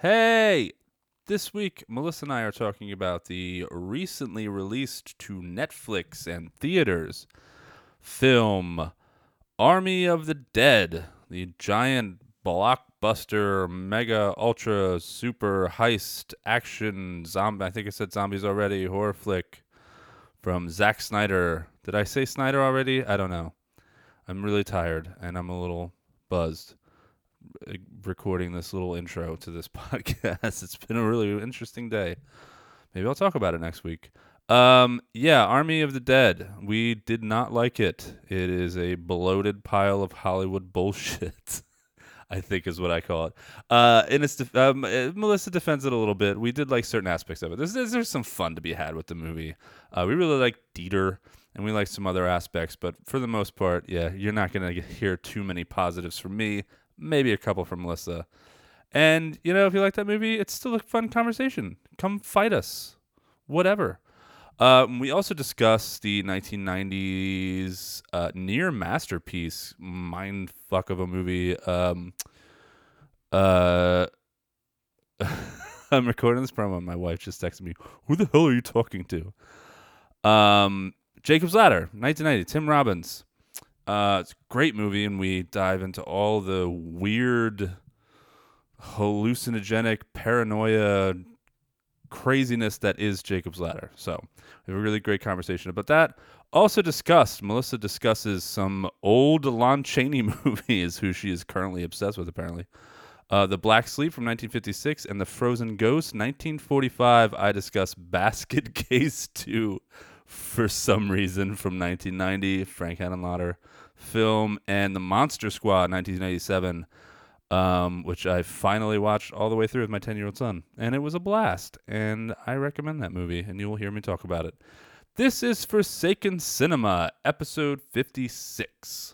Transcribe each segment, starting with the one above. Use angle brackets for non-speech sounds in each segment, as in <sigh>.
Hey! This week, Melissa and I are talking about the recently released to Netflix and theaters film Army of the Dead, the giant blockbuster, mega, ultra, super heist action zombie. I think I said zombies already, horror flick from Zack Snyder. Did I say Snyder already? I don't know. I'm really tired and I'm a little buzzed recording this little intro to this <laughs> podcast. It's been a really interesting day. Maybe I'll talk about it next week. Um, yeah, Army of the Dead. We did not like it. It is a bloated pile of Hollywood bullshit. <laughs> I think is what I call it. Uh, in its def- um, uh, Melissa defends it a little bit. We did like certain aspects of it. There's there's, some fun to be had with the movie. Uh, we really like Dieter, and we like some other aspects. But for the most part, yeah, you're not gonna hear too many positives from me. Maybe a couple from Melissa. And you know, if you like that movie, it's still a fun conversation. Come fight us, whatever. Um, we also discussed the 1990s uh, near masterpiece, mind fuck of a movie. Um, uh, <laughs> I'm recording this promo. My wife just texted me. Who the hell are you talking to? Um, Jacob's Ladder, 1990. Tim Robbins. Uh, it's a great movie, and we dive into all the weird, hallucinogenic paranoia craziness that is Jacob's Ladder. So we have a really great conversation about that. Also discussed, Melissa discusses some old Lon Chaney <laughs> movies, who she is currently obsessed with, apparently. Uh, the Black Sleep from 1956 and The Frozen Ghost 1945. I discuss Basket <laughs> Case 2 for some reason from 1990, Frank Henenlotter film, and The Monster Squad 1997 um, which I finally watched all the way through with my 10 year old son. And it was a blast. And I recommend that movie, and you will hear me talk about it. This is Forsaken Cinema, episode 56.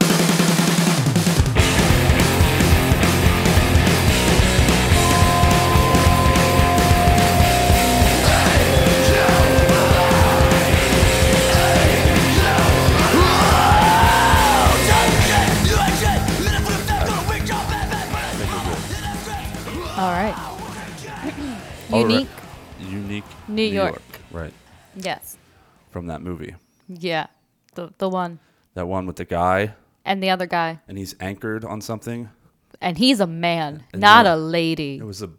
All right. Unique. Unique New York. Right. Yes. From that movie. Yeah. The the one That one with the guy, and the other guy, and he's anchored on something. and he's a man, And not a lady. It was a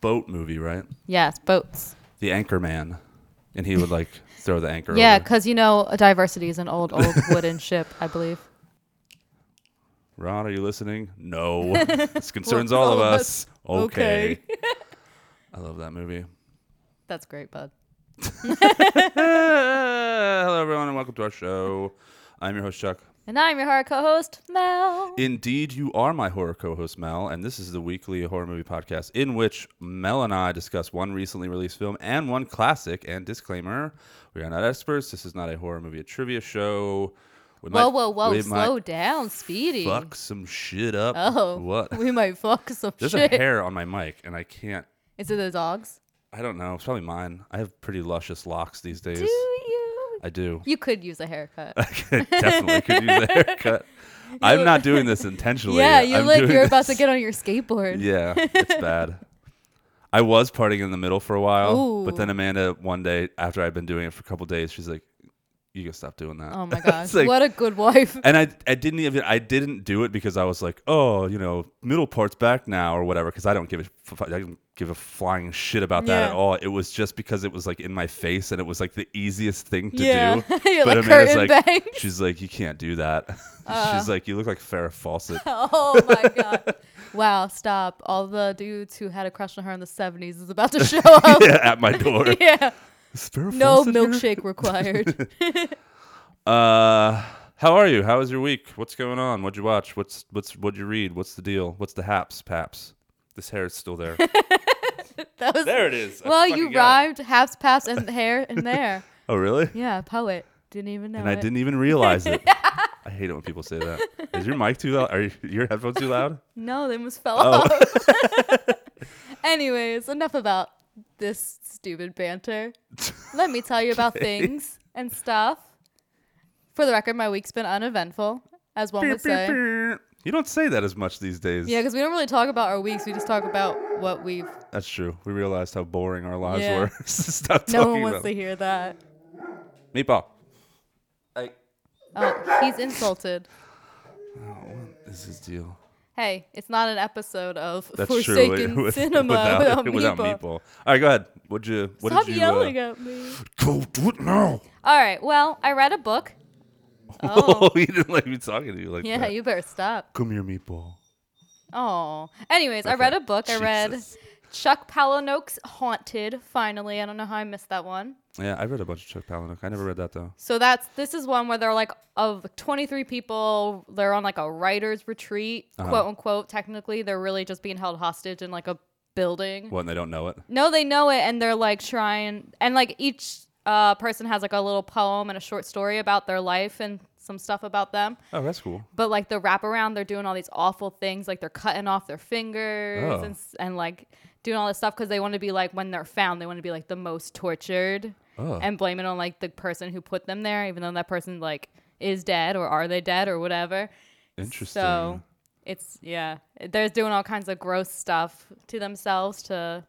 boat movie, right? Yes, boats. The Anchor Man. And he would like <laughs> throw the anchor Yeah, over. because you know diversity is an old old <laughs> wooden ship, I believe. Ron, are you listening? No. <laughs> this concerns Well, all of all of us. Okay. I love that movie. That's great, bud. <laughs> Hello, everyone, and welcome to our show. I'm your host, Chuck. And I'm your horror co-host, Mel. Indeed, you are my horror co host, Mel, and this is the weekly horror movie podcast in which Mel and I discuss one recently released film and one classic. And disclaimer we are not experts. This is not a horror movie, a trivia show. We whoa, might- whoa, whoa! we Slow down, Speedy. Fuck some shit up. Oh, What? We might fuck some There's shit. a hair on my mic, and I can't. Is it the dogs? I don't know. It's probably mine. I have pretty luscious locks these days. Do you? I do. You could use a haircut. <laughs> Definitely could use a haircut. <laughs> I'm not doing this intentionally. yeah, you I'm look. doing You're about to this- get on your skateboard. Yeah, it's <laughs> bad. I was partying in the middle for a while, but Ooh. then Amanda one day after I'd been doing it for a couple days, she's like, "You gotta stop doing that." Oh my <laughs> gosh, like- what a good wife. and I I didn't even I didn't do it because I was like, oh, you know, middle part's back now or whatever. Because I don't give a I don't give a flying shit about that at all. It was just because it was like in my face and it was like the easiest thing to Yeah. do. <laughs> You're but like Amanda's like, she's like, you can't do that. <laughs> Uh. she's like, you look like Farrah Fawcett. Oh my god. Wow, stop. All the dudes who had a crush on her in the 70s is about to show up. yeah, at my door. yeah. Is Farrah No Fawcett here? milkshake required. <laughs> <laughs> Uh, how are you? How was your week? What's going on? What'd you watch? What's what's what'd you read? What's the deal? What's the haps, paps? This hair is still there. <laughs> that was there it is. I Well, fucking you got it. rhymed haps, paps, and hair in there. Oh, really? Yeah, poet. Didn't even know and I it. didn't even realize it. I hate it when people say that. Is your mic too loud? Are you, your headphones too loud? No, they must fell Oh. off. Anyways, enough about this stupid banter. <laughs> Let me tell you about things and stuff. For the record, my week's been uneventful, as one would say. You don't say that as much these days. Yeah, because we don't really talk about our weeks. We just talk about what we've. That's true. We realized how boring our lives Yeah. were. <laughs> Stop No talking one wants about to hear that. Meatball. Hey. Oh, he's insulted. Oh, what is his deal? Hey, it's not an episode of That's Forsaken <laughs> true. with- Cinema without, <laughs> without, without meatball. meatball. All right, go ahead. What'd you? What Stop did you? yelling uh, at me. Go do it now. All right. Well, I read a book. <laughs> Oh, he didn't like me talking to you like yeah. that. You better stop. Come here, meatball. Oh. Anyways, I read a book. I read Jesus. Chuck Palahniuk's Haunted. Finally, I don't know how I missed that one. Yeah, I read a bunch of Chuck Palahniuk. I never read that though. So that's this is one where they're like of 23 people, they're on like a writer's retreat, Uh-huh. quote unquote. Technically, they're really just being held hostage in like a building. What? And they don't know it. No, they know it, and they're like trying, and like each uh, person has like a little poem and a short story about their life and some stuff about them. Oh, that's cool. But like the wraparound, they're doing all these awful things, like they're cutting off their fingers Oh. and and like doing all this stuff because they want to be like when they're found, they want to be like the most tortured Oh. and blame it on like the person who put them there, even though that person like is dead or are they dead or whatever. Interesting. So it's yeah, they're doing all kinds of gross stuff to themselves to,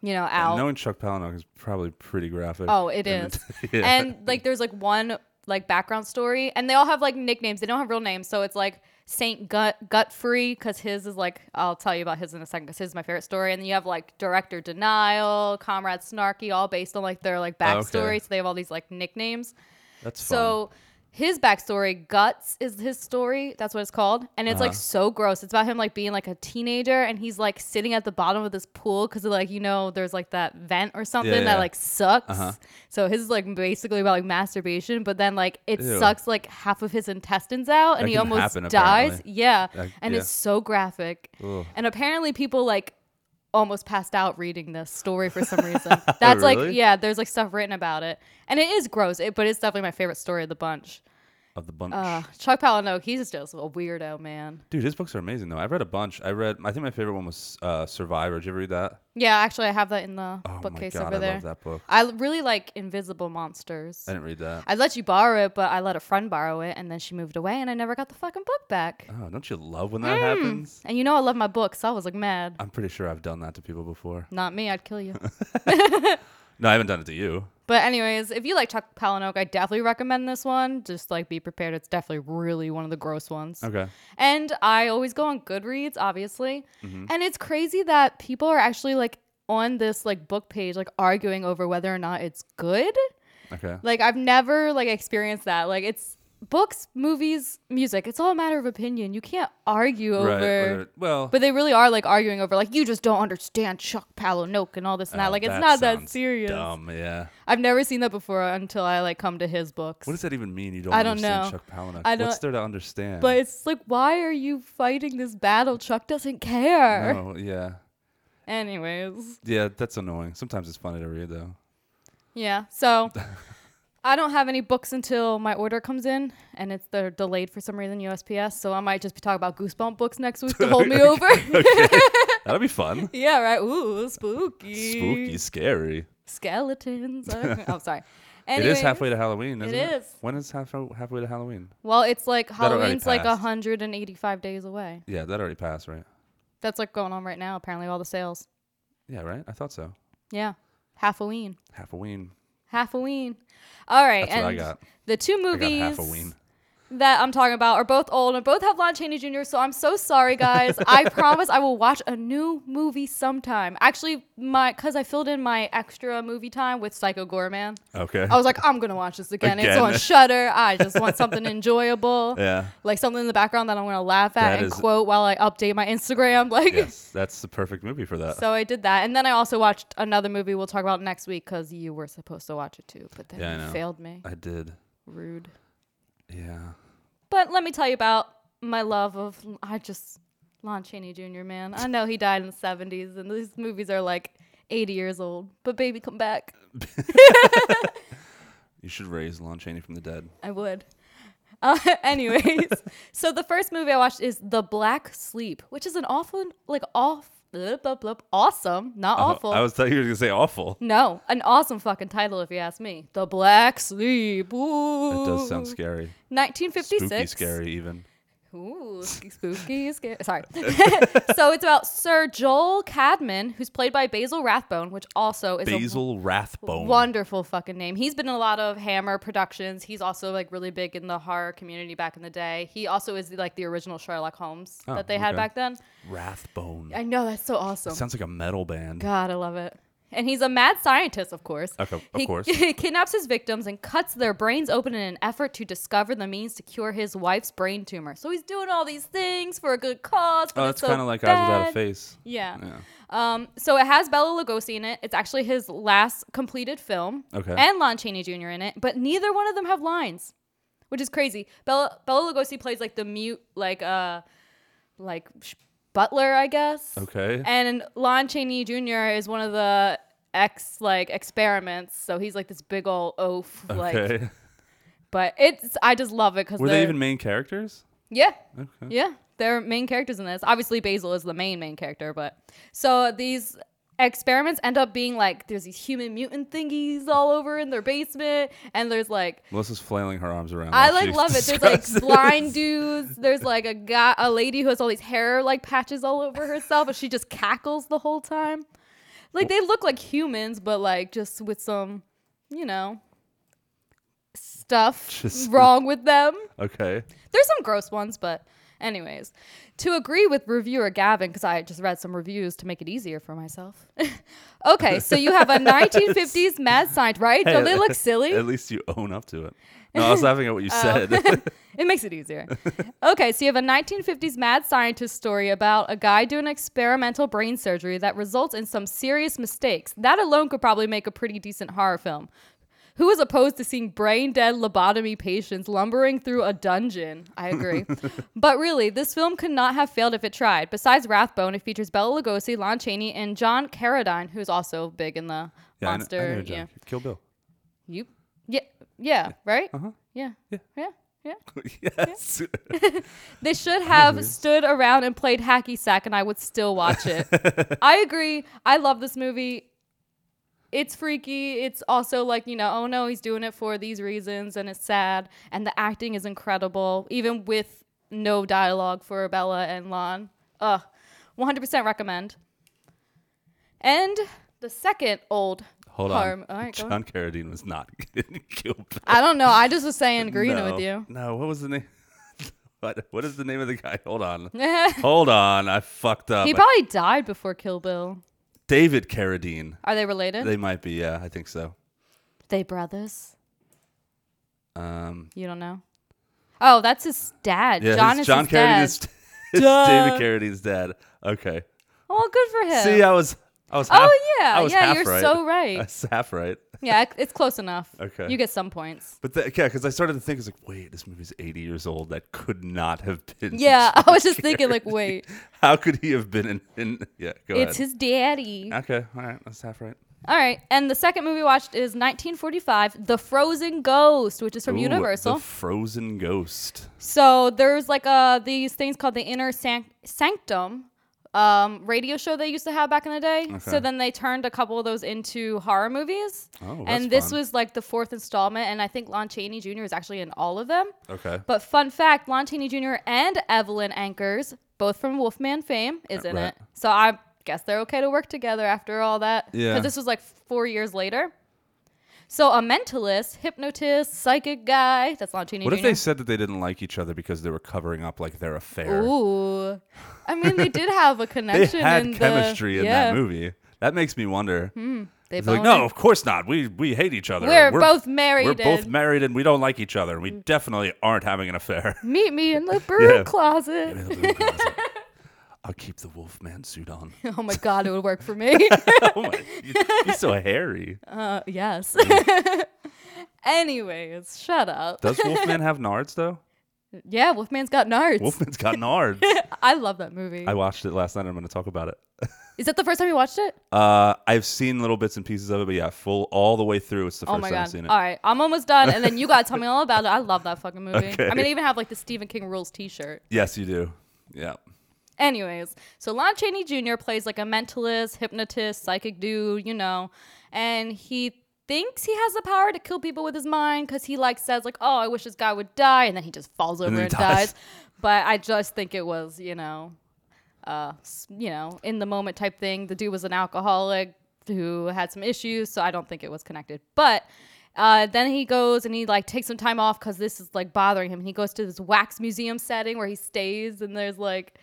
you know, And out. knowing Chuck Palahniuk is probably pretty graphic. Oh, it <laughs> is. <laughs> Yeah. And like there's like one like background story and they all have like nicknames. They don't have real names. So it's like Saint Gut Gutfree cuz his is like I'll tell you about his in a second cuz his is my favorite story. And then you have like Director Denial, Comrade Snarky all based on like their like backstory. okay. So they have all these like nicknames. that's fun. His backstory, Guts, is his story. That's what it's called, and it's like Uh-huh. so gross. It's about him like being like a teenager, and he's like sitting at the bottom of this pool because like you know there's like that vent or something yeah. that like sucks. Uh-huh. So his is like basically about like masturbation, but then like it Ew. sucks like half of his intestines out, and That he almost happen, dies. apparently. Yeah, That- and yeah. it's so graphic. And apparently people like almost passed out reading this story for some reason. <laughs> Oh, That's like yeah, there's like stuff written about it, and it is gross. It, but it's definitely my favorite story of the bunch. Of the bunch. Uh, Chuck Palahniuk, he's just a weirdo, man. Dude, his books are amazing though. I've read a bunch. I read. I think my favorite one was uh, Survivor. Did you ever read that? Yeah, actually, I have that in the Oh bookcase my god, over I there. love that book. I l- really like Invisible Monsters. I didn't read that. I let you borrow it, but I let a friend borrow it, and then she moved away, and I never got the fucking book back. Oh, don't you love when that happens? And you know I love my books, so I was like mad. I'm pretty sure I've done that to people before. Not me, I'd kill you. <laughs> <laughs> No, I haven't done it to you. but anyways, if you like Chuck Palahniuk, I definitely recommend this one. Just like be prepared; it's definitely really one of the gross ones. Okay. And I always go on Goodreads, obviously. Mm-hmm. And it's crazy that people are actually like on this like book page, like arguing over whether or not it's good. Okay. Like I've never like experienced that. Like it's books, movies, music. It's all a matter of opinion. You can't argue over. Right. Well, But they really are like arguing over like you just don't understand Chuck Palahniuk and all this and that. oh, Like it's that not that serious. Dumb. Yeah. I've never seen that before until I like come to his books. What does that even mean? You don't I don't understand know. Chuck Palahniuk. I don't- What's there to understand? but it's like why are you fighting this battle? Chuck doesn't care. no, yeah. Anyways. Yeah, that's annoying. Sometimes it's funny to read though. Yeah. So <laughs> I don't have any books until my order comes in, and it's they're delayed for some reason USPS. So I might just be talking about Goosebump books next week to hold me <laughs> over. <laughs> That'll be fun. <laughs> yeah. Right. Ooh, spooky. Spooky, scary. Skeletons. Okay. oh, sorry. It is halfway to Halloween, isn't It it? is. When is half halfway to Halloween? Well, it's like Halloween's like passed. 185 days away. Yeah, that already passed, right? That's like going on right now. Apparently, all the sales. Yeah, right. I thought so. Yeah. Halloween. Halloween. Halloween. All right. That's and what I got. the two I got movies. Halloween. That I'm talking about are both old and both have Lon Chaney Jr. So I'm so sorry, guys. <laughs> I promise I will watch a new movie sometime. Actually, my because I filled in my extra movie time with Psycho Goreman. Okay. I was like, I'm gonna watch this again. It's on Shudder. I just want <laughs> something enjoyable, yeah. like something in the background that I'm gonna laugh at That and quote while I update my Instagram. <laughs> Like, Yes, that's the perfect movie for that. so I did that, and then I also watched another movie we'll talk about next week because you were supposed to watch it too, but then Yeah, you failed me. I did. Rude. Yeah. But let me tell you about my love of I just Lon Chaney Jr. Man. I know he died in the seventies, and these movies are like eighty years old. But baby, come back. <laughs> You should raise Lon Chaney from the dead. I would. Uh, <laughs> anyways, <laughs> so the first movie I watched is The Black Sleep, which is an awful, like off, blip, blip, blip, awesome, not Oh, awful. I was thought you were gonna say awful. no, an awesome fucking title if you ask me. The Black Sleep. Ooh. It does sound scary. 1956. Spooky scary even. Ooh, <laughs> spooky, scary. Sorry. <laughs> <laughs> so it's about Sir Joel Cadman, who's played by Basil Rathbone, which also is a Basil Rathbone. wonderful fucking name. He's been in a lot of Hammer productions. He's also like really big in the horror community back in the day. He also is like the original Sherlock Holmes Oh, that they had back then. Rathbone. I know that's so awesome. Sounds like a metal band. God, I love it. And he's a mad scientist, of course. Okay, of he, course. He <laughs> kidnaps his victims and cuts their brains open in an effort to discover the means to cure his wife's brain tumor. So he's doing all these things for a good cause. Oh, it's that's so kind of like Eyes Without a. Face. Yeah. Yeah. Um, so it has Bela Lugosi in it. It's actually his last completed film. Okay. And Lon Chaney Jr. in it, but neither one of them have lines, which is crazy. Bela Bela Lugosi plays like the mute, like uh, like butler, I guess. Okay. And Lon Chaney Jr. is one of the ex like experiments, so he's like this big old oaf. Like, Okay. <laughs> but it's I just love it because Were they even main characters? yeah. Okay. Yeah, they're main characters in this. Obviously, Basil is the main main character, but so these experiments end up being like there's these human mutant thingies all over in their basement, and there's like Melissa's flailing her arms around. I like love it. There's like discusses. blind dudes. There's like a guy, a lady who has all these hair like patches all over herself, but she just cackles the whole time. Like they look like humans, but like just with some, you know, stuff Just- wrong with them. Okay. There's some gross ones, but anyways, to agree with reviewer Gavin, because I just read some reviews to make it easier for myself. <laughs> okay, so you have a <laughs> 1950s mad scientist, right? Don't they look silly? At least you own up to it. No, I was laughing at what Oh. you <laughs> uh, said. It makes it easier. okay, so you have a 1950s mad scientist story about a guy doing experimental brain surgery that results in some serious mistakes. That alone could probably make a pretty decent horror film. Who is opposed to seeing brain dead lobotomy patients lumbering through a dungeon? I agree. <laughs> but really, this film could not have failed if it tried. Besides Rathbone, it features Bela Lugosi, Lon Chaney, and John Carradine, who's also big in the yeah, I kn- I monster. know yeah. Kill Bill. You? Yeah. Yeah. Right? Uh-huh. Yeah. Yeah. Yeah. Yeah. <laughs> yes. <laughs> They should have stood around and played hacky sack, and I would still watch it. I agree. I love this movie. It's freaky. It's also like, you know, oh no, he's doing it for these reasons, and it's sad. And the acting is incredible, even with no dialogue for Bela and Lon. Ugh. 100% recommend. And the second old Hold harm. on. All right, John Carradine was not <laughs> in Kill Bill. I don't know. I just was saying <laughs> agreeing no. with you. No, what was the name? <laughs> what, what is the name of the guy? Hold on. Hold on. I fucked up. he probably died before Kill Bill. David Carradine. Are they related? They might be. Yeah, I think so. they brothers. Um, You don't know? Oh, that's his dad. yeah, John his- is John his dad. <laughs> Carradine's it's David Carradine's dad. Okay. Oh, good for him. See, I was, I was. Half, oh yeah, I was yeah, half you're right. so <laughs> I right. was half right. yeah, it's close enough. Okay. You get some points. But the, yeah, because I started to think, I was like, wait, this movie's 80 years old. That could not have been. Yeah, <laughs> I was just thinking like, wait, <laughs> How could he have been in? in yeah, go it's ahead. his daddy. Okay, all right, that's half right. All right, and the second movie we watched is 1945, The Frozen Ghost, which is from Ooh, Universal. The Frozen Ghost. So there's like uh these things called the Inner Sanct- Sanctum um, radio show they used to have back in the day. So then they turned a couple of those into horror movies. Oh, and this fun. was like the fourth installment, and I think Lon Chaney Jr. is actually in all of them. Okay. But fun fact, Lon Chaney Jr. and Evelyn Ankers, both from Wolfman fame, is in right. it. So I guess they're okay to work together after all that. Yeah. Because this was like four years later. So a mentalist, hypnotist, psychic guy, that's Lon Chaney What Jr. if they said that they didn't like each other because they were covering up like their affair? Ooh. I mean, they did have a connection. <laughs> they had in the- chemistry in yeah. that movie. That makes me wonder. They It's like, no, of course not. We we hate each other. We're both married We're both married and we don't like each other. We definitely aren't having an affair. <laughs> <laughs> Meet me in the broom Yeah. closet. I'll keep the Wolfman suit on. Oh my god, it would work for me. oh my, he's so hairy. uh, yes. Anyways, shut up. Does Wolfman have nards though? Yeah, Wolfman's got nards. Wolfman's got <laughs> nards. I love that movie. I watched it last night. I'm going to talk about it. Is that the first time you watched it? <laughs> Uh, I've seen little bits and pieces of it, but yeah, full all the way through. It's the oh first time I've seen it. All right, I'm almost done, and then you gotta tell me all about it. I love that fucking movie. <laughs> Okay. I mean, I even have like the Stephen King rules T-shirt. Yes, you do. Yeah. Anyways, so Lon Chaney Jr. plays like a mentalist, hypnotist, psychic dude, you know, and he thinks he has the power to kill people with his mind because he like says like, "Oh, I wish this guy would die," and then he just falls over then and, dies. dies. <laughs> but I just think it was, you know, uh, you know, in the moment type thing. The dude was an alcoholic who had some issues, so I don't think it was connected. But uh, then he goes and he like takes some time off because this is like bothering him. And he goes to this wax museum setting where he stays, and there's like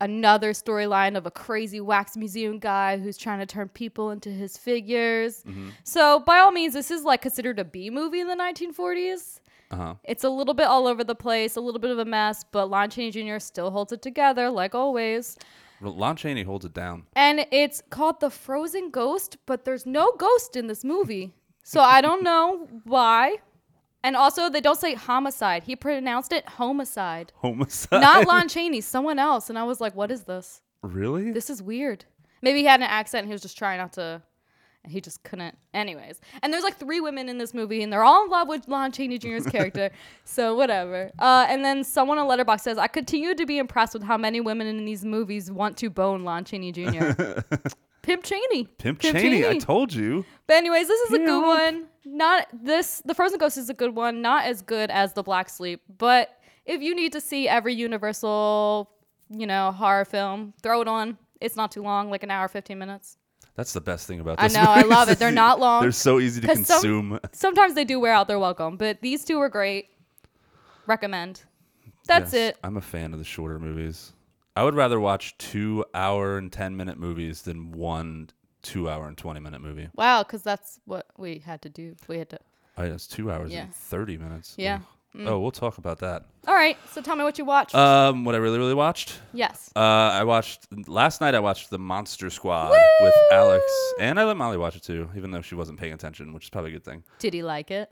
another storyline of a crazy wax museum guy who's trying to turn people into his figures. So by all means, this is like considered a B movie in the 1940s. Uh huh. It's a little bit all over the place, a little bit of a mess, but Lon Chaney Jr. still holds it together, like always. Lon Chaney holds it down. And it's called The Frozen Ghost, but there's no ghost in this movie. So I don't know why. And also, they don't say homicide. He pronounced it homicide. Homicide. Not Lon <laughs> Chaney, someone else. And I was like, what is this? Really? This is weird. Maybe he had an accent and he was just trying not to. And he just couldn't. Anyways. And there's like three women in this movie, and they're all in love with Lon Chaney Jr.'s character. <laughs> So whatever. Uh, and then someone on Letterboxd says, I continue to be impressed with how many women in these movies want to bone Lon Chaney Jr. <laughs> Pimp Chaney. Pimp, Chaney. I told you. But anyways, this is a good one. Not this. The Frozen Ghost is a good one. Not as good as the Black Sleep, but if you need to see every Universal, you know, horror film, throw it on. It's not too long, like an hour, fifteen minutes. That's the best thing about this. I this. know, I love it. They're <laughs> not long. They're so easy to 'Cause some- consume. <laughs> Sometimes they do wear out their welcome, but these two were great. Recommend. That's Yes, it. I'm a fan of the shorter movies. I would rather watch two hour and ten minute movies than one two hour and twenty minute movie. Wow, because that's what we had to do. We had to. Oh, yeah, it's two hours Yeah. and thirty minutes. Yeah. Ugh. Oh, we'll talk about that. All right, so tell me what you watched. Um, what I really, really watched. yes. Uh, I watched last night. I watched the Monster Squad with Alex, and I let Molly watch it too, even though she wasn't paying attention, which is probably a good thing. Did he like it?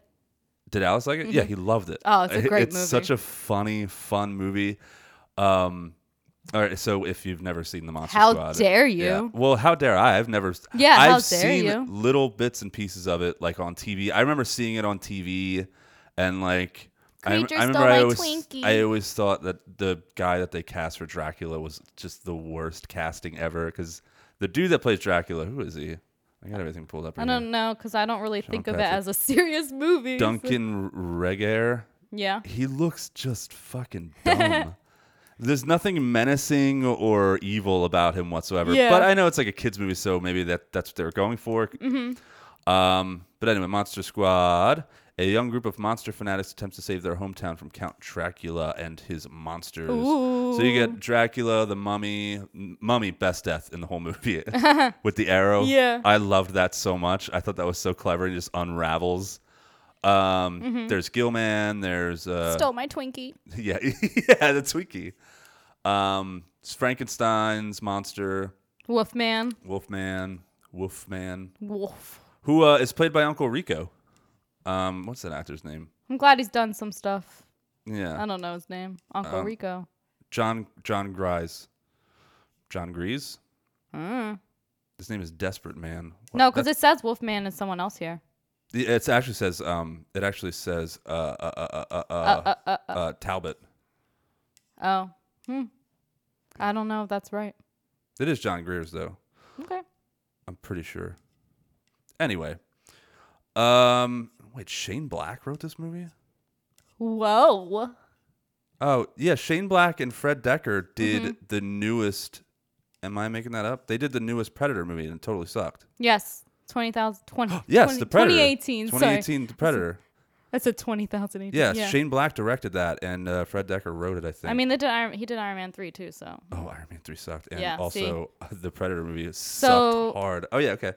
Did Alex like it? Yeah, he loved it. Oh, it's a It- <laughs> great It's movie. such a funny, fun movie. Um, all right, so if you've never seen the Monster How Squad, dare yeah. you? Well, how dare I? I've never. Yeah, I've how dare seen you? little bits and pieces of it, like on TV. I remember seeing it on TV, and like. I, I remember I always, Twinkie. I always thought that the guy that they cast for Dracula was just the worst casting ever because the dude that plays Dracula, who is he? I got everything pulled up. I right here. don't know because I don't really think of it as a serious movie. so- Duncan Regehr. Yeah. He looks just fucking <laughs> dumb. There's nothing menacing or evil about him whatsoever. Yeah. But I know it's like a kids movie, so maybe that that's what they were going for. Mm-hmm. Um, but anyway, Monster Squad. A young group of monster fanatics attempts to save their hometown from Count Dracula and his monsters. Ooh. So you get Dracula, the Mummy, Mummy, best death in the whole movie <laughs> with the arrow. Yeah. I loved that so much. I thought that was so clever. He just unravels. Um, Mm-hmm. There's Gilman. There's uh, Stole my Twinkie. <laughs> yeah, <laughs> yeah, the Twinkie. Um, it's Frankenstein's monster, Wolfman. Wolfman, Wolfman, Wolf. who uh, is played by Uncle Rico. Um, what's that actor's name? I'm glad he's done some stuff. Yeah. I don't know his name. Uncle Um, Rico. John Jon Gries. Jon Gries. Mm. His name is Desperate Man. What- No, because it says Wolfman and someone else here. It actually says um it actually says uh uh uh uh uh, uh, Uh, uh, uh, uh Talbot. oh. Hmm. I don't know if that's right. It is John Greer's though. Okay. I'm pretty sure. Anyway, um, wait, Shane Black wrote this movie. Whoa. Oh yeah, Shane Black and Fred Dekker did Mm-hmm. the newest. Am I making that up? They did the newest Predator movie and it totally sucked. Yes. 20,000. 20, <gasps> Yes, 20 the Predator. 2018. Sorry. 2018, the Predator. I said 20,018. Yes, yeah. Shane Black directed that and uh, Fred Dekker wrote it. I think. I mean, they did Iron, he did Iron Man 3 too, so. oh, Iron Man three sucked, and Yeah, also <laughs> the Predator movie So- sucked hard. Oh yeah, okay.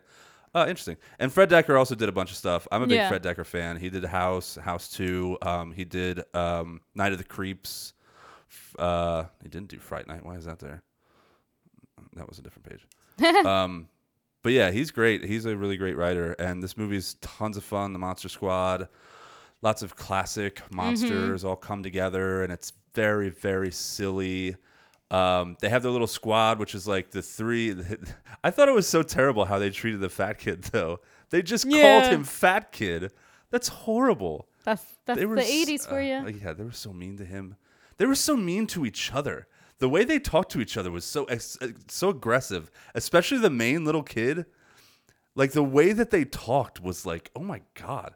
Uh, interesting. And Fred Dekker also did a bunch of stuff. I'm a big Yeah. Fred Dekker fan. He did House, House Two. Um, he did um, Night of the Creeps. Uh, he didn't do Fright Night. Why is that there? That was a different page. <laughs> um, but yeah, he's great. He's a really great writer, and this movie is tons of fun. The Monster Squad, lots of classic monsters all come together, and it's very, very silly. Um, they have their little squad, which is like the three. <laughs> I thought it was so terrible how they treated the fat kid, though. They just called him Fat Kid. That's horrible. That's that's the were s- 80s for uh, you. yeah, they were so mean to him. They were so mean to each other. The way they talked to each other was so so aggressive, especially the main little kid. Like the way that they talked was like, oh my god.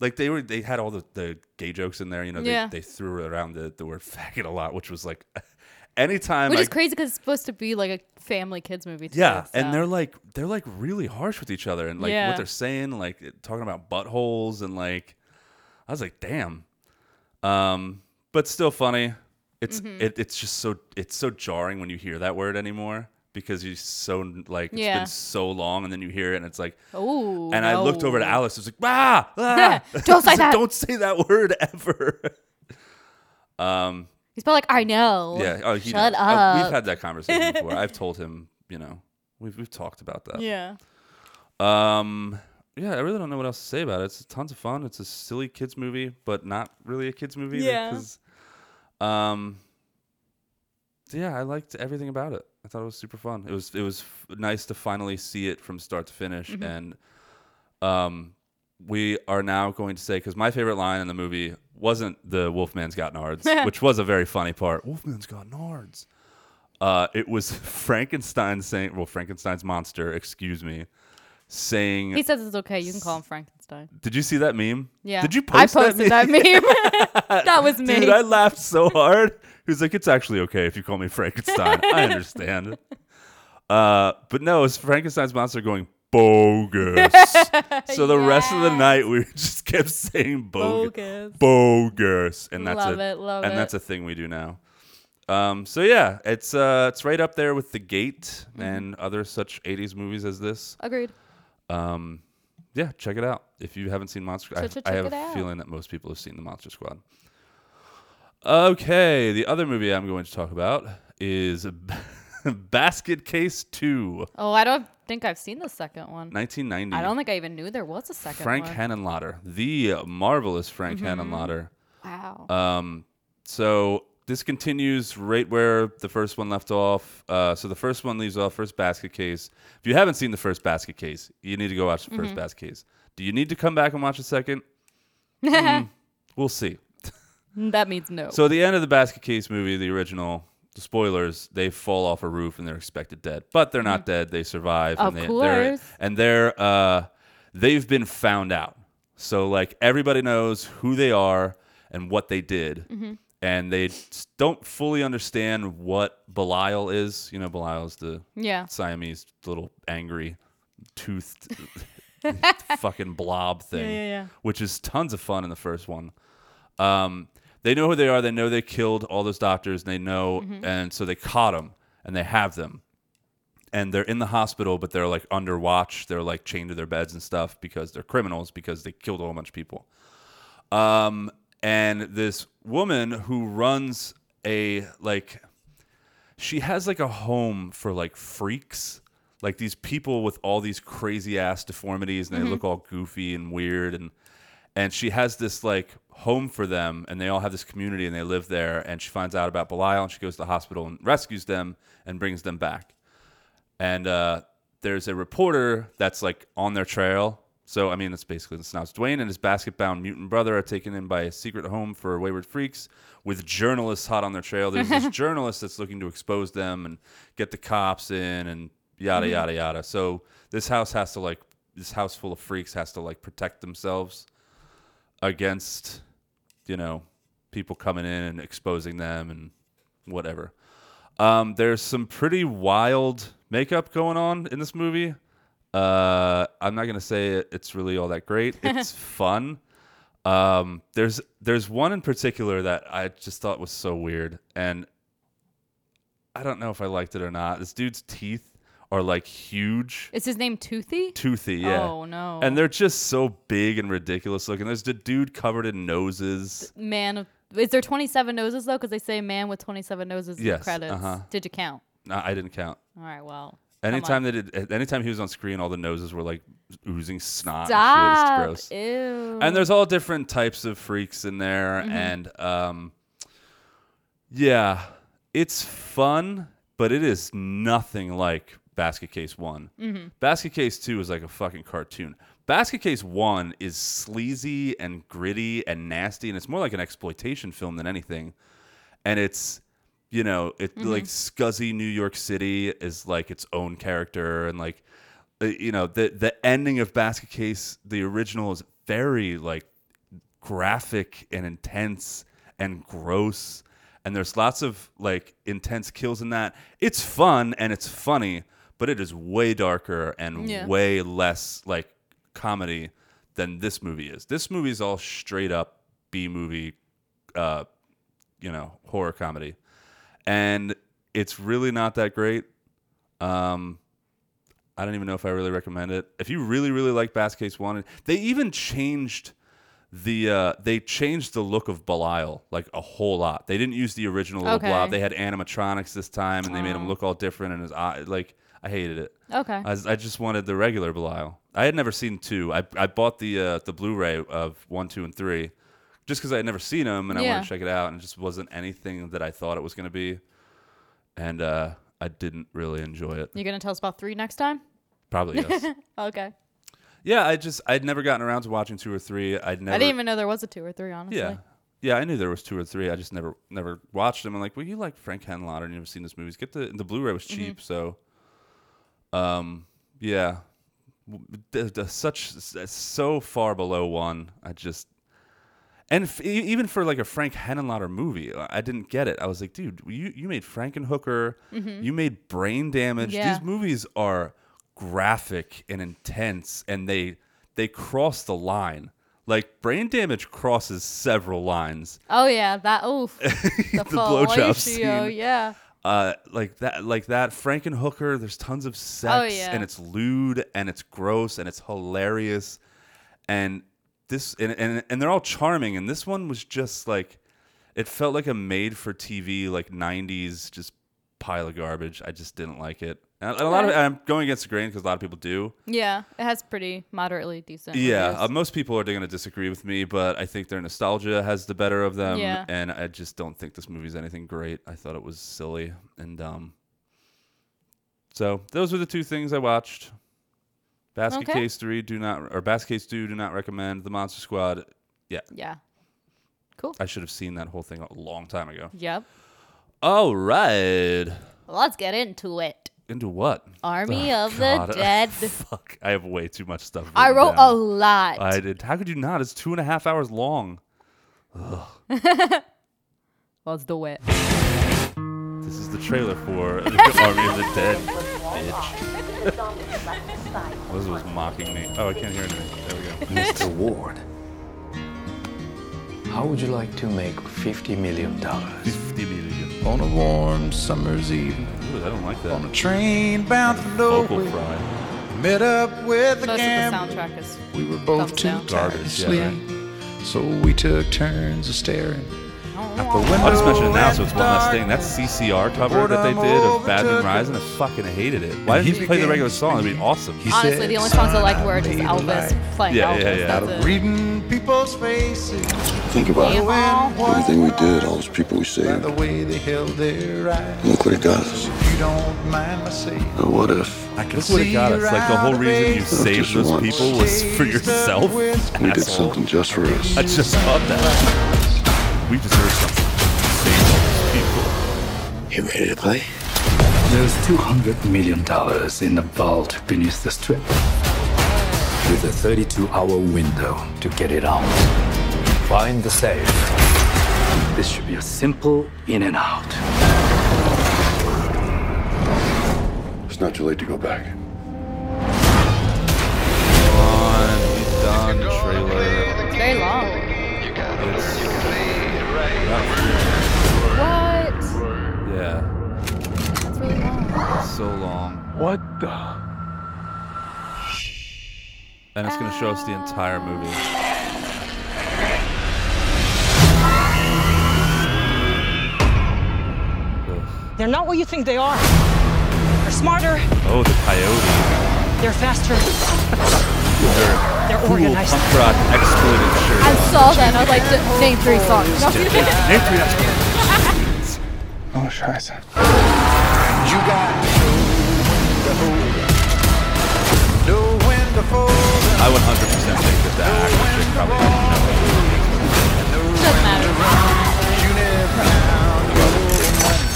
like they were they had all the, the gay jokes in there. You know, they, Yeah. they threw around the, the word <laughs> faggot a lot, which was like <laughs> anytime Which I is crazy because it's supposed to be like a family kids movie. Too, Yeah, so. and they're like they're like really harsh with each other and like Yeah. what they're saying, like talking about buttholes and like I was like, damn. Um, but still funny. It's Mm-hmm. it, it's just so it's so jarring when you hear that word anymore because you so like it's Yeah. been so long and then you hear it and it's like oh. and I looked over to Alex. I was like, ah, ah. <laughs> Don't say <laughs> like, that. Don't say that word ever. <laughs> um, He's probably like, I know. yeah. Oh, he Shut knows. Uh, up. we've had that conversation before. I've told him, you know, we've we've talked about that. Yeah. Um, yeah, I really don't know what else to say about it. It's tons of fun. It's a silly kids movie, but not really a kids movie. Yeah. Um, yeah, I liked everything about it. I thought it was super fun. It was it was f- nice to finally see it from start to finish, Mm-hmm. and um, we are now going to say because my favorite line in the movie wasn't the Wolfman's got nards, <laughs> which was a very funny part. Wolfman's got nards. Uh, it was <laughs> Frankenstein saying, well, Frankenstein's monster, excuse me, saying He says it's okay. You can call him Frankenstein. did you see that meme? Yeah. Did you post I posted that that meme? meme. <laughs> that was me. Dude, I laughed so hard. He was like, "It's actually okay if you call me Frankenstein. I understand." <laughs> Uh, but no, it's Frankenstein's monster going bogus. <laughs> so the rest of the night we just kept saying bogus, Bogus. bogus, and that's Love a it, and it. that's a thing we do now. Um, so yeah, it's uh, it's right up there with The Gate Mm-hmm. and other such '80s movies as this. Agreed. Um, yeah, check it out if you haven't seen Monster. I, Ch- ch- I have a feeling that most people have seen the Monster Squad. Okay, the other movie I'm going to talk about is <laughs> Basket Case Two. Oh, I don't think I've seen the second one. 1990. I don't think I even knew there was a second Frank one. Henenlotter, the marvelous Frank Mm-hmm. Wow. Um, so this continues right where the first one left off. Uh, so the first one leaves off first basket case. If you haven't seen the first basket case, you need to go watch the 1st basket case. Do you need to come back and watch the second? <laughs> Mm, we'll see. that means no. So at the end of the basket case movie, the original, the spoilers, they fall off a roof and they're expected dead, but they're not dead. They survive. Of and they, They're, course. and they're uh, they've been found out. So like everybody knows who they are and what they did, Mm-hmm. And they don't fully understand what Belial is. You know, Belial is the yeah. Siamese little angry toothed <laughs> fucking blob thing, yeah, yeah. which is tons of fun in the first one. Um, they know who they are. They know they killed all those doctors. And they know, Mm-hmm. and so they caught them and they have them. And they're in the hospital, but they're like under watch. They're like chained to their beds and stuff because they're criminals because they killed a whole bunch of people. Um, and this woman who runs a like she has like a home for like freaks like these people with all these crazy ass deformities and they look all goofy and weird and and she has this like home for them and they all have this community and they live there and she finds out about Belial and she goes to the hospital and rescues them and brings them back and uh, there's a reporter that's like on their trail. So I mean, that's basically the synopsis. Duane and his basket-bound mutant brother are taken in by a secret home for wayward freaks, with journalists hot on their trail. There's this <laughs> journalist that's looking to expose them and get the cops in, and yada yada yada. So this house has to like this house full of freaks has to like protect themselves against, you know, people coming in and exposing them and whatever. Um, there's some pretty wild makeup going on in this movie. Uh, I'm not gonna say it, it's really all that great. <laughs> It's fun. Um, there's there's one in particular that I just thought was so weird, and I don't know if I liked it or not. This dude's teeth are like huge, Is his name Toothy? toothy, yeah. Oh no. And they're just so big and ridiculous looking. There's the dude covered in noses. man. of- Is there 27 noses though? Because they say man with 27 noses in the credits. uh-huh. Did you count? No, I didn't count. All right. Well. Anytime they did, anytime he was on screen, all the noses were like oozing snot. Stop. And gross. Ew. And there's all different types of freaks in there, Mm-hmm. and um, yeah, it's fun, but it is nothing like Basket Case One. Mm-hmm. Basket Case Two is like a fucking cartoon. Basket Case One is sleazy and gritty and nasty, and it's more like an exploitation film than anything. And it's, you know, it Mm-hmm. like scuzzy New York City is like its own character, and like, uh, you know, the the ending of Basket Case, the original is very like graphic and intense and gross and there's lots of like intense kills in that. It's fun and it's funny, but it is way darker and Yeah. way less like comedy than this movie is. This movie is all straight up B movie uh you know, horror comedy. And it's really not that great. Um I don't even know if I really recommend it. If you really, really like Bass Case One, they even changed the uh, they changed the look of Belial like a whole lot. They didn't use the original little Okay. blob. They had animatronics this time, and they made him Oh. look all different. And his eye, like I hated it. Okay. I, was- I just wanted the regular Belial. I had never seen two. I, I bought the uh, the Blu-ray of one, two, and three, just because I had never seen them and I Yeah. wanted to check it out, and it just wasn't anything that I thought it was going to be, and uh, I didn't really enjoy it. You're gonna tell us about three next time? Probably yes. <laughs> Okay. yeah, I just I'd never gotten around to watching two or three. I'd never. I didn't even know there was a two or three. Honestly. Yeah. Yeah, I knew there was two or three. I just never never watched them. I'm like, well, you like Frank Henlotter and you've never seen this movies. Get the the Blu-ray was cheap, Mm-hmm. so um yeah. W- The, the, such so far below one. I just and f- even for like a Frank Henenlotter movie, I didn't get it. I was like, dude, you you made Frankenhooker, you made Brain Damage. Mm-hmm. Yeah. These movies are graphic and intense, and they they cross the line. Like Brain Damage crosses several lines. Oh yeah, that oof. <laughs> The, blowjob fellatio, scene. Yeah. Uh, like that, like that. Frankenhooker. There's tons of sex, Oh, yeah. and it's lewd, and it's gross, and it's hilarious, and this, and, and and they're all charming. And this one was just like, it felt like a made-for-TV like '90s just pile of garbage. I just didn't like it. And a lot of I'm going against the grain because a lot of people do. Yeah. It has pretty moderately decent. Yeah, uh, most people are going to disagree with me, but I think their nostalgia has the better of them, Yeah. and I just don't think this movie's anything great. I thought it was silly and dumb. So those were the two things I watched. Basket Okay. Case Three, do not or Basket Case Two, do not recommend. The Monster Squad. Yeah, yeah. Cool. I should have seen that whole thing a long time ago. Yep. All right, Let's get into it. into what? Army Oh, of God. the <laughs> Dead. Fuck, I have way too much stuff. I wrote down. a lot. I did. How could you not? It's two and a half hours long. <laughs> Let's do it. This is the trailer for <laughs> Army of the Dead, bitch. Liz was mocking me. Oh, I can't hear anything. There we go. <laughs> Mr. Ward, how would you like to make $50 million? 50 million. On a warm summer's evening, Ooh, I don't like that. on a that. train bound for Vocal nowhere, fry. met up with Most a of the gambler. soundtrack is We were both Thumbs too down. tired Garbage, to yeah, sleep, so we took turns of staring out the window. I'll just mention it now oh, so it's one less thing. That CCR cover that they did of Bad Moon Rising, I fucking hated it. Why didn't you play the regular song? It'd be awesome. He honestly said, the only songs I liked were "Son, just Elvis playing Yeah, yeah, Elvis. yeah. That's Out of it. reading people's faces, Think about it. Yeah. Everything we did, all those people we by saved. the way they held their eyes. Look what it got us. You don't mind my saying, Now what if I can Look what it see got us. Like the whole reason you saved those once. people was for yourself. we did something just for us? I just thought that. We deserve something. Save all those people. You ready to play? There's $200 million in the vault beneath the strip. With a 32 hour window to get it out. Find the safe. This should be a simple in and out. It's not too late to go back. Come on, he's done trailer. It's very long. It's What? yeah, That's really long. so long, What the? and it's gonna show us the entire movie. They're not what you think they are. They're smarter, Oh, the coyote. they're faster, They're they're cool organized. punk rock exploited shirt. I saw that and I was like, "D- name three songs. Name three exploited. Oh, scheiße. You got to hold know when to fold I 100% think that the actual chick probably didn't know. Doesn't matter. You never found your money.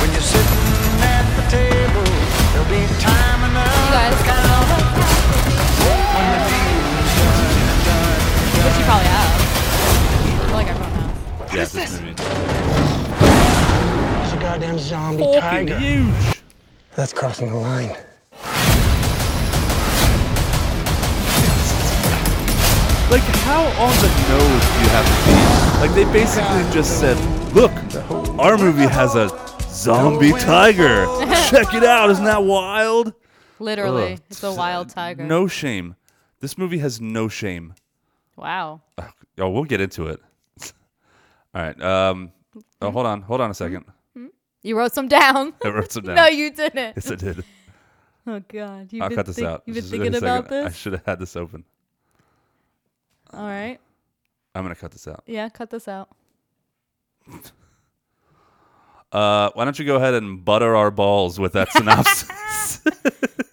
When you're sitting at the table, there'll be time You which you probably have. like everyone has. Yeah, this. It's a goddamn zombie Fucking tiger. huge. That's crossing the line. Like, how on the nose do you have to be? Like, they basically just said, look, our movie has a zombie tiger. Check it out. Isn't that wild? Literally, Ugh. it's a wild tiger. No shame. This movie has no shame. Wow. Oh, we'll get into it. <laughs> All right. Um, oh, hold on. Hold on a second. You wrote some down. <laughs> I wrote some <laughs> down. no, you didn't. Yes, I did. Oh God, you've I'll cut this think- out. You've been Just a thinking about second. I this. should have had this open. All right. I'm gonna cut this out. Yeah, cut this out. Uh, why don't you go ahead and butter our balls with that synopsis?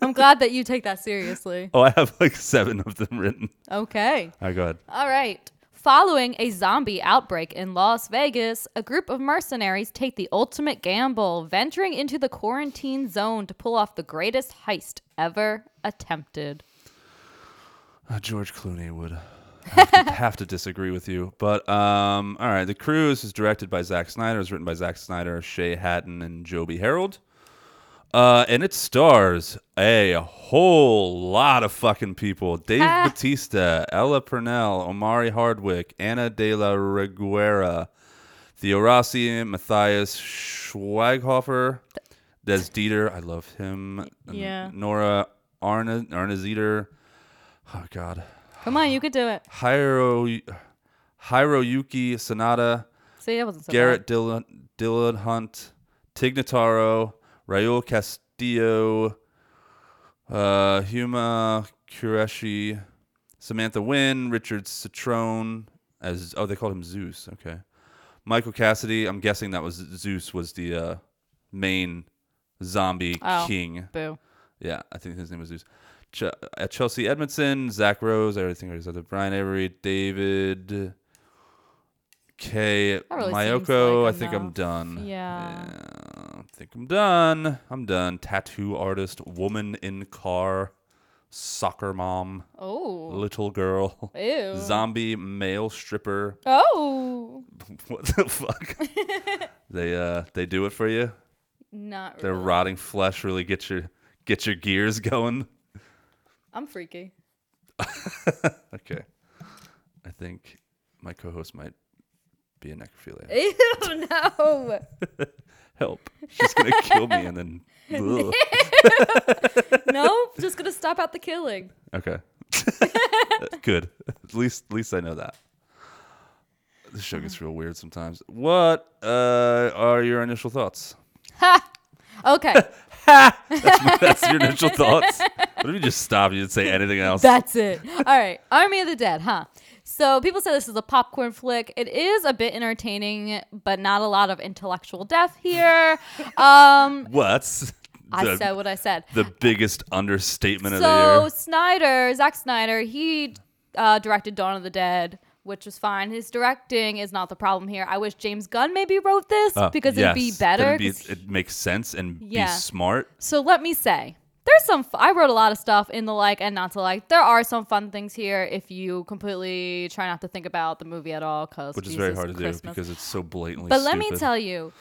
I'm glad that you take that seriously. oh, I have like seven of them written. Okay. All right, go ahead. All right. Following a zombie outbreak in Las Vegas, a group of mercenaries take the ultimate gamble, venturing into the quarantine zone to pull off the greatest heist ever attempted. Uh, George Clooney would have to, <laughs> have to disagree with you, but um, all right. The Cruise is directed by Zack Snyder. It's written by Zack Snyder, Shay Hatton, and Joby Harold. Uh, and it stars a whole lot of fucking people: Dave Ah. Bautista, Ella Purnell, Omari Hardwick, Anna De La Reguera, Theo Rossi, Matthias Schweighofer, Des Dieter. I love him. Yeah. Nora Arna Arnezeder. Oh God. Come on, you could do it. Hiro Hiroyuki Sanada, See, it wasn't so Garrett bad. Dylan, Dillahunt, Tignataro, Raul Castillo, uh, Huma Qureshi, Samantha Wynn, Richard Cetrone, as oh they called him Zeus. Okay, Michael Cassidy. I'm guessing that was Zeus was the uh, main zombie Oh. king. Boo. Yeah, I think his name was Zeus. Ch- uh, Chelsea Edmundson, Zach Rose, I think I already said that. Brian Avery, David K. Really Mayoko. like I think I'm done. Yeah. I think I'm done. I'm done. Tattoo artist, woman in car, soccer mom, Oh. little girl, Ew. <laughs> zombie male stripper. Oh. <laughs> What the fuck? <laughs> they uh they do it for you. Not Their really. rotting flesh really get your get your gears going. I'm freaky. Okay. I think my co-host might be a necrophilia. Ew, <laughs> no. <laughs> Help! She's gonna kill me and then. <laughs> No, just gonna stop at the killing. Okay. Good. At least, at least I know that. This show gets real weird sometimes. What uh, are your initial thoughts? Ha. Okay, That's your initial thoughts. What if you just stop? You didn't say anything else. that's it. All right, Army of the Dead, huh? So people say this is a popcorn flick. It is a bit entertaining, but not a lot of intellectual depth here. <laughs> Um, What's I said what I said. the biggest understatement of the year. So? Snyder, Zack Snyder, he uh, directed Dawn of the Dead, which was fine. His directing is not the problem here. I wish James Gunn maybe wrote this Oh, because it'd be better. That'd be- it makes sense and Yeah. be smart. So let me say, there's some. f- I wrote a lot of stuff in the like and not to like. There are some fun things here if you completely try not to think about the movie at all, because Which is very hard to do because it's so blatantly. But let me tell you,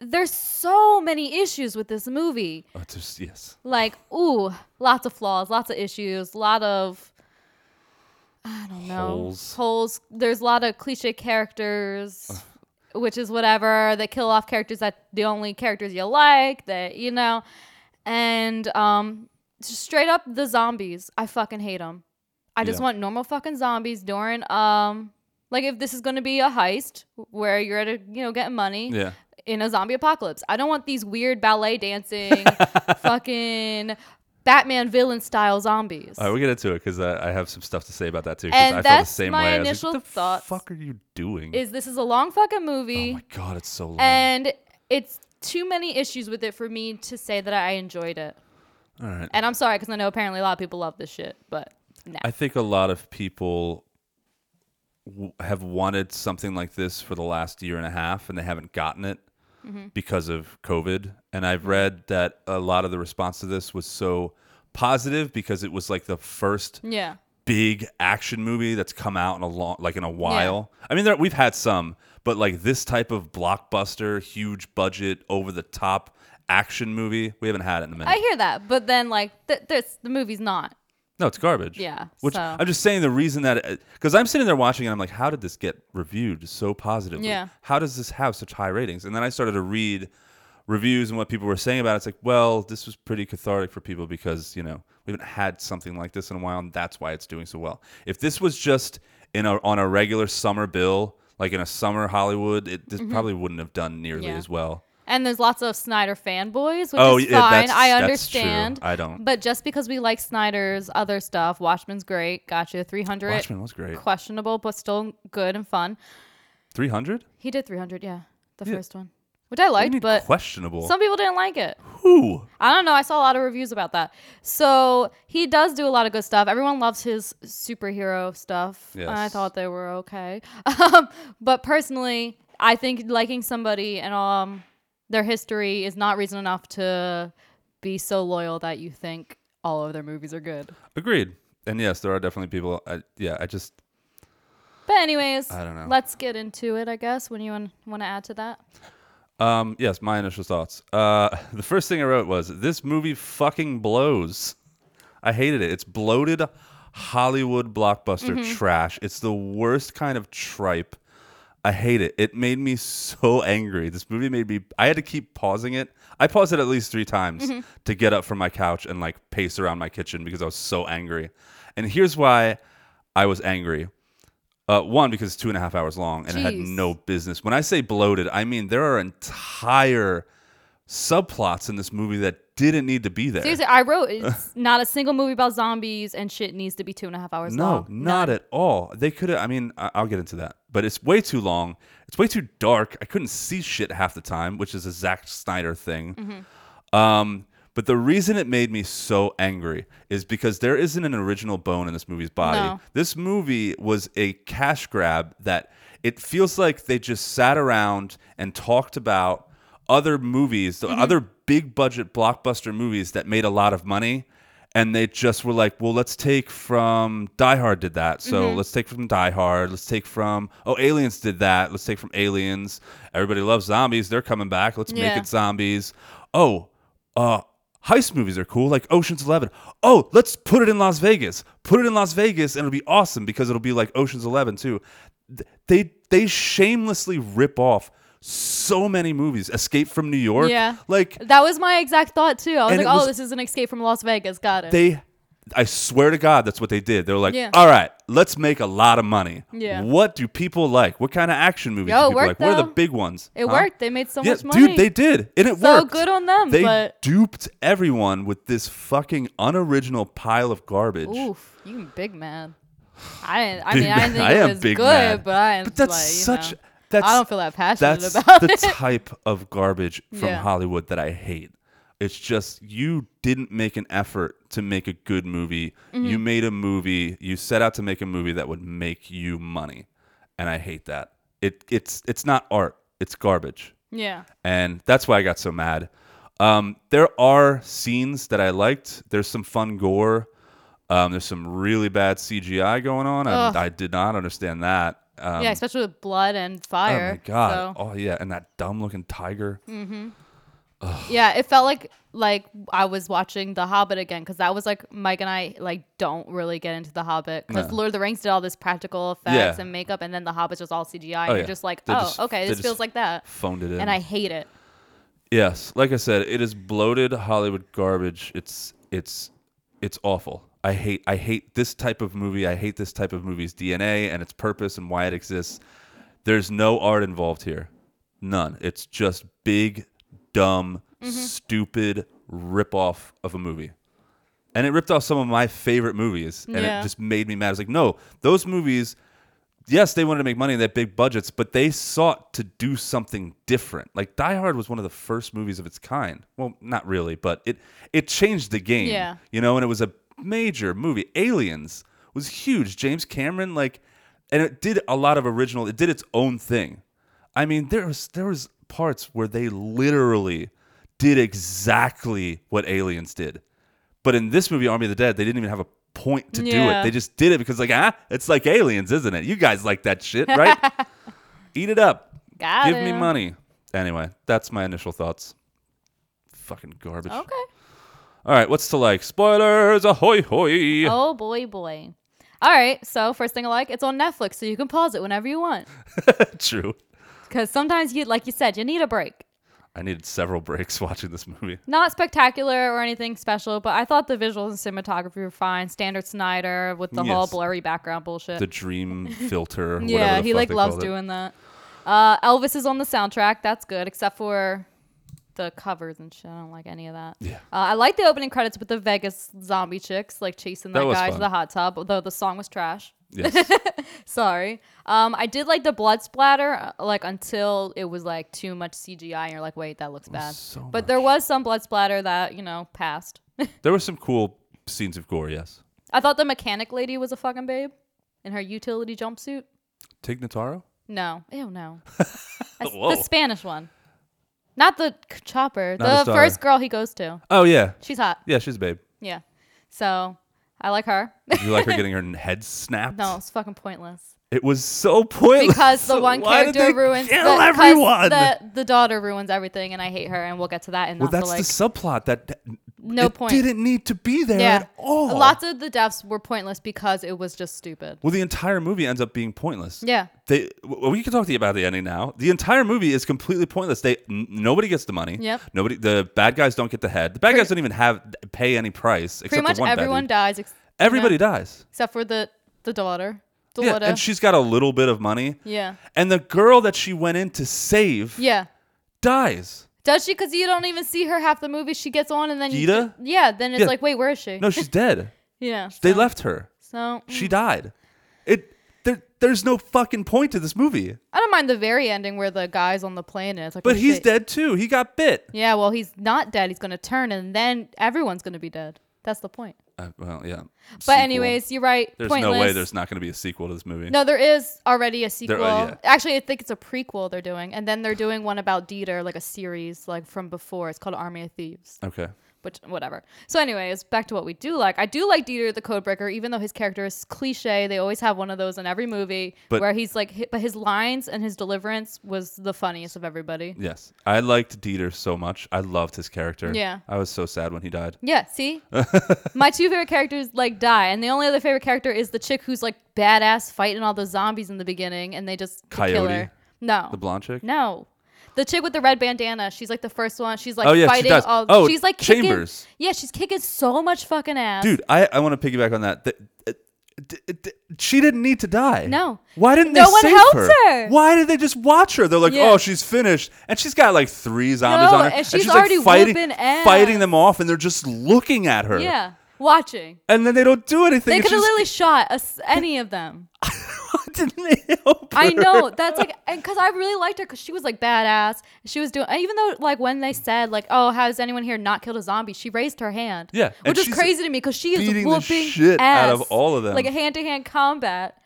there's so many issues with this movie. Oh, just, yes. Like, ooh, lots of flaws, lots of issues, a lot of. I don't know. Holes. Holes. There's a lot of cliche characters, which is whatever. They kill off characters that the only characters you like, that, you know. And um, straight up the zombies. I fucking hate them. I just Yeah. want normal fucking zombies during um like if this is going to be a heist where you're at a you know getting money Yeah. in a zombie apocalypse. I don't want these weird ballet dancing <laughs> fucking Batman villain style zombies. All right, we'll get into it because I, I have some stuff to say about that too. And I felt that's the same my way. Initial like, what the thoughts. fuck are you doing? Is this is a long fucking movie? oh my god, it's so long. and it's too many issues with it for me to say that I enjoyed it. All right. And I'm sorry because I know apparently a lot of people love this shit, but no. I think a lot of people w- have wanted something like this for the last year and a half, and they haven't gotten it Mm-hmm. because of COVID. And I've read that a lot of the response to this was so positive because it was like the first yeah. Big action movie that's come out in a long, like in a while. I mean, there, we've had some, but like this type of blockbuster, huge budget, over the top action movie, we haven't had it in a minute. I hear that, but then like th- this, the movie's not. No, it's garbage. Yeah, Which so- I'm just saying the reason that uh, because I'm sitting there watching and I'm like, how did this get reviewed so positively? Yeah. How does this have such high ratings? And then I started to read reviews and what people were saying about it. It's like, well, this was pretty cathartic for people because you know we haven't had something like this in a while, and that's why it's doing so well. If this was just in a on a regular summer bill, like in a summer Hollywood, it this probably wouldn't have done nearly Mm-hmm. Yeah. as well. And there's lots of Snyder fanboys, which Oh, is yeah, fine. I understand. I don't. But just because we like Snyder's other stuff, Watchmen's great. Gotcha. 300. Watchmen was great. Questionable, but still good and fun. Three hundred. He did 300, yeah. The Yeah. first one. Which I liked, but questionable. some people didn't like it. Who? I don't know. I saw a lot of reviews about that. So he does do a lot of good stuff. Everyone loves his superhero stuff. and I thought they were okay. <laughs> Um, but personally, I think liking somebody and um their history is not reason enough to be so loyal that you think all of their movies are good. Agreed. And yes, there are definitely people. I, yeah, I just But anyways, I don't know. let's get into it. I guess when you want want to add to that. Um, yes, my initial thoughts. Uh, <laughs> the first thing I wrote was this movie fucking blows. I hated it. It's bloated Hollywood blockbuster Mm-hmm. trash. It's the worst kind of tripe. I hate it. It made me so angry. This movie made me. I had to keep pausing it. I paused it at least three times Mm-hmm. to get up from my couch and like pace around my kitchen because I was so angry. And here's why I was angry. Uh, one because it's two and a half hours long and it had no business. When I say bloated, I mean there are entire subplots in this movie that didn't need to be there. Seriously, I wrote it's <laughs> not a single movie about zombies and shit needs to be two and a half hours No, long. No, not at all. They could have. I mean, I- I'll get into that, but it's way too long. It's way too dark. I couldn't see shit half the time, which is a Zack Snyder thing. Mm-hmm. Um, but the reason it made me so angry is because there isn't an original bone in this movie's body. No. This movie was a cash grab that it feels like they just sat around and talked about other movies, the other big budget blockbuster movies that made a lot of money. And they just were like, well, let's take from Die Hard did that. So let's take from Die Hard. Let's take from, oh, Aliens did that. Let's take from Aliens. Everybody loves zombies. They're coming back. Let's make it zombies. Oh, uh, heist movies are cool, like Ocean's Eleven. Oh, let's put it in Las Vegas. Put it in Las Vegas, and it'll be awesome because it'll be like Ocean's Eleven too. They they shamelessly rip off so many movies. Escape from New York, Yeah. like That was my exact thought too. I was like, oh, was- this is an escape from Las Vegas. Got it. they. I swear to God, that's what they did. They were like, Yeah. "All right, let's make a lot of money. Yeah. What do people like? What kind of action movies Yo, do it people like? worked, What are the though. big ones? It Huh? worked. They made so yeah, much money. dude, they did, and it worked. So worked. good on them, They but- duped everyone with this fucking unoriginal pile of garbage. Oof, you big man. I didn't. I Big mean, I didn't think I it am was big good, but I. But that's like, you such. know, That's I don't feel that passionate that's about the <laughs> it. type of garbage from Yeah. Hollywood that I hate. It's just you didn't make an effort to make a good movie. Mm-hmm. You made a movie. You set out to make a movie that would make you money, and I hate that. It it's it's not art. It's garbage yeah. and that's why I got so mad. Um, there are scenes that I liked. There's some fun gore. Um, there's some really bad CGI going on, and I did not understand that. Um, yeah, especially with blood and fire. oh my god! So, Oh yeah, and that dumb-looking tiger. Yeah, it felt like like I was watching The Hobbit again because that was like Mike and I like don't really get into The Hobbit because No. Lord of the Rings did all this practical effects Yeah. and makeup, and then The Hobbit's just all CGI. Oh, and yeah. You're just like, They oh, just- okay, they this just feels like that, Phoned it in. and I hate it. Yes, like I said, it is bloated Hollywood garbage. It's it's it's awful. I hate I hate this type of movie. I hate this type of movie's DNA and its purpose and why it exists. There's no art involved here. None. It's just big, dumb, mm-hmm. stupid rip-off of a movie. And it ripped off some of my favorite movies and Yeah. it just made me mad. I was like, "No, those movies yes, they wanted to make money and they had big budgets, but they sought to do something different. Like Die Hard was one of the first movies of its kind. Well, not really, but it it changed the game. Yeah. You know, and it was a major movie. Aliens was huge. James Cameron, like and it did a lot of original it did its own thing. I mean, there was there was parts where they literally did exactly what aliens did. But in this movie, Army of the Dead, they didn't even have a point to do it. They just did it because, like, ah, it's like aliens, isn't it? You guys like that shit, <laughs> right? Eat it up. Got Give me money. Anyway, that's my initial thoughts. Fucking garbage. Okay. All right, what's to like? Spoilers, ahoy hoy. Oh boy, boy. All right. So first thing I like, it's on Netflix, so you can pause it whenever you want. <laughs> True. Because sometimes you, like you said, you need a break. I needed several breaks <laughs> watching this movie. Not spectacular or anything special, but I thought the visuals and cinematography were fine. Standard Snyder with the whole blurry background bullshit. The dream <laughs> filter. yeah, he like loves it. doing that. Uh, Elvis is on the soundtrack. That's good, except for the covers and shit. I don't like any of that. Yeah. Uh, I like the opening credits with the Vegas zombie chicks like chasing That that, guy to the hot tub, although the song was trash. Yes. <laughs> Sorry. Um, I did like the blood splatter, uh, like until it was like too much CGI, and you're like, wait, that looks bad. so but there was some blood splatter that you know passed. <laughs> there were some cool scenes of gore. Yes. I thought the mechanic lady was a fucking babe in her utility jumpsuit. Tig Notaro. No, ew, no. <laughs> That's Whoa. the Spanish one, not the c- chopper. Not his the daughter. first girl he goes to. Oh yeah. She's hot. Yeah, she's a babe. Yeah. So I like her. You like her getting <laughs> her head snapped? no, it's fucking pointless. It was so pointless. because the <laughs> one Why character ruins kill the, everyone. The, the daughter ruins everything, and I hate her, and we'll get to that in well, that's like the subplot that that- No point. didn't need to be there yeah. at all. Lots of the deaths were pointless because it was just stupid. well, the entire movie ends up being pointless. Yeah. They, well, we can talk to you about the ending now. The entire movie is completely pointless. They n- nobody gets the money. Yep. Nobody. The bad guys don't get the head. The bad guys don't even have pay any price. Pretty much everyone dies. Ex- you Everybody know, dies. except for the the daughter. Yeah, and she's got a little bit of money. yeah. And the girl that she went in to save Yeah. dies. Does she? Because you don't even see her half the movie. She gets on, and then you. Gita? Yeah. Then it's Yeah. like, wait, where is she? No, she's <laughs> dead. yeah. They so- left her. So mm. She died. It there there's no fucking point to this movie. I don't mind the very ending where the guy's on the plane and it's like. But oh, he's shit. dead too. He got bit. Yeah. Well, he's not dead. He's gonna turn, and then everyone's gonna be dead. That's the point. Uh, well, yeah. But Sequel. anyways, you're right. there's pointless. no way there's not going to be a sequel to this movie. No, there is already a sequel. yeah. Actually, I think it's a prequel they're doing, and then they're doing one about Dieter, like a series, like from before. It's called Army of Thieves. Okay. Which whatever. So, anyways, back to what we do like. I do like Dieter the Codebreaker, even though his character is cliche. They always have one of those in every movie But- where he's like, hi- but his lines and his deliverance was the funniest of everybody. Yes. I liked Dieter so much. I loved his character. Yeah. I was so sad when he died. Yeah, see? <laughs> My two favorite characters like die, and the only other favorite character is the chick who's like badass fighting all the zombies in the beginning and they just kill Coyote? her. No. The blonde chick? No. The chick with the red bandana, she's like the first one. She's like Oh, yeah, she fighting does. all Oh, she's like kicking, Chambers. Yeah, she's kicking so much fucking ass. Dude, I, I want to piggyback on that. Th- uh, d- d- she didn't need to die. No. Why didn't No they one save helps her? her. Why did they just watch her? They're like, Yeah. oh, she's finished, and she's got like three zombies No, on her, and she's like, already fighting, ass. fighting them off, and they're just looking at her. Yeah. Watching. And then they don't do anything. They could have she's- literally shot us, any of them. <laughs> <laughs> didn't they help I know that's like, and because I really liked her because she was like badass. She was doing, even though like when they said like, "Oh, has anyone here not killed a zombie?" She raised her hand. Yeah, and which is she's crazy to me because she is beating the whooping shit ass, out of all of them. like a hand to hand combat.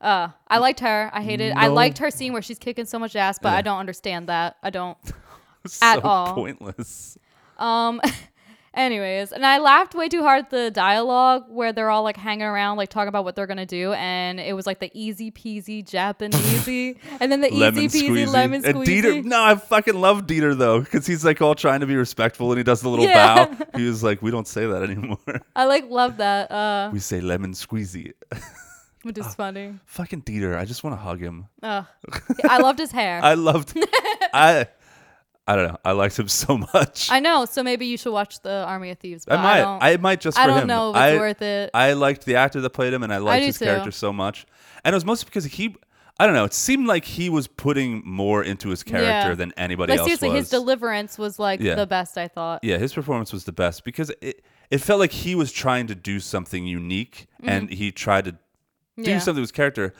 Uh, I liked her. I hated. I No. liked her scene where she's kicking so much ass, but. I don't understand that. I don't. <laughs> so at all. pointless. Um. <laughs> Anyways, and I laughed way too hard at the dialogue where they're all like hanging around, like talking about what they're gonna do, and it was like the easy peasy Japanesey, <laughs> and then the lemon easy peasy squeezy. lemon And squeezy. Dieter, no, I fucking love Dieter though, because he's like all trying to be respectful and he does the little Yeah. bow. <laughs> He was like, we don't say that anymore. I like love that. Uh, we say lemon squeezy. which is funny. fucking Dieter, I just want to hug him. Ugh. <laughs> I loved his hair. I loved. I. I don't know. I liked him <laughs> so much. I know, so maybe you should watch the Army of Thieves. I But I, might. don't, I, might just for I don't him. know if it's I, worth it. I liked the actor that played him, and I liked do his too. character so much. And it was mostly because he. I don't know. It seemed like he was putting more into his character Yeah. than anybody Like else seriously, was. his deliverance was like Yeah. the best. I thought. yeah, his performance was the best because it it felt like he was trying to do something unique, and he tried to do Mm-hmm. Yeah. something with his character.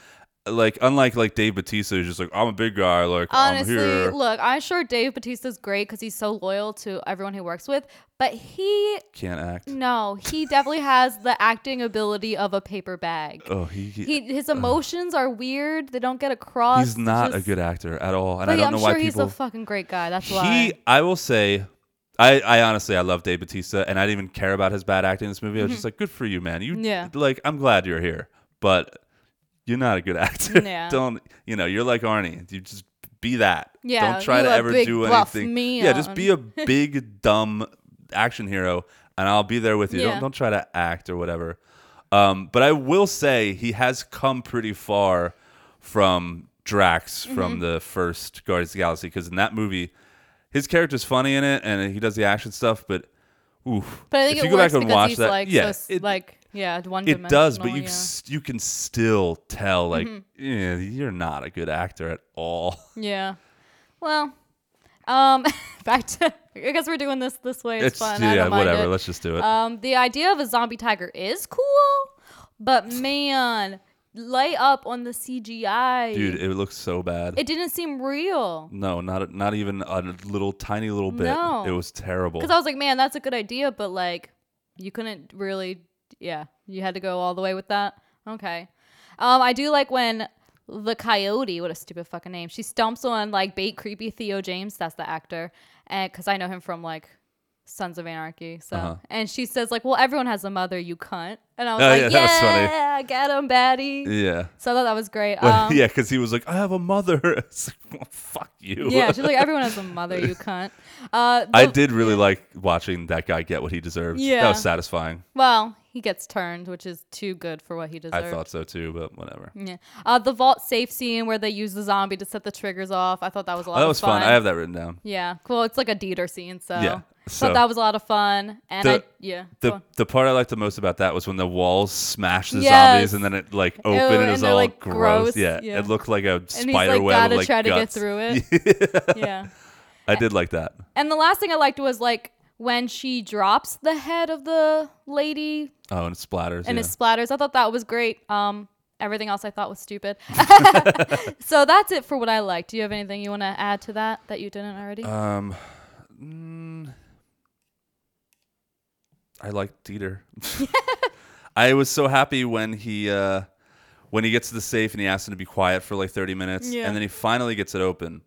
Like unlike like Dave Bautista, who's just like I'm a big guy, like Honestly, I'm here. look, I'm sure Dave Bautista's great because he's so loyal to everyone he works with, but he Can't act. no, he definitely has the acting ability of a paper bag. Oh, he, He his emotions are weird; they don't get across. he's not just- a good actor at all, and I don't I'm know sure why he's a fucking great guy. That's why. He, I will say, I, I honestly, I love Dave Bautista, and I didn't even care about his bad acting in this movie. I was just like, good for you, man. You, Mm-hmm. Yeah. like, I'm glad you're here, but you're not a good actor. <laughs> Yeah. don't, you know, you're like Arnie. You just be that. Yeah, Don't try to ever do anything. Yeah, just be a <laughs> big dumb action hero, and I'll be there with you. Yeah. Don't don't try to act or whatever. Um, but I will say he has come pretty far from Drax Mm-hmm. from the first Guardians of the Galaxy because in that movie, his character's funny in it and he does the action stuff, but oof. But I think if you go back and watch that, like yeah, so it, like yeah, one it does, but you yeah. Mm-hmm. s- you can still tell like yeah, you're not a good actor at all. <laughs> Yeah. Well, um, <laughs> back to I guess we're doing this this way. It's, It's fun. Yeah, whatever. it. Let's just do it. Um, the idea of a zombie tiger is cool, but man, lay up on the CGI. Dude, it looks so bad. it didn't seem real. no, not not even a little tiny little bit. No. It was terrible. Because I was like, man, that's a good idea, but like, you couldn't really, yeah, you had to go all the way with that. Okay. Um, I do like when the coyote, what a stupid fucking name, she stomps on like bait creepy Theo James, that's the actor, and because I know him from like Sons of Anarchy, so Uh-huh. and she says like, well, everyone has a mother, you cunt, and I was Oh, like, yeah, <laughs> that was funny. yeah, get him, baddie. yeah. So I thought that was great. But, Um, <laughs> yeah, because he was like, I have a mother. <laughs> Like, well, fuck you. yeah, she's like, everyone has a mother, you cunt. Uh, I did really like watching that guy get what he deserved. Yeah, That was satisfying. Well, he gets turned, which is too good for what he deserves. I thought so too, but whatever. Yeah. Uh, the vault safe scene where they use the zombie to set the triggers off. I thought that was a lot Oh, that of was fun. I have that written down. Yeah. Cool. It's like a Dieter scene, so Yeah, so- thought that was a lot of fun. And The- I yeah. The the part I liked the most about that was when the walls smashed the Yes. zombies and then it like opened and and it was all like, gross. gross, Yeah, yeah. it looked like a and he's like web gotta like try to get through it. <laughs> yeah. I did like that. And the last thing I liked was like when she drops the head of the lady Oh, and it splatters. and yeah. it splatters. I thought that was great. Um, everything else I thought was stupid. <laughs> <laughs> so that's it for what I liked. Do you have anything you want to add to that that you didn't already? Um, mm, I like Dieter. <laughs> I was so happy when he uh, when he gets to the safe and he asks him to be quiet for like 30 minutes, Yeah. and then he finally gets it open,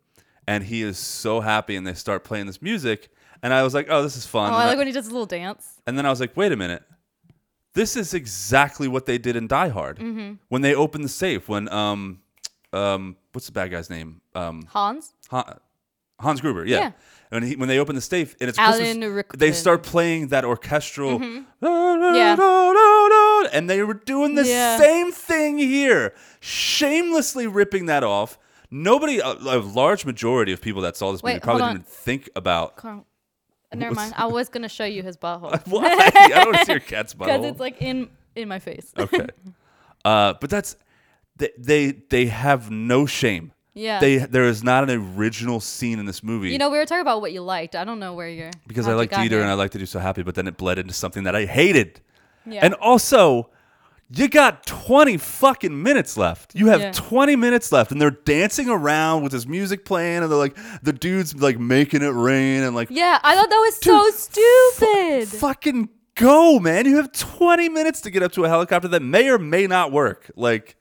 and he is so happy, and they start playing this music, and I was like, oh, this is fun. oh, and, I I- like when he does a little dance. and then I was like, wait a minute. This is exactly what they did in Die Hard Mm-hmm. when they opened the safe. When um, um, what's the bad guy's name? Um, Hans. Han- Hans Gruber, yeah. Yeah. And he, when they open the safe and it's Alan Christmas, Rickman. they start playing that orchestral, Yeah. and they were doing the Yeah. same thing here, shamelessly ripping that off. Nobody, a, a large majority of people that saw this movie Wait, probably didn't even think about Carl- <laughs> Never mind. <laughs> I was gonna show you his butthole <laughs> why. I don't see your cat's because it's like in in my face. okay, uh, but that's they, they they have no shame. Yeah. They there is not an original scene in this movie. you know, we were talking about what you liked. I don't know where you're because I liked like Dieter and I like to do so happy, but then it bled into something that I hated. Yeah. And also, you got 20 fucking minutes left. You have Yeah. 20 minutes left, and they're dancing around with this music playing, and they're like, the dude's like making it rain, and like, yeah, I thought that was so stupid. fucking go, man. You have 20 minutes to get up to a helicopter that may or may not work. Like,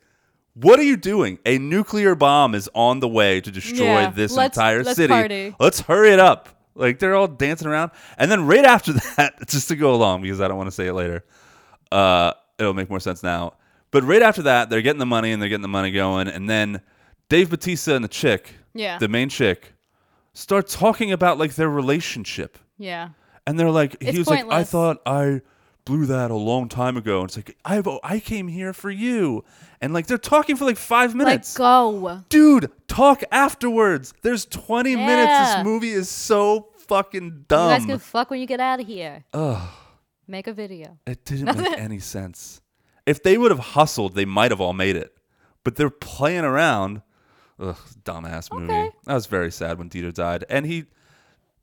what are you doing? A nuclear bomb is on the way to destroy Yeah, this let's- entire let's city. party. Let's hurry it up. Like they're all dancing around, and then right after <laughs> that, just to go along because I don't want to say it later. Uh, it'll make more sense now. But right after that, they're getting the money and they're getting the money going, and then Dave Bautista and the chick, Yeah. the main chick, start talking about like their relationship. yeah. And they're like, It's he was like, I thought I blew that a long time ago. And it's like, I've oh, I came here for you. And like they're talking for like five Like minutes. go. Dude, talk afterwards. There's 20 minutes. This movie is so fucking dumb. You guys can fuck when you get out of here. Ugh, Make a video. it didn't make <laughs> any sense. If they would have hustled, they might have all made it. But they're playing around. Ugh, dumbass movie. Okay. I was very sad when Dieter died. And he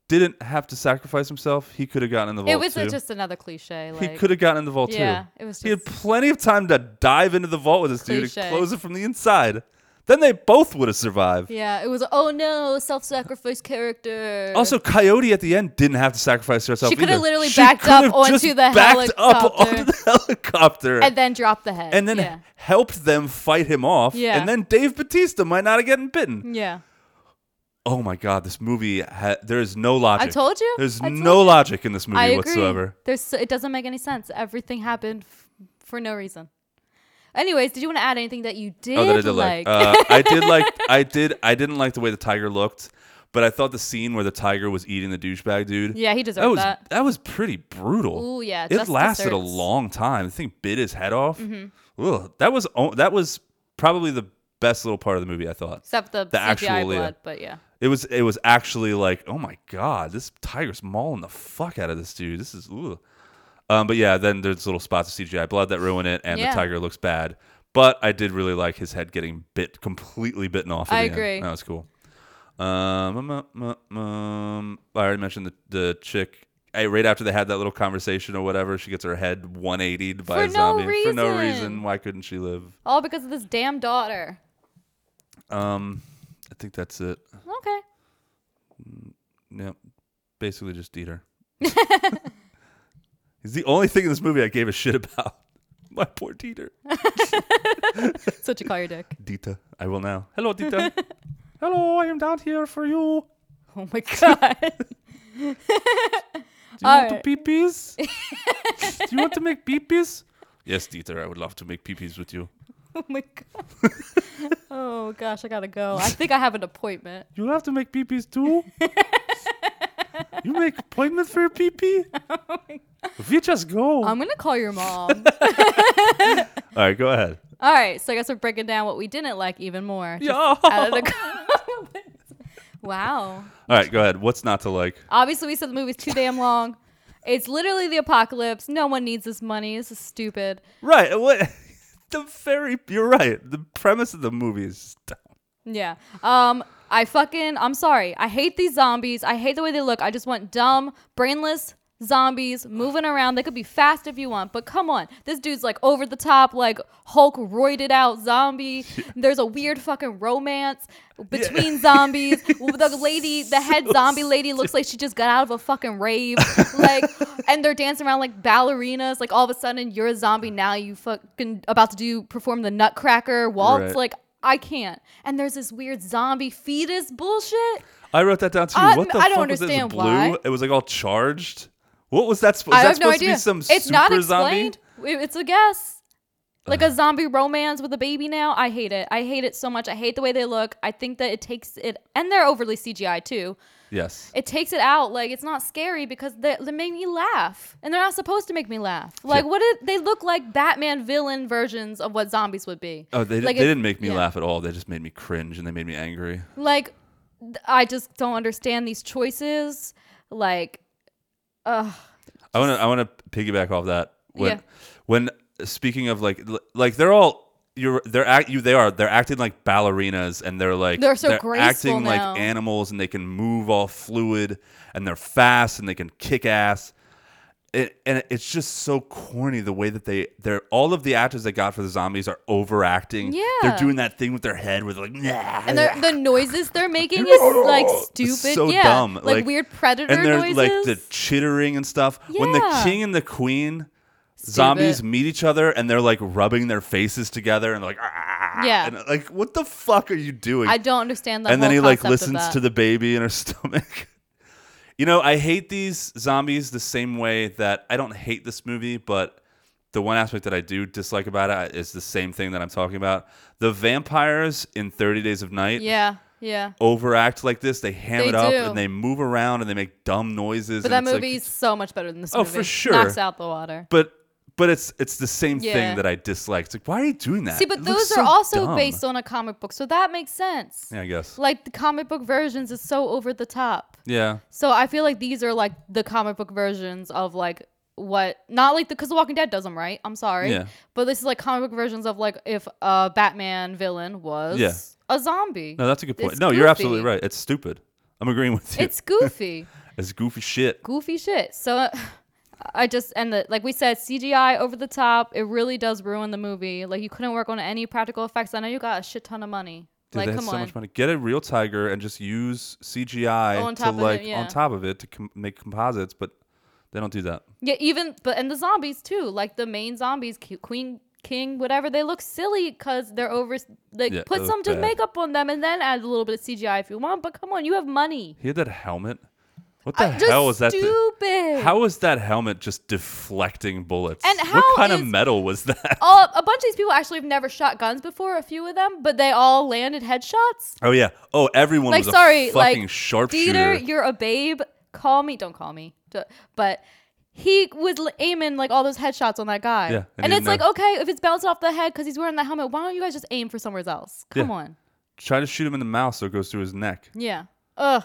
didn't have to sacrifice himself. He could have gotten in the vault It was too. just another cliche. He could have gotten in the vault Yeah, too. it was he had plenty of time to dive into the vault with this dude and close it from the inside. Then they both would have survived. yeah, it was. Oh no, self-sacrifice character. Also, Coyote at the end didn't have to sacrifice herself. She could have literally She backed up onto just the backed up helicopter. onto the <laughs> helicopter and then dropped the head. and then yeah, helped them fight him off. Yeah. And then Dave Bautista might not have gotten bitten. yeah. Oh my God, this movie, ha- there is no logic. I told you. There's told no you. logic in this movie I agree. whatsoever. There's. so- It doesn't make any sense. Everything happened f- for no reason. Anyways, did you want to add anything that you did, Oh, that I did like. like? Uh, I did <laughs> like. I did. I didn't like the way the tiger looked, but I thought the scene where the tiger was eating the douchebag dude. Yeah, he deserved that was, that. That was pretty brutal. Ooh, yeah, It lasted a desserts. Mm-hmm. long time. The thing bit his head off. Ugh, that was that was probably the best little part of the movie. I thought. Except the, the CGI actual, blood, but yeah. It was it was actually like, oh my god, this tiger's mauling the fuck out of this dude. This is ugh. Um, but yeah, then there's little spots of CGI blood that ruin it, and Yeah. the tiger looks bad. But I did really like his head getting bit completely bitten off. I the end. agree. That was cool. Um, um, um, um, um, I already mentioned the the chick. I, right after they had that little conversation or whatever, she gets her head 180'd by For a zombie no for no reason. reason. Why couldn't she live? All because of this damn daughter. Um, I think that's it. Okay. Yep. Basically just eat her. <laughs> He's the only thing in this movie I gave a shit about. <laughs> My poor Dieter. That's what you call your dick. Dita. I will now. Hello, Dita. <laughs> Hello, I am down here for you. Oh my god. <laughs> Do you All want right. to peepees? Do you want to make peepees? Yes, Dieter, I would love to make peepees with you. oh my god. oh gosh, I gotta go. I think I have an appointment. You have to make peepees too? You make appointments for your <laughs> If you just go. I'm gonna call your mom. <laughs> <laughs> All right, go ahead. All right, so I guess we're breaking down what we didn't like even more. Yeah. out of the comments. wow. All right, go ahead. What's not to like? Obviously, we said the movie's too damn long. It's literally the apocalypse. No one needs this money. This is stupid. Right. What? The very. You're right. The premise of the movie is dumb. Yeah. Um. I fucking. I'm sorry. I hate these zombies. I hate the way they look. I just want dumb, brainless zombies moving around. They could be fast if you want, but come on. This dude's like over the top, like Hulk roided out zombie. <laughs> There's a weird fucking romance between zombies. <laughs> The lady, the head zombie lady, looks like she just got out of a fucking rave. <laughs> like, and they're dancing around like ballerinas. Like all of a sudden, you're a zombie now. You fucking about to do perform the Nutcracker waltz. Right. Like. I can't. And there's this weird zombie fetus bullshit. I wrote that down too. I- what the I don't fuck was this blue? why. It was like all charged. What was that? sp- Was I that have no supposed to be some it's super not zombie? explained. It- It's a guess. Like uh-huh. a zombie romance with a baby now. I hate it. I hate it so much. I hate the way they look. I think that it takes it, and they're overly CGI too. Yes. It takes it out. Like it's not scary because they, they make me laugh, and they're not supposed to make me laugh. Like Yeah. what? Did, they look like Batman villain versions of what zombies would be. Oh, they, Like they it- didn't make me yeah. laugh at all. They just made me cringe and they made me angry. Like I just don't understand these choices. Like, ugh. I want to I want to piggyback off that. When Yeah. when speaking of like like they're all you're they're act you they are they're acting like ballerinas and they're like They're so acting graceful like now. animals and they can move all fluid and they're fast and they can kick ass. It, and it's just so corny the way that they they're all of the actors they got for the zombies are overacting. Yeah. they're doing that thing with their head with like nah, <laughs> And they're, the noises they're making is like <laughs> stupid. so yeah. dumb. Like, Like- weird predator and they're noises. like the chittering and stuff. When the king and the queen zombies meet each other and they're like rubbing their faces together and like ah, Yeah. and like what the fuck are you doing? I don't understand that and then he like listens to the baby in her <laughs> stomach. you know, I hate these zombies the same way that I don't hate this movie, but the one aspect that I do dislike about it is the same thing that I'm talking about. The vampires in 30 Days of Night Yeah, yeah. overact like this. They ham They it up do. and they move around and they make dumb noises. But and that it's like- movie's so much better than this Oh, movie. for sure. Knocks out the water. but but it's it's the same Yeah. thing that I dislike. It's like why are you doing that? See, but It those are so also dumb. based on a comic book, so that makes sense. Yeah, I guess. Like the comic book versions is so over the top. Yeah. So I feel like these are like the comic book versions of like what not like the because The Walking Dead does them right. I'm sorry, Yeah. but this is like comic book versions of like if a Batman villain was Yeah. a zombie. No, that's a good point. It's no, you're absolutely right. It's stupid. I'm agreeing with you. It's goofy. <laughs> It's goofy shit. goofy shit. So uh, <laughs> I just and the like we said CGI over the top. It really does ruin the movie. Like you couldn't work on any practical effects. I know you got a shit ton of money. Dude, like they had come so on. much money. Get a real tiger and just use CGI On to top of it, like yeah. on top of it to com- make composites, but they don't do that. Yeah, even but and the zombies too. Like the main zombies, Queen, King, whatever. They look silly because they're over. Like Yeah, put some just makeup on them and then add a little bit of CGI if you want. But come on, you have money. He had that helmet. What the Uh, hell was that? Stupid. how was that helmet just deflecting bullets? And what how kind of metal was that? all a bunch of these people actually have never shot guns before. A few of them, but they all landed headshots. Oh yeah. Oh, everyone like was sorry, fucking like sharpshooter. Dieter, you're a babe. Call me. Don't call me. But he was aiming like all those headshots on that guy. Yeah, and and it's didn't like okay, if it's bouncing off the head because he's wearing that helmet, why don't you guys just aim for somewhere else? Come Yeah. on. Try to shoot him in the mouth so it goes through his neck. Yeah. Ugh.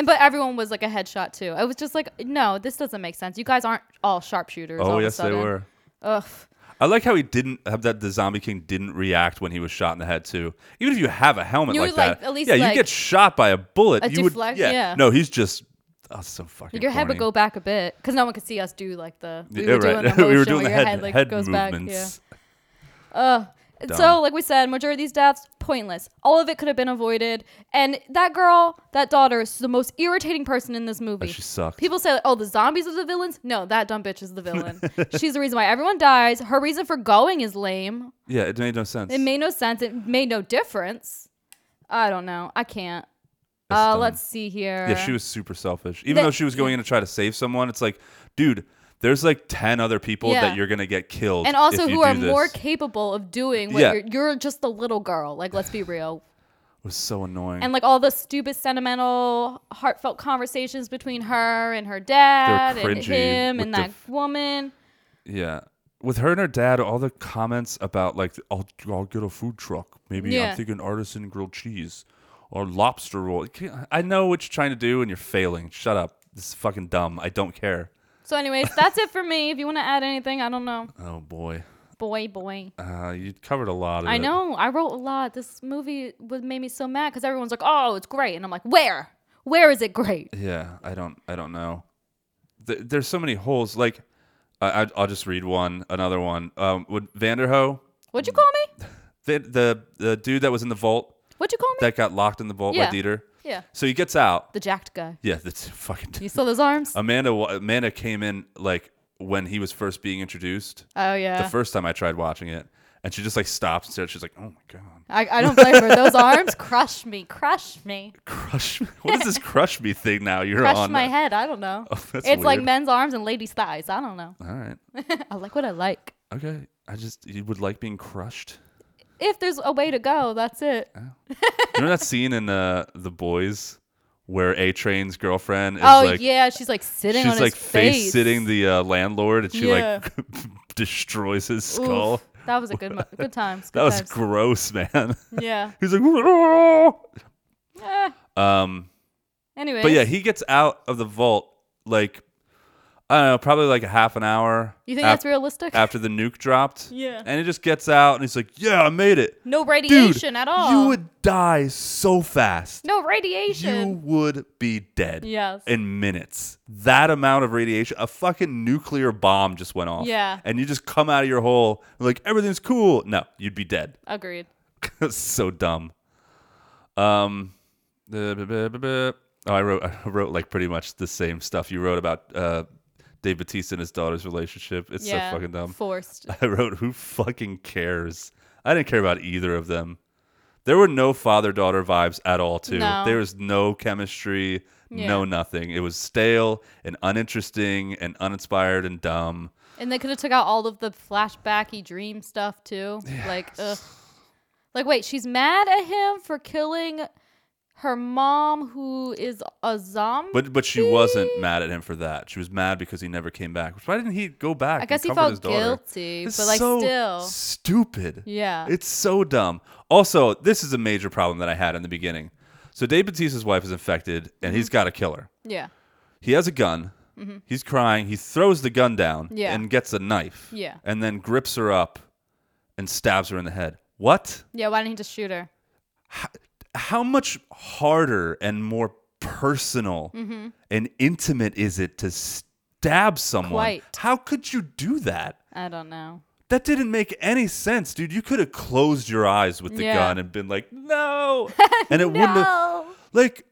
And but everyone was like a headshot too. I was just like, no, this doesn't make sense. You guys aren't all sharpshooters. Oh, all Oh of a yes, they sudden. were. Ugh. I like how he didn't have that. The zombie king didn't react when he was shot in the head too. Even if you have a helmet You like would, like, that, at least, yeah, you like, get shot by a bullet. a you would, deflect- yeah. yeah. No, he's just. Oh, so fucking. Your head would corny. go back a bit because no one could see us do like the we Yeah, were doing right. the <laughs> we were motion doing the where your head, head like head goes movements. back. Yeah. Ugh. Dumb. So, like we said, majority of these deaths pointless. All of it could have been avoided. And that girl, that daughter, is the most irritating person in this movie. she sucks. People say, "Oh, the zombies are the villains." No, that dumb bitch is the villain. <laughs> She's the reason why everyone dies. Her reason for going is lame. Yeah, it made no sense. It made no sense. It made no difference. I don't know. I can't. That's Uh, dumb. let's see here. Yeah, she was super selfish. Even That- though she was going in to try to save someone, it's like, dude, there's like ten other people Yeah. that you're gonna get killed. and also if you who are do more capable of doing what Yeah. you're, you're just a little girl like let's be real <sighs> It was so annoying. and like all the stupid sentimental heartfelt conversations between her and her dad and cringy him with and the that f- woman yeah, with her and her dad, all the comments about like, I'll I'll get a food truck. Maybe Yeah. I'm thinking artisan grilled cheese or lobster roll. You can't- I know what you're trying to do, and you're failing. Shut up. This is fucking dumb. I don't care. So anyways that's it for me if you want to add anything i don't know Oh boy, boy boy uh, you covered a lot of i it. know i wrote a lot this movie would made me so mad because everyone's like oh it's great and i'm like where where is it great Yeah, I don't, I don't know. Th- there's so many holes. Like, I, I, I'll just read one, another one. Um, would Vanderohe, what'd you call me <laughs> the, the the dude that was in the vault what'd you call me that got locked in the vault Yeah. by Dieter. Yeah So he gets out. the jacked guy Yeah, that's fucking. you saw those arms Amanda, wa- Amanda came in like when he was first being introduced. oh yeah The first time I tried watching it, and she just like stopped and stared. She's like, "Oh my god, I, I don't blame her. Those arms <laughs> crush me, crush me, crush! me. What is this <laughs> crush me thing now? You're crush on my head. I don't know. <laughs> Oh, that's it's like weird. men's arms and ladies' thighs. I don't know. All right, I like what I like. okay. I just you would like being crushed. If there's a way to go, that's it. You know that scene in uh, The Boys where A Train's girlfriend is oh like yeah, she's like sitting on she's his like face face sitting the uh, landlord and she Yeah. like <laughs> destroys his Oof, skull. that was a good, mo- good <laughs> times. That good was times. gross, man. <laughs> Yeah. He's like! Eh, um, anyway, but yeah, he gets out of the vault like I don't know, probably like a half an hour. You think af- that's realistic? After the nuke dropped, Yeah. and it just gets out and he's like, "Yeah, I made it." no Dude, radiation at all. you would die so fast. no radiation. You would be dead. Yes. In minutes. That amount of radiation, a fucking nuclear bomb just went off. Yeah. And you just come out of your hole like everything's cool. No, you'd be dead. <laughs> Agreed. So dumb. Um, uh, oh, I wrote, <laughs> I wrote like pretty much the same stuff you wrote about uh, Dave Bautista and his daughter's relationship. It's yeah. so fucking dumb. Forced. <laughs> I wrote, "Who fucking cares?" I didn't care about either of them. There were no father daughter vibes at all. Too. No. There was no chemistry, no nothing. It was stale and uninteresting and uninspired and dumb. And they could have took out all of the flashbacky dream stuff too. Like, ugh. Like, wait, she's mad at him for killing her mom, who is a zombie. But but she wasn't mad at him for that. She was mad because he never came back. Why didn't he go back? I guess he felt guilty, It's but like so still, stupid. yeah. It's so dumb. Also, this is a major problem that I had in the beginning. So Dave Bautista's wife is infected, and he's Mm-hmm. got to kill her. yeah, He has a gun. He's crying. He throws the gun down Yeah. and gets a knife. Yeah. And then grips her up and stabs her in the head. What? yeah. Why didn't he just shoot her? How much harder and more personal Mm-hmm. and intimate is it to stab someone? Quite. How could you do that? I don't know. That didn't make any sense, dude. You could have closed your eyes with the Yeah. gun and been like, "No," <laughs> and it wouldn't have like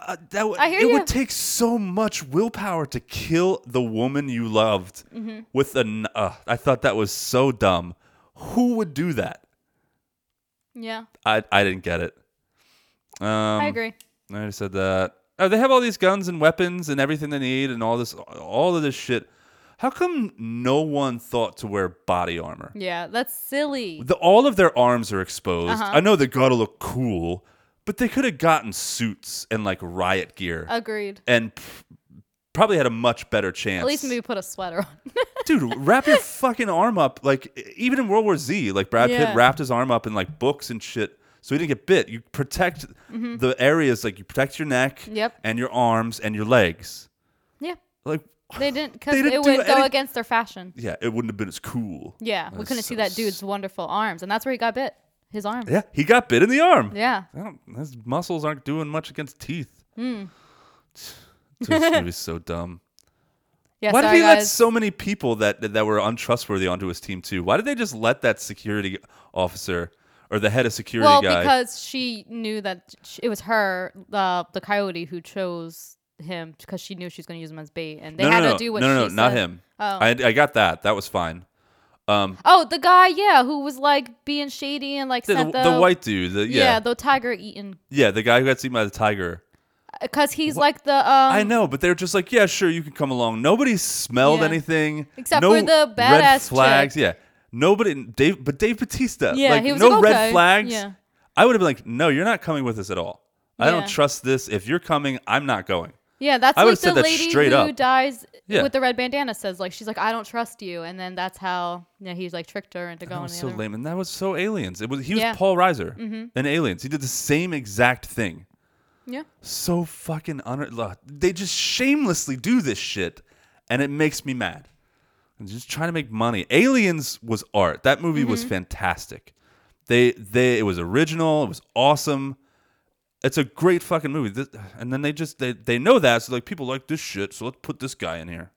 uh, that. W- I hear it you. would take so much willpower to kill the woman you loved Mm-hmm. with a. Uh, I thought that was so dumb. Who would do that? Yeah, I I didn't get it. Um, I agree. I already said that. Uh, they have all these guns and weapons and everything they need and all this, all of this shit. How come no one thought to wear body armor? Yeah, that's silly. The, all of their arms are exposed. Uh-huh. I know they gotta look cool, but they could have gotten suits and like riot gear Agreed. and p- probably had a much better chance. At least maybe put a sweater on. <laughs> dude, wrap your fucking arm up. Like even in World War Z, like Brad Yeah. Pitt wrapped his arm up in like books and shit, so he didn't get bit. You protect the areas like you protect your neck, Mm-hmm. Yep. and your arms and your legs. yeah, Like they didn't because it didn't would go any- against their fashion. yeah, it wouldn't have been as cool. Yeah, we couldn't see that dude's wonderful arms, and that's where he got bit. His arm. Yeah, he got bit in the arm. Yeah. His muscles aren't doing much against teeth. Hmm. <sighs> this movie's <laughs> so dumb. Yeah. Why did sorry, he let so many people that that were untrustworthy onto his team too? Why did they just let that security officer or the head of security well, guy? because she knew that sh- it was her, the the coyote, who chose him because she knew she was going to use him as bait, and they no, had no, to do what no, no, no, not him. Oh. I I got that. That was fine. Um, Oh, the guy, yeah, who was like being shady and like the, the, the, white dude. The, yeah. yeah, the tiger eaten yeah, the guy who got seen by the tiger. because he's like the um. I know, but they're just like, yeah, sure, you can come along. Nobody smelled Yeah. anything, Except no for the red badass flags. chick. Yeah, nobody. Dave, but Dave Bautista. Yeah, like he was no like, red okay, flags. yeah. I would have been like, no, you're not coming with us at all. I Yeah. don't trust this. If you're coming, I'm not going. Yeah, that's I like the said that lady straight who up. dies Yeah. with the red bandana says like she's like I don't trust you, and then that's how yeah he's like tricked her into That going. was the so lame, and that was so aliens. It was he was Yeah. Paul Reiser Mhm. in Aliens. He did the same exact thing. Yeah. So fucking look, They just shamelessly do this shit, and it makes me mad. I'm just trying to make money. Aliens was art. That movie was Mm-hmm. fantastic. They they it was original. It was awesome. It's a great fucking movie. This, and then they just they they know that so like people like this shit. So let's put this guy in here.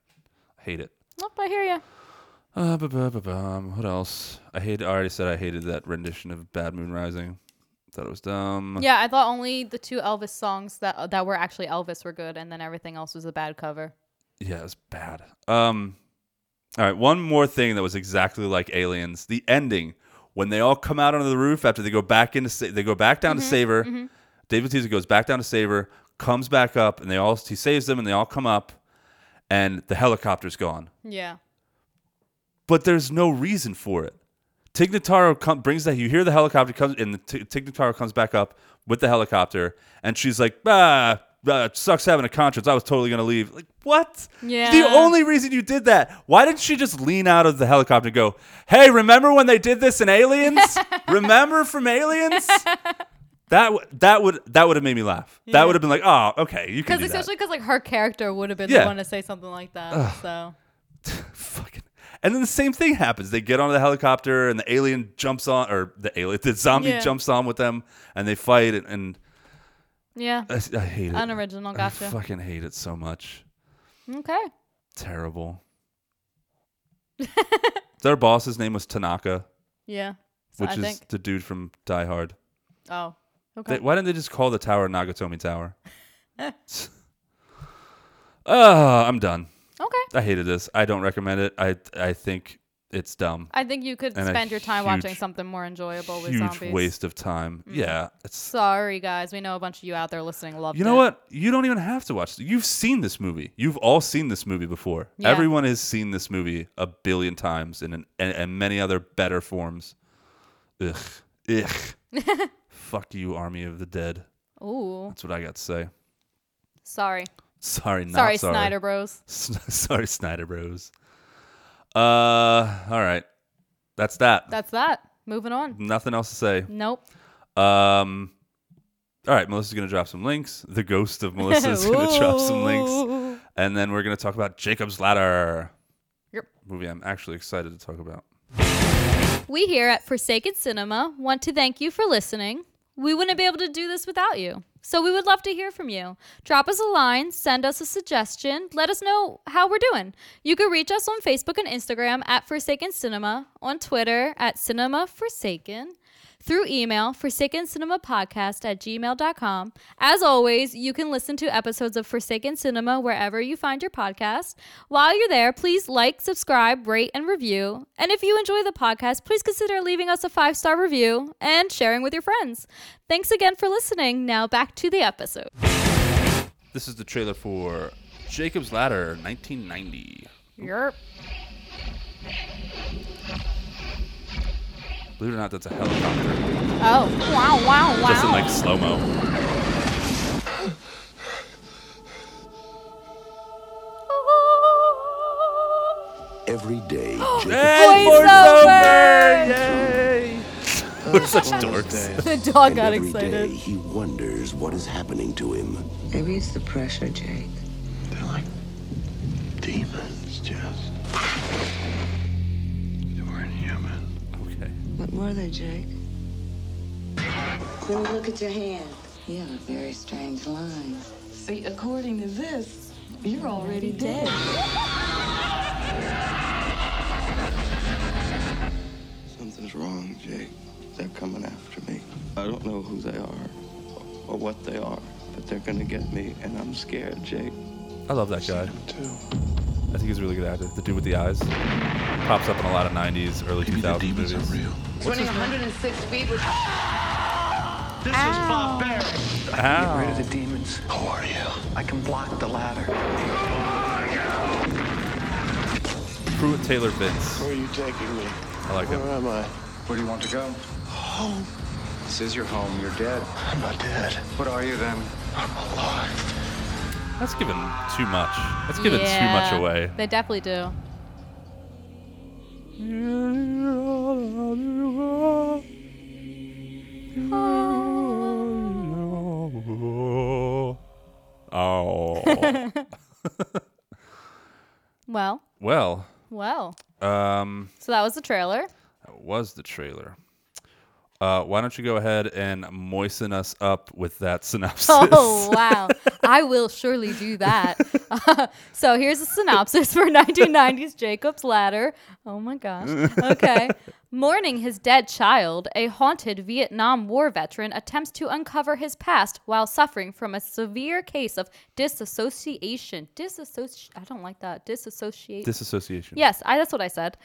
I hate it. Nope, I hear you. Uh, bum. What else? I hate. I already said I hated that rendition of Bad Moon Rising. Thought it was dumb. Yeah, I thought only the two Elvis songs that that were actually Elvis were good, and then everything else was a bad cover. Yeah, it was bad. Um, all right, one more thing that was exactly like Aliens: the ending when they all come out onto the roof after they go back into sa- they go back down to Mm-hmm, save her. David Bautista goes back down to save her, comes back up, and they all he saves them, and they all come up, and the helicopter's gone. Yeah. but there's no reason for it. Tig Notaro com- brings that. You hear the helicopter comes, and the T- Tig Notaro comes back up with the helicopter, and she's like, "Ah, uh, sucks having a conscience. I was totally gonna leave." Like, what? Yeah. The only reason you did that. Why didn't she just lean out of the helicopter and go, "Hey, remember when they did this in Aliens? <laughs> remember from Aliens?" That w- that would that would have made me laugh. That would have been like, "Oh, okay, you can Because do that." especially because like her character would have been Yeah. the one to say something like that. So <laughs> fucking and then the same thing happens they get on the helicopter and the alien jumps on or the alien the zombie Yeah. jumps on with them and they fight and, and yeah, I, I hate it unoriginal. i Gotcha. fucking hate it so much Okay. terrible <laughs> their boss's name was tanaka Yeah. So which I is think. the dude from die hard Oh. Okay. They- why didn't they just call the tower Nakatomi tower uh, <laughs> i'm done okay. i hated this i don't recommend it i i think it's dumb I think you could And a spend your time watching huge- something more enjoyable with huge zombies. Waste of time mm. yeah it's Sorry, guys. We know a bunch of you out there listening love. You know what? You don't even have to watch. You've seen this movie. You've all seen this movie before. Yeah. Everyone has seen this movie a billion times in an, and, and many other better forms. Ugh. Ugh. <laughs> Fuck you, Army of the Dead. Ooh. That's what I got to say. Sorry. Sorry, not Sorry, sorry. Snyder Bros. <laughs> sorry, Snyder Bros. Uh, all right. That's that. That's that. Moving on. Nothing else to say. Nope. Um, all right, Melissa's gonna drop some links. The ghost of Melissa is <laughs> gonna drop some links, and then we're gonna talk about Jacob's Ladder. Yep. Movie I'm actually excited to talk about. We here at Forsaken Cinema want to thank you for listening. We wouldn't be able to do this without you. So we would love to hear from you. Drop us a line, send us a suggestion, let us know how we're doing. You can reach us on Facebook and Instagram at Forsaken Cinema, on Twitter at Cinema Forsaken, through email, Forsaken Cinema Podcast at gmail.com. As always, you can listen to episodes of Forsaken Cinema wherever you find your podcast. While you're there, please like, subscribe, rate, and review. And if you enjoy the podcast, please consider leaving us a five star review and sharing with your friends. Thanks again for listening. Now back to the episode. This is the trailer for Jacob's Ladder 1990. Yerp. Believe it or not, that's a helicopter. Oh, wow, wow, wow. Just in like slow mo. Every day, <gasps> Jacob Voiceover! Yay! We're such dorks. The dog and got every day excited. he wonders what is happening to him. Maybe it's the pressure, Jake. They're like demons, Jess. What were they, Jake? Let me look at your hand. You have a very strange line. See, according to this, you're already dead. Something's wrong, Jake. They're coming after me. I don't know who they are or what they are, but they're gonna get me, and I'm scared, Jake. I love that guy. Too. I think he's a really good actor. The dude with the eyes. Pops up in a lot of 90s, early Maybe the 2000s demons movies. are real. Swimming 106 feet with This is barbaric. Ow. Get rid of the demons. Who are you? I can block the ladder. Pruitt Taylor Vince. Where are you taking me? I like him. Where am I? Where do you want to go? Home. This is your home. You're dead. I'm not dead. What are you then? I'm alive. That's giving too much. That's giving too much away. They definitely do. Oh. <laughs> <laughs> Well, well, well. um, So that was the trailer. that was the trailer. Uh, why don't you go ahead and moisten us up with that <laughs> synopsis? Oh, wow. I will surely do that. <laughs> so here's a synopsis for <laughs> 1990s Jacob's Ladder. Oh my gosh. Okay. Mourning his dead child, a haunted Vietnam War veteran attempts to uncover his past while suffering from a severe case of disassociation. Disassociation. I don't like that. Disassociate. Disassociation. Yes, I, that's what I said.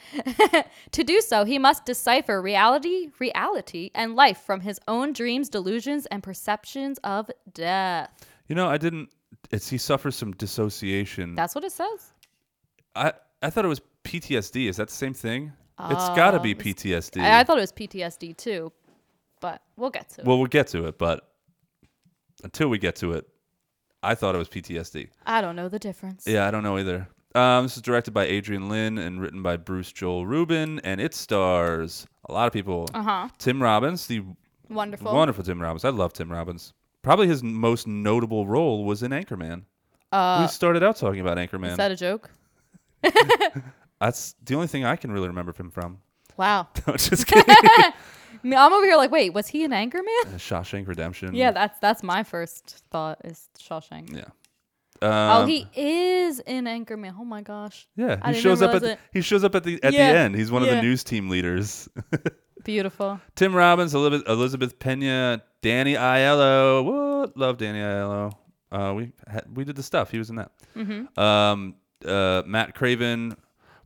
<laughs> to do so, he must decipher reality, reality, and life from his own dreams, delusions, and perceptions of death. You know, I didn't. It's he suffers some dissociation. That's what it says. I I thought it was PTSD. Is that the same thing? it's got to be PTSD. I, I thought it was PTSD too, but we'll get to it. well, we'll get to it, but until we get to it, I thought it was PTSD. I don't know the difference. Yeah, I don't know either. Um, this is directed by Adrian Lyne and written by Bruce Joel Rubin, and it stars a lot of people. Uh huh. Tim Robbins, the Wonderful. wonderful Tim Robbins. I love Tim Robbins. Probably his most notable role was in Anchorman. Uh, we started out talking about Anchorman. is that a joke? <laughs> That's the only thing I can really remember him from. Wow. <laughs> No, just <laughs> kidding. I'm over here like, wait, was he an Anchorman? Shawshank Redemption. Yeah, that's that's my first thought is Shawshank. Yeah. oh, Um, he is in Anchorman. Oh my gosh. Yeah, I he shows up at the, he shows up at the at Yeah, the end. He's one of the news team leaders. Beautiful. Tim Robbins, Elizabeth, Elizabeth Pena, Danny Aiello. What? Love Danny Aiello. Uh, we had, we did the stuff. He was in that. Mm-hmm. Um, uh, Matt Craven,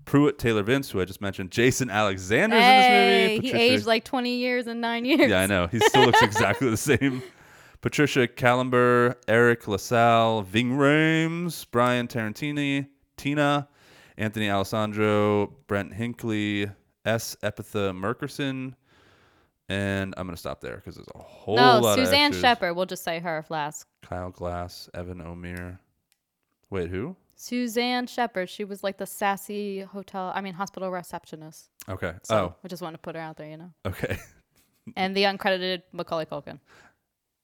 Pruitt Taylor Vince, who I just mentioned. Jason Alexander's Hey, in this movie. he aged like 20 years and nine years. Yeah, I know. He still looks <laughs> exactly the same. Patricia Kalember, Eric LaSalle, Ving Rhames, Brian Tarantina, Tina, Anthony Alessandro, Brent Hinkley, S. Epatha Merkerson, and I'm gonna stop there because there's a whole No, lot of Suzanne. Shepard. We'll just say her last. Kyle Gass, Evan O'Meara. Wait, who? Suzanne Shepard. She was like the sassy hotel, I mean, hospital receptionist. Okay. So oh, I just want to put her out there, you know. okay. <laughs> And the uncredited Macaulay Culkin.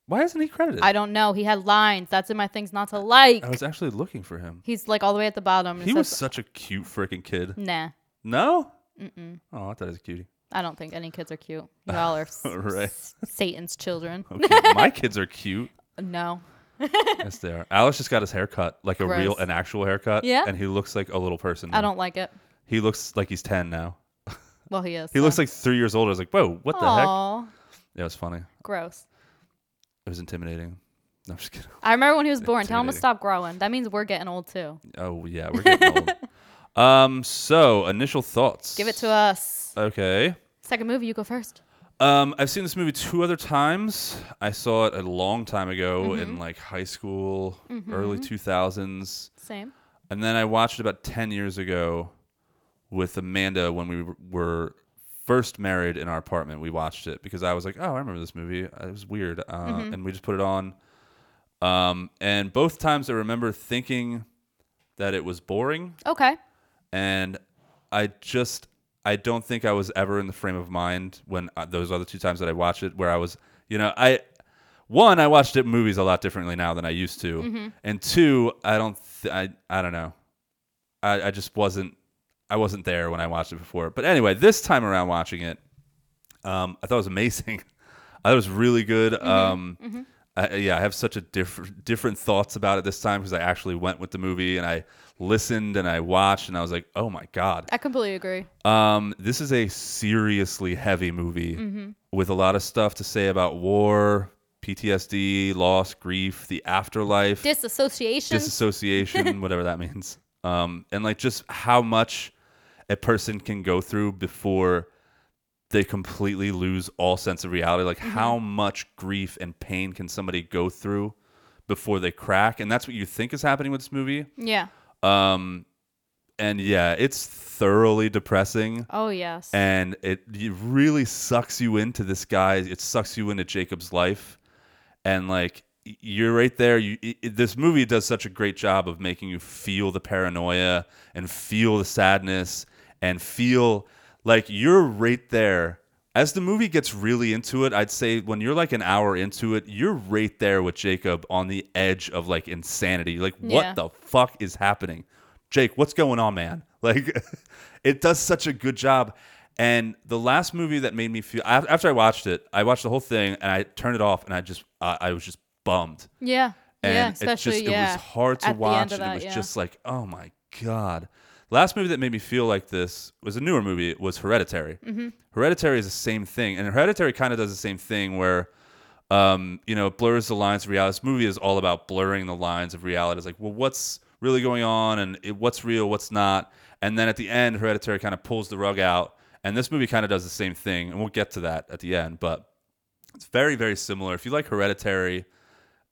Why isn't he credited? I don't know. He had lines. That's in my things not to like. I was actually looking for him. He's like all the way at the bottom. He was such a cute freaking kid. Nah. No? Mm-mm. Oh, I thought he was a cutie. I don't think any kids are cute. You all are <laughs> s- Right. s- Satan's children. <laughs> Okay, my kids are cute. <laughs> No. Yes, they are. Alice just got his haircut, like a real, Gross. an actual haircut. Yeah? And he looks like a little person. I now. don't like it. He looks like he's ten now. Well, he is. He looks like three years old. I was like, whoa, what the heck? Aw, Yeah, it was funny. Gross. It was intimidating. No, I'm just kidding. I remember when he was born. Tell him to Intimidating. stop growing. That means we're getting old too. Oh yeah, we're getting old. Um, so initial thoughts. Give it to us. Okay. Second movie, you go first. Um, I've seen this movie two other times. I saw it a long time ago Mm-hmm. in like high school, early two thousands, Same. and then I watched it about ten years ago with Amanda when we were first married in our apartment. We watched it because I was like, "Oh, I remember this movie. It was weird," uh, Mm-hmm. and we just put it on. Um, and both times I remember thinking that it was boring Okay. And I just I don't think I was ever in the frame of mind when uh, those other two times that I watched it where I was you know I one I watched it movies a lot differently now than I used to. And two I don't th- I I don't know. I I just wasn't I wasn't there when I watched it before. But anyway this time around watching it um I thought it was amazing. <laughs> I thought it was really good. Um I, yeah, I have such a different different thoughts about it this time because I actually went with the movie and I listened and I watched and I was like, oh my god, I completely agree. um, this is a seriously heavy movie Mm-hmm. with a lot of stuff to say about war, PTSD, loss, grief, the afterlife, Disassociation. disassociation, <laughs> whatever that means, um, and like just how much a person can go through before they completely lose all sense of reality. Like how much grief and pain can somebody go through before they crack? And that's what you think is happening with this movie. yeah. Um, and yeah, it's thoroughly depressing. Oh yes. And it, it really sucks you into this guy. It sucks you into Jacob's life, and like you're right there. You i i- this movie does such a great job of making you feel the paranoia and feel the sadness and feel like you're right there. As the movie gets really into it, I'd say when you're like an hour into it, you're right there with Jacob on the edge of like insanity. Like, Yeah. what the fuck is happening? Jake, what's going on, man? <laughs> Like, it does such a good job. And the last movie that made me feel after I watched it, I watched the whole thing and I turned it off and I just I I was just bummed. yeah. And yeah. it Especially just yeah. it was hard to At watch and it was yeah. just like, oh my god. Last movie that made me feel like this was a newer movie. It was Hereditary. Mm-hmm. Hereditary is the same thing, and Hereditary kind of does the same thing where, um, you know, it blurs the lines of reality. This movie is all about blurring the lines of reality. It's like, well, what's really going on, and it, what's real, what's not, and then at the end, Hereditary kind of pulls the rug out, and this movie kind of does the same thing, and we'll get to that at the end, but it's very, very similar. If you like Hereditary.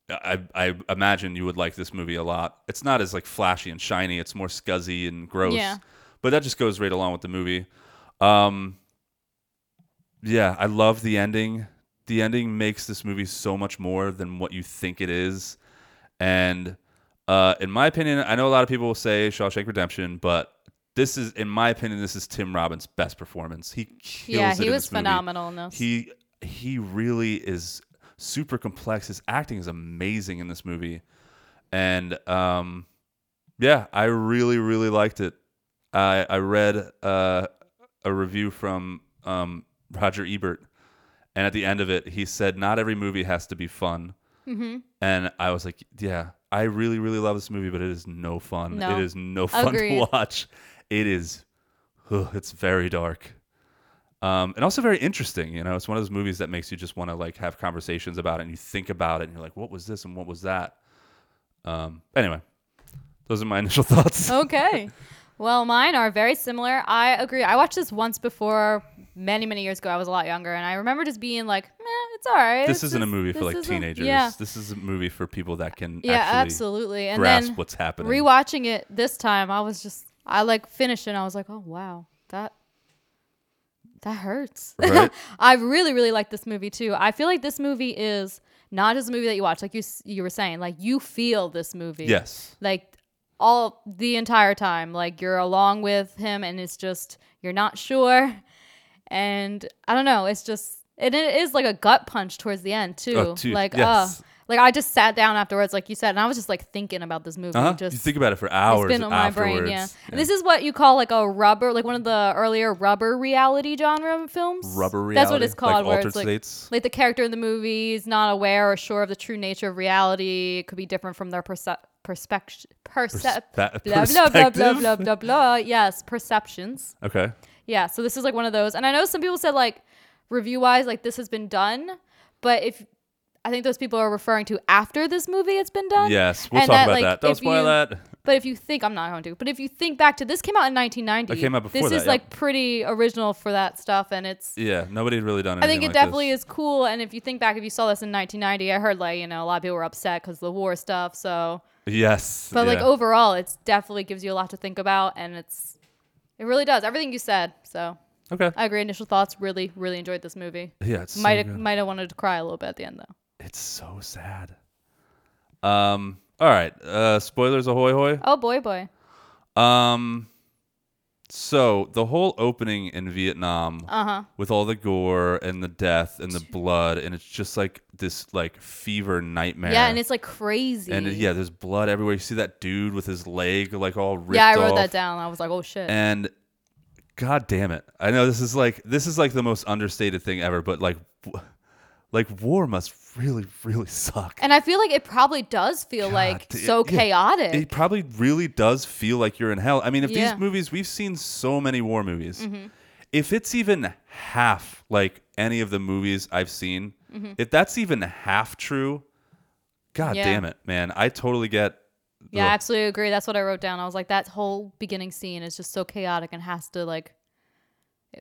I, I imagine you would like this movie a lot. It's not as like flashy and shiny. It's more scuzzy and gross. Yeah. But that just goes right along with the movie. Um, yeah, I love the ending. The ending makes this movie so much more than what you think it is. And uh, in my opinion, I know a lot of people will say Shawshank Redemption, but this is, in my opinion, this is Tim Robbins' best performance. He kills Yeah, he was this movie. phenomenal in this. He he really is super complex. His acting is amazing in this movie, and um, yeah, I really really liked it. I I read uh, a review from um, Roger Ebert, and at the end of it, he said, "Not every movie has to be fun." Mm-hmm. And I was like, "Yeah, I really really love this movie, but it is no fun. No. It is no fun Agreed. to watch. It is, ugh, it's very dark." Um, and also very interesting. You know, it's one of those movies that makes you just want to like have conversations about it, and you think about it, and you're like, "What was this and what was that?" Um, anyway, those are my <laughs> initial thoughts. okay. Well, mine are very similar. I agree. I watched this once before, many, many years ago. I was a lot younger, and I remember just being like, "Meh, it's all right." this It's isn't a movie for like teenagers. Yeah. This is a movie for people that can Yeah, absolutely. And grasp then what's happening. rewatching it this time, I was just, I like finished and I was like, oh wow, that that hurts. <laughs> Right. I really, really like this movie too. I feel like this movie is not just a movie that you watch, like you you were saying, like you feel this movie. Yes. Like all the entire time, like you're along with him, and it's just you're not sure, and I don't know. It's just and it is like a gut punch towards the end too. Oh, like yes. uh like I just sat down afterwards, like you said, and I was just like thinking about this movie. Uh-huh. Just you think about it for hours. it's been on my brain, afterwards. yeah. And this is what you call like a rubber, like one of the earlier rubber reality genre films. Rubber reality. That's what it's called. Like where it's like, states? like the character in the movie is not aware or sure of the true nature of reality. It could be different from their perce- perspective. Percep- Perspe- blah, blah, blah, blah, perspective? blah, blah, blah. Yes, perceptions. Okay. Yeah, so this is like one of those. And I know some people said like review wise, like this has been done, but if I think those people are referring to after this movie it's been done. Yes, we'll And talk that, about like, that. Don't spoil you- that. But if you think I'm not going to, but if you think back to this came out in 1990. It came out before This that, is yep. like pretty original for that stuff, and it's. Yeah, nobody had really done it. I think it like definitely this. is cool, and if you think back, if you saw this in 1990, I heard like you know a lot of people were upset because the war stuff. So, Yes. but like overall, it's definitely gives you a lot to think about, and it's it really does everything you said. So Okay. I agree. Initial thoughts. Really, really enjoyed this movie. Yeah, it's so might have might have wanted to cry a little bit at the end though. It's so sad. Um. All right. Uh. Spoilers. Ahoy hoy. Oh boy, boy. Um. So the whole opening in Vietnam, Uh-huh. with all the gore and the death and the blood, and it's just like this like fever nightmare. Yeah, and it's like crazy. and it- yeah, there's blood everywhere. You see that dude with his leg like all ripped yeah, I wrote off. that down. I was like, oh shit. And god damn it. I know this is like this is like the most understated thing ever, but like w- like war must really really suck. And I feel like it probably does feel like d- so chaotic. It probably really does feel like you're in hell. I mean, if Yeah. these movies we've seen so many war movies. Mhm. If it's even half like any of the movies I've seen, Mhm. if that's even half true, god Yeah. damn it, man. I totally get yeah, I absolutely agree. That's what I wrote down. I was like, that whole beginning scene is just so chaotic and has to like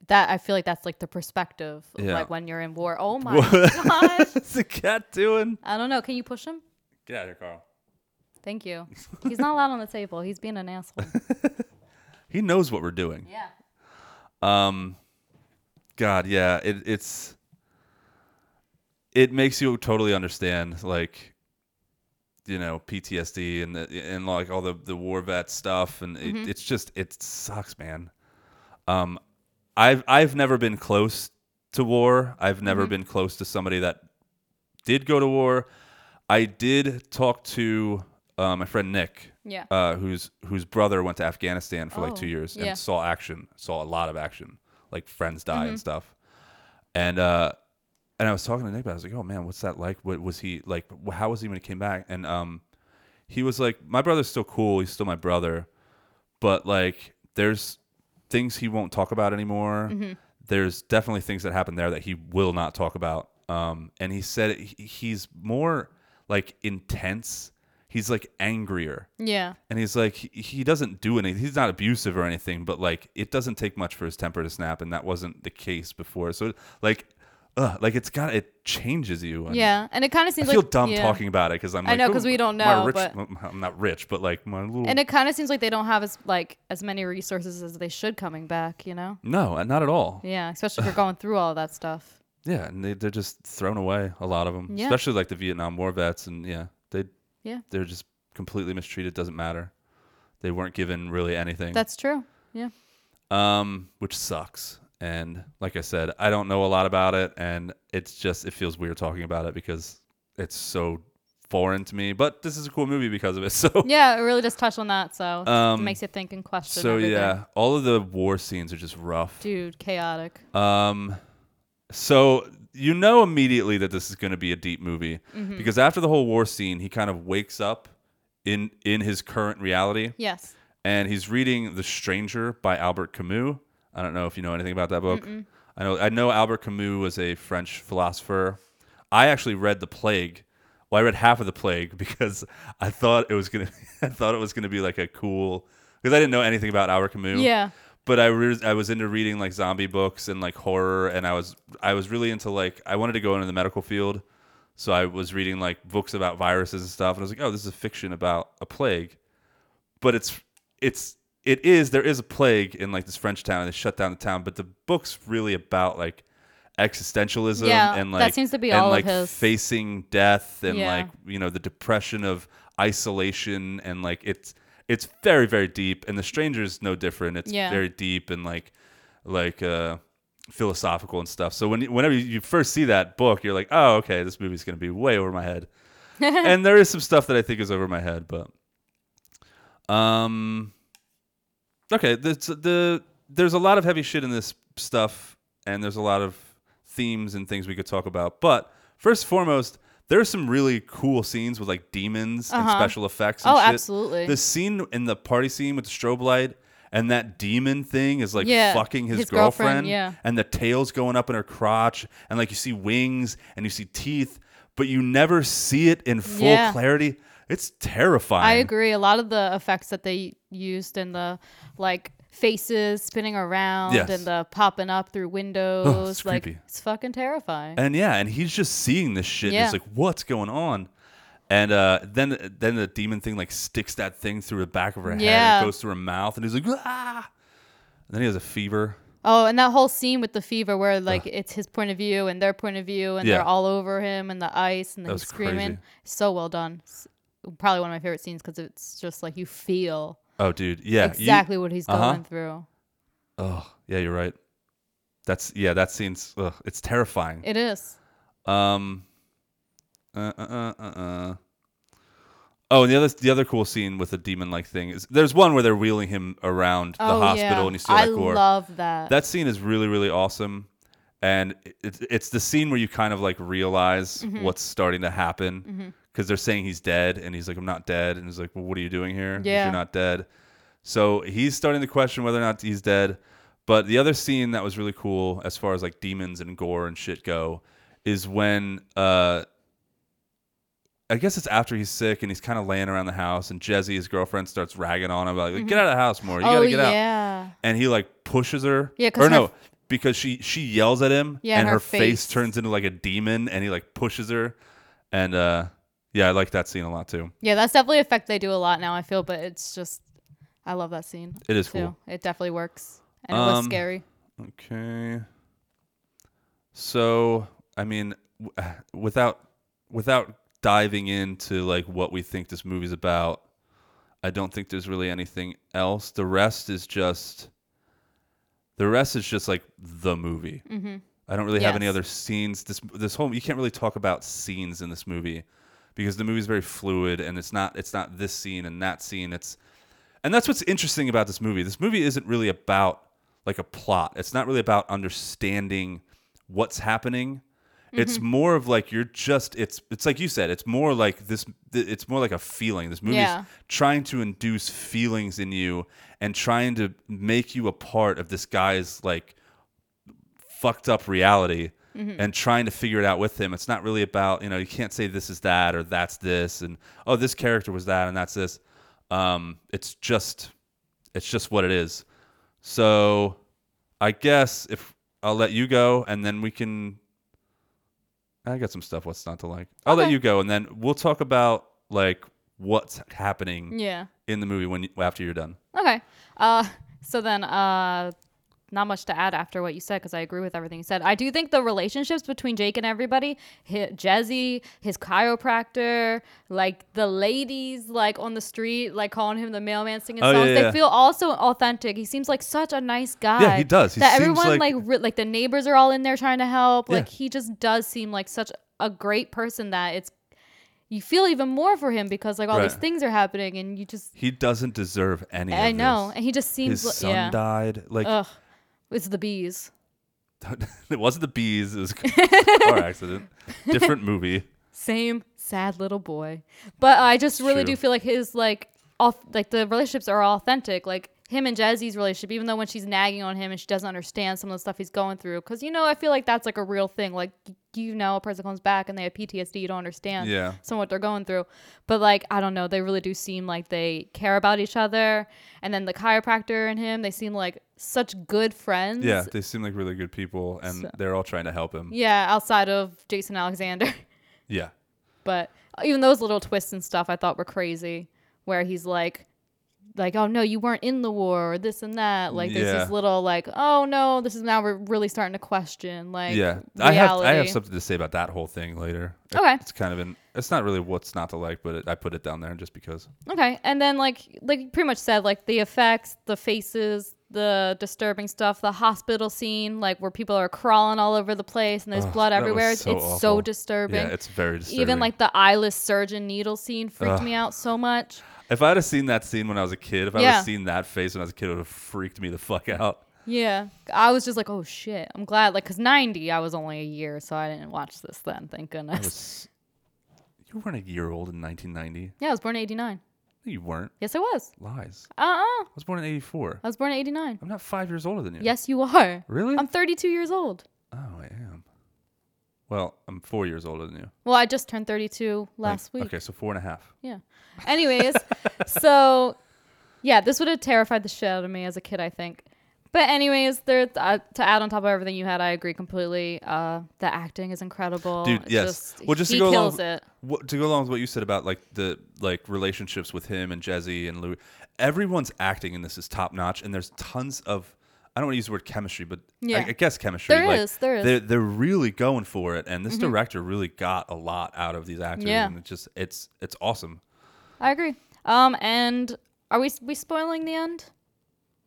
that. I feel like that's like the perspective Yeah. like when you're in war. Oh <laughs> my What- gosh. What's the cat doing? I don't know. Can you push him? Get out of here, Carl. Thank you. <laughs> He's not allowed on the table. He's being an asshole. <laughs> He knows what we're doing. Yeah. Um, God, yeah, it, it's it makes you totally understand, like, you know, PTSD and the, and like all the the war vet stuff, and Mhm. it's just it sucks, man. Um, I've I've never been close to war. I've never Mhm. been close to somebody that did go to war. I did talk to uh, my friend Nick, Yeah. uh, whose whose brother went to Afghanistan for like two years and yeah. saw action, saw a lot of action, like friends die Mhm. and stuff. And uh, and I was talking to Nick about. it. I was like, "Oh man, what's that like? What was he like? How was he when he came back?" And um, he was like, "My brother's still cool. He's still my brother, but like, there's things he won't talk about anymore. Mhm. There's definitely things that happen there that he will not talk about. Um, and he said he's more like intense. He's like angrier. Yeah. And he's like, he, he doesn't do anything. He's not abusive or anything, but like, it doesn't take much for his temper to snap, and that wasn't the case before. So, like, uh, like it's got it changes you. And Yeah, and it kind of seems like I feel like dumb yeah. talking about it because I'm. Like, I know, oh, 'cause we don't know, Rich, but- I'm not rich, but like my little. And it kind of seems like they don't have as like as many resources as they should coming back. You know. no, not at all. Yeah, especially if you're <laughs> going through all that stuff. Yeah, and they they're just thrown away. A lot of them, Yeah. especially like the Vietnam War vets, and yeah, they Yeah. they're just completely mistreated. Doesn't matter. They weren't given really anything. That's true. Yeah. um, which sucks. And like I said, I don't know a lot about it, and it's just it feels weird talking about it because it's so foreign to me. But this is a cool movie because of it. <laughs> So Yeah, it really does touch on that. So Um, it makes you think and question. So everything. yeah, all of the war scenes are just rough. dude, chaotic. Um, so you know immediately that this is going to be a deep movie Mhm. because after the whole war scene, he kind of wakes up in in his current reality. Yes. And he's reading The Stranger by Albert Camus. I don't know if you know anything about that book. Mm-mm. I know I know Albert Camus was a French philosopher. I actually read The Plague. Well, I read half of The Plague <laughs> because I thought it was gonna. <laughs> I thought it was gonna be like a cool because I didn't know anything about Albert Camus. Yeah. But I re- I was into reading like zombie books and like horror, and I was I was really into like I wanted to go into the medical field, so I was reading like books about viruses and stuff, and I was like, oh, this is a fiction about a plague, but it's it's it is there is a plague in like this French town, and they shut down the town, but the book's really about like existentialism Yeah, and that like seems to be and all of like his. facing death and Yeah. like you know the depression of isolation and like it's it's very very deep and the stranger is no different it's Yeah. very deep and like like uh philosophical and stuff so when whenever you first see that book you're like oh okay this movie's going to be way over my head <laughs> and there is some stuff that i think is over my head but um okay the, the there's a lot of heavy shit in this stuff and there's a lot of themes and things we could talk about but first and foremost there's some really cool scenes with like demons and Uh-huh. special effects and Oh, shit. absolutely. the scene in the party scene with the strobe light and that demon thing is like Yeah, fucking his, his girlfriend, yeah. and the tail's going up in her crotch and like you see wings and you see teeth but you never see it in full Yeah. clarity It's terrifying. I agree. A lot of the effects that they used in the like faces spinning around Yes. and the popping up through windows, like creepy. it's fucking terrifying. And yeah, and he's just seeing this shit. And he's like, "What's going on?" And uh, then then the demon thing like sticks that thing through the back of her head. Yeah. And it goes through her mouth, and he's like, "Ah!" And then he has a fever. Oh, and that whole scene with the fever where like it's his point of view and their point of view and Yeah. they're all over him and the ice and then he's screaming. crazy. So well done. Probably one of my favorite scenes because it's just like you feel Oh, dude, yeah, you- exactly what he's uh-huh. going through. Oh, yeah, you're right. That's yeah, that scene's ugh, it's terrifying. It is. Um, uh, uh, uh, uh, uh. Oh, and the other the other cool scene with the demon like thing is there's one where they're wheeling him around the Oh, hospital yeah. and you see all I that gore. love that. That scene is really really awesome, and it's it's the scene where you kind of like realize Mhm. what's starting to happen Mhm. Because they're saying he's dead and he's like I'm not dead and he's like well what are you doing here if Yeah. you're not dead. So he's starting to question whether or not he's dead. But the other scene that was really cool as far as like demons and gore and shit go is when uh I guess it's after he's sick and he's kind of laying around the house and Jesse, his girlfriend, starts ragging on him like. "Get out of the house more! You Oh, gotta get yeah. out!" And he like pushes her. Yeah, or no, f- because she she yells at him Yeah, and her her face. face. turns into like a demon and he like pushes her, and uh yeah, I like that scene a lot too. Yeah, that's definitely a effect they do a lot now. I feel, but it's just I love that scene. It is too. cool. It definitely works, and it was Um, scary. Okay. So, I mean, w- <sighs> without without diving into like what we think this movie's about, I don't think there's really anything else. The rest is just the rest is just like the movie. Mhm. I don't really have any Yes. other scenes. This this whole you can't really talk about scenes in this movie because the movie's very fluid and it's not it's not this scene and that scene. It's and that's what's interesting about this movie. This movie isn't really about like a plot. It's not really about understanding what's happening. It's Mhm. more of like you're just it's it's like you said, it's more like this it's more like a feeling. This movie's Yeah. trying to induce feelings in you and trying to make you a part of this guy's like fucked up reality Mhm. and trying to figure it out with him. It's not really about, you know, you can't say this is that or that's this and oh this character was that and that's this. Um it's just it's just what it is. So I guess if I'll let you go and then we can I got some stuff what's not to like. I'll let you go and then we'll talk about like what's happening Yeah. in the movie when you, after you're done. Okay. Uh, so then, uh, not much to add after what you said because I agree with everything you said. I do think the relationships between Jake and everybody, hi Jesse, his chiropractor, like the ladies, like on the street, like calling him the mailman singing Oh, songs, yeah, they yeah. feel also authentic. He seems like such a nice guy. Yeah, he does. He that seems everyone like- like re- like the neighbors are all in there trying to help. Like he just does seem like such a great person that it's you feel even more for him because like all these things are happening and you just He doesn't deserve any I know, this. and he just seems His li- son yeah. died. Like Ugh, it's the bees. <laughs> it wasn't the bees. It was a <laughs> <laughs> car accident. Different movie. Same sad little boy, but I just really true. do feel like his like off like the relationships are authentic. Like him and Jesse's relationship, even though when she's nagging on him and she doesn't understand some of the stuff he's going through, because you know I feel like that's like a real thing. Like you know, a person comes back and they have PTSD, you don't understand Yeah. some of what they're going through. But like I don't know, they really do seem like they care about each other. And then the chiropractor and him, they seem like such good friends. Yeah, they seem like really good people, and So- they're all trying to help him. Yeah, outside of Jason Alexander. <laughs> Yeah. but even those little twists and stuff I thought were crazy, where he's like, like, oh no, you weren't in the war or this and that. Like there's Yeah. this little like, oh no, this is now we're really starting to question like yeah, I have I have something to say about that whole thing later. Okay. it's kind of in. It's not really what's not to like, but it, I put it down there just because. Okay, and then like like pretty much said like the effects, the faces, the disturbing stuff, the hospital scene, like where people are crawling all over the place and there's Ugh, blood everywhere. It's, so it's so disturbing. Yeah, it's very disturbing. Even like the eyeless surgeon needle scene freaked Ugh. me out so much. If I'd have seen that scene when I was a kid, if I would have seen that face when I was a kid, it would have freaked me the fuck out. Yeah, I was just like, oh shit. I'm glad, like, cause '90, I was only a year, so I didn't watch this then. Thank I goodness. was. You weren't a year old in 1990. yeah, I was born in '89. You weren't. Yes, I was. Lies. Uh uh I was born in 84. I was born in '89. I'm not five years older than you. Yes, you are. Really? I'm 32 years old. Oh, I am. Well, I'm four years older than you. Well, I just turned 32 Like, last week. Okay, so four and a half. Yeah. Anyways, <laughs> so yeah, this would have terrified the shit out of me as a kid, I think. But anyways, there uh, to add on top of everything you had, I agree completely. Uh, the acting is incredible. Dude, It's yes. just- well, just he to go kills along, it. What, to go along with what you said about like the like relationships with him and Jesse and Louis, everyone's acting in this is top notch, and there's tons of I don't want to use the word chemistry, but Yeah. I, I guess chemistry. There like, is, there is. They're, they're really going for it, and this Mhm. director really got a lot out of these actors, Yeah. and it just it's it's awesome. I agree. Um, and are we we spoiling the end?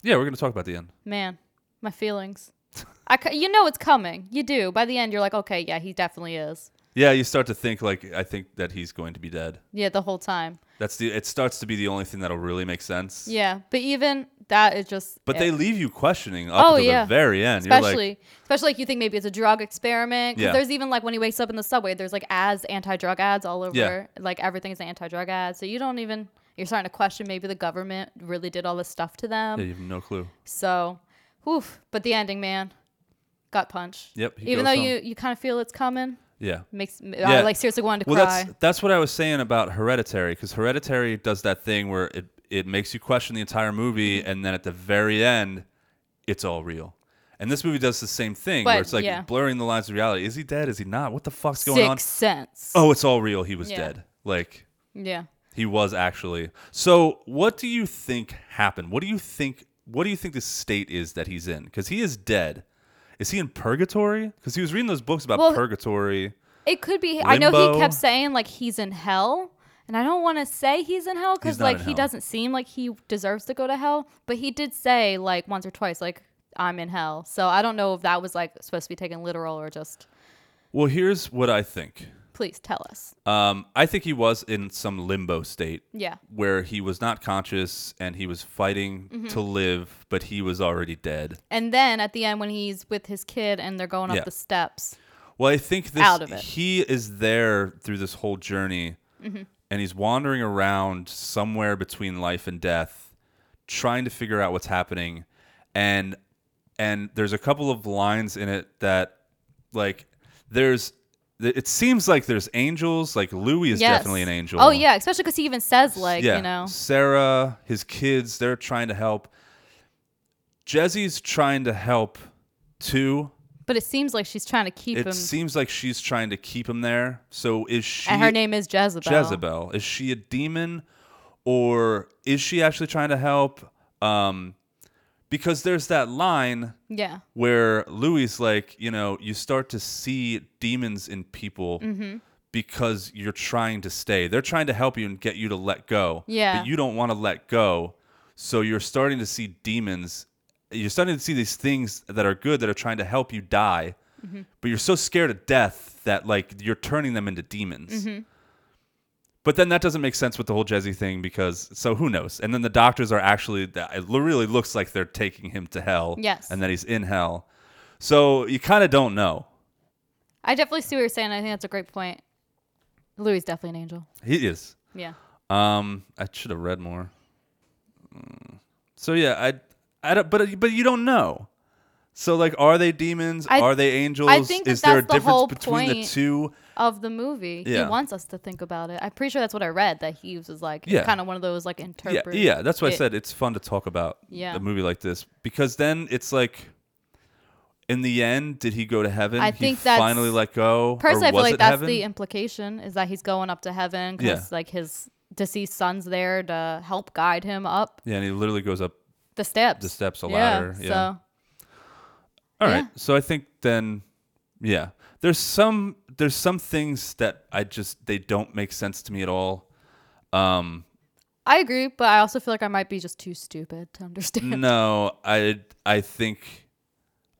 Yeah, we're gonna talk about the end. Man, my feelings. <laughs> I c- you know it's coming. You do. By the end, you're like, okay, yeah, he definitely is. Yeah, you start to think like I think that he's going to be dead. Yeah, the whole time. That's the it starts to be the only thing that'll really make sense. Yeah, but even that is just. But it. they leave you questioning up oh to yeah, the very end. You're Especially, like, especially like you think maybe it's a drug experiment. Yeah. There's even like when he wakes up in the subway, there's like ads, anti-drug ads all over. Yeah. Like everything's an anti-drug ad, so you don't even. You're starting to question maybe the government really did all this stuff to them. yeah, you have no clue. So, oof. But the ending, man, gut punch. Yep, he Even though home. you you kind of feel it's coming. Yeah. Makes I like seriously wanted to well, cry. That's, that's what I was saying about Hereditary, because Hereditary does that thing where it, it makes you question the entire movie, Mm-hmm. and then at the very end, it's all real. And this movie does the same thing, where it's like yeah. blurring the lines of reality. Is he dead? Is he not? What the fuck's going on? Sixth Sense. Oh, it's all real. He was Yeah. dead. Like, Yeah. He was actually. So, what do you think happened? What do you think? What do you think the state is that he's in? Because he is dead. Is he in purgatory? Because he was reading those books about Well, purgatory. It could be. I know he kept saying like he's in hell, and I don't want to say he's in hell because like he hell. doesn't seem like he deserves to go to hell. But he did say like once or twice like I'm in hell. So I don't know if that was like supposed to be taken literal or just. Well, here's what I think. Please tell us. Um, I think he was in some limbo state. Yeah. Where he was not conscious and he was fighting Mhm. to live, but he was already dead. And then at the end when he's with his kid and they're going up the steps. Well, I think this Out of it. he is there through this whole journey, Mhm. and he's wandering around somewhere between life and death, trying to figure out what's happening, and and there's a couple of lines in it that, like, there's. It seems like there's angels. Like Louis is Yes. definitely an angel. Oh yeah, especially because he even says like yeah. you know. Sarah, his kids, they're trying to help. Jesse's trying to help too. But it seems like she's trying to keep it him. seems like she's trying to keep him there. So is she? And her name is Jezebel. Jezebel. Is she a demon, or is she actually trying to help? Um, because there's that line. Yeah. Where Louis like, you know, you start to see demons in people. Mhm. Because you're trying to stay. They're trying to help you and get you to let go. Yeah. But you don't want to let go. So you're starting to see demons. You're starting to see these things that are good that are trying to help you die. Mhm. But you're so scared of death that like you're turning them into demons. Mhm. But then that doesn't make sense with the whole Jesse thing because so who knows? And then the doctors are actually it really looks like they're taking him to hell. Yes. And that he's in hell. So you kind of don't know. I definitely see what you're saying. I think that's a great point. Louis is definitely an angel. He is. Yeah. Um, I should have read more. Mm. So yeah, I, I don't, but but you don't know. So like, are they demons? I- are they angels? I think that is there a the difference whole between the point two? of the movie. Yeah. He wants us to think about it. I'm pretty sure that's what I read. That he was like Yeah. kind of one of those like Yeah, interpret. yeah. That's why I said it's fun to talk about Yeah. a movie like this because then it's like, in the end, did he go to heaven? I He think that's finally let go. Personally, I feel like that's heaven? the implication is that he's going up to heaven because Yeah. like his deceased son's there to help guide him up Yeah, and he literally goes up the steps. the steps a Yeah, ladder. Yeah. So All right. Yeah. So I think then, yeah, there's some there's some things that I just they don't make sense to me at all. Um, I agree, but I also feel like I might be just too stupid to <laughs> understand. no, I I think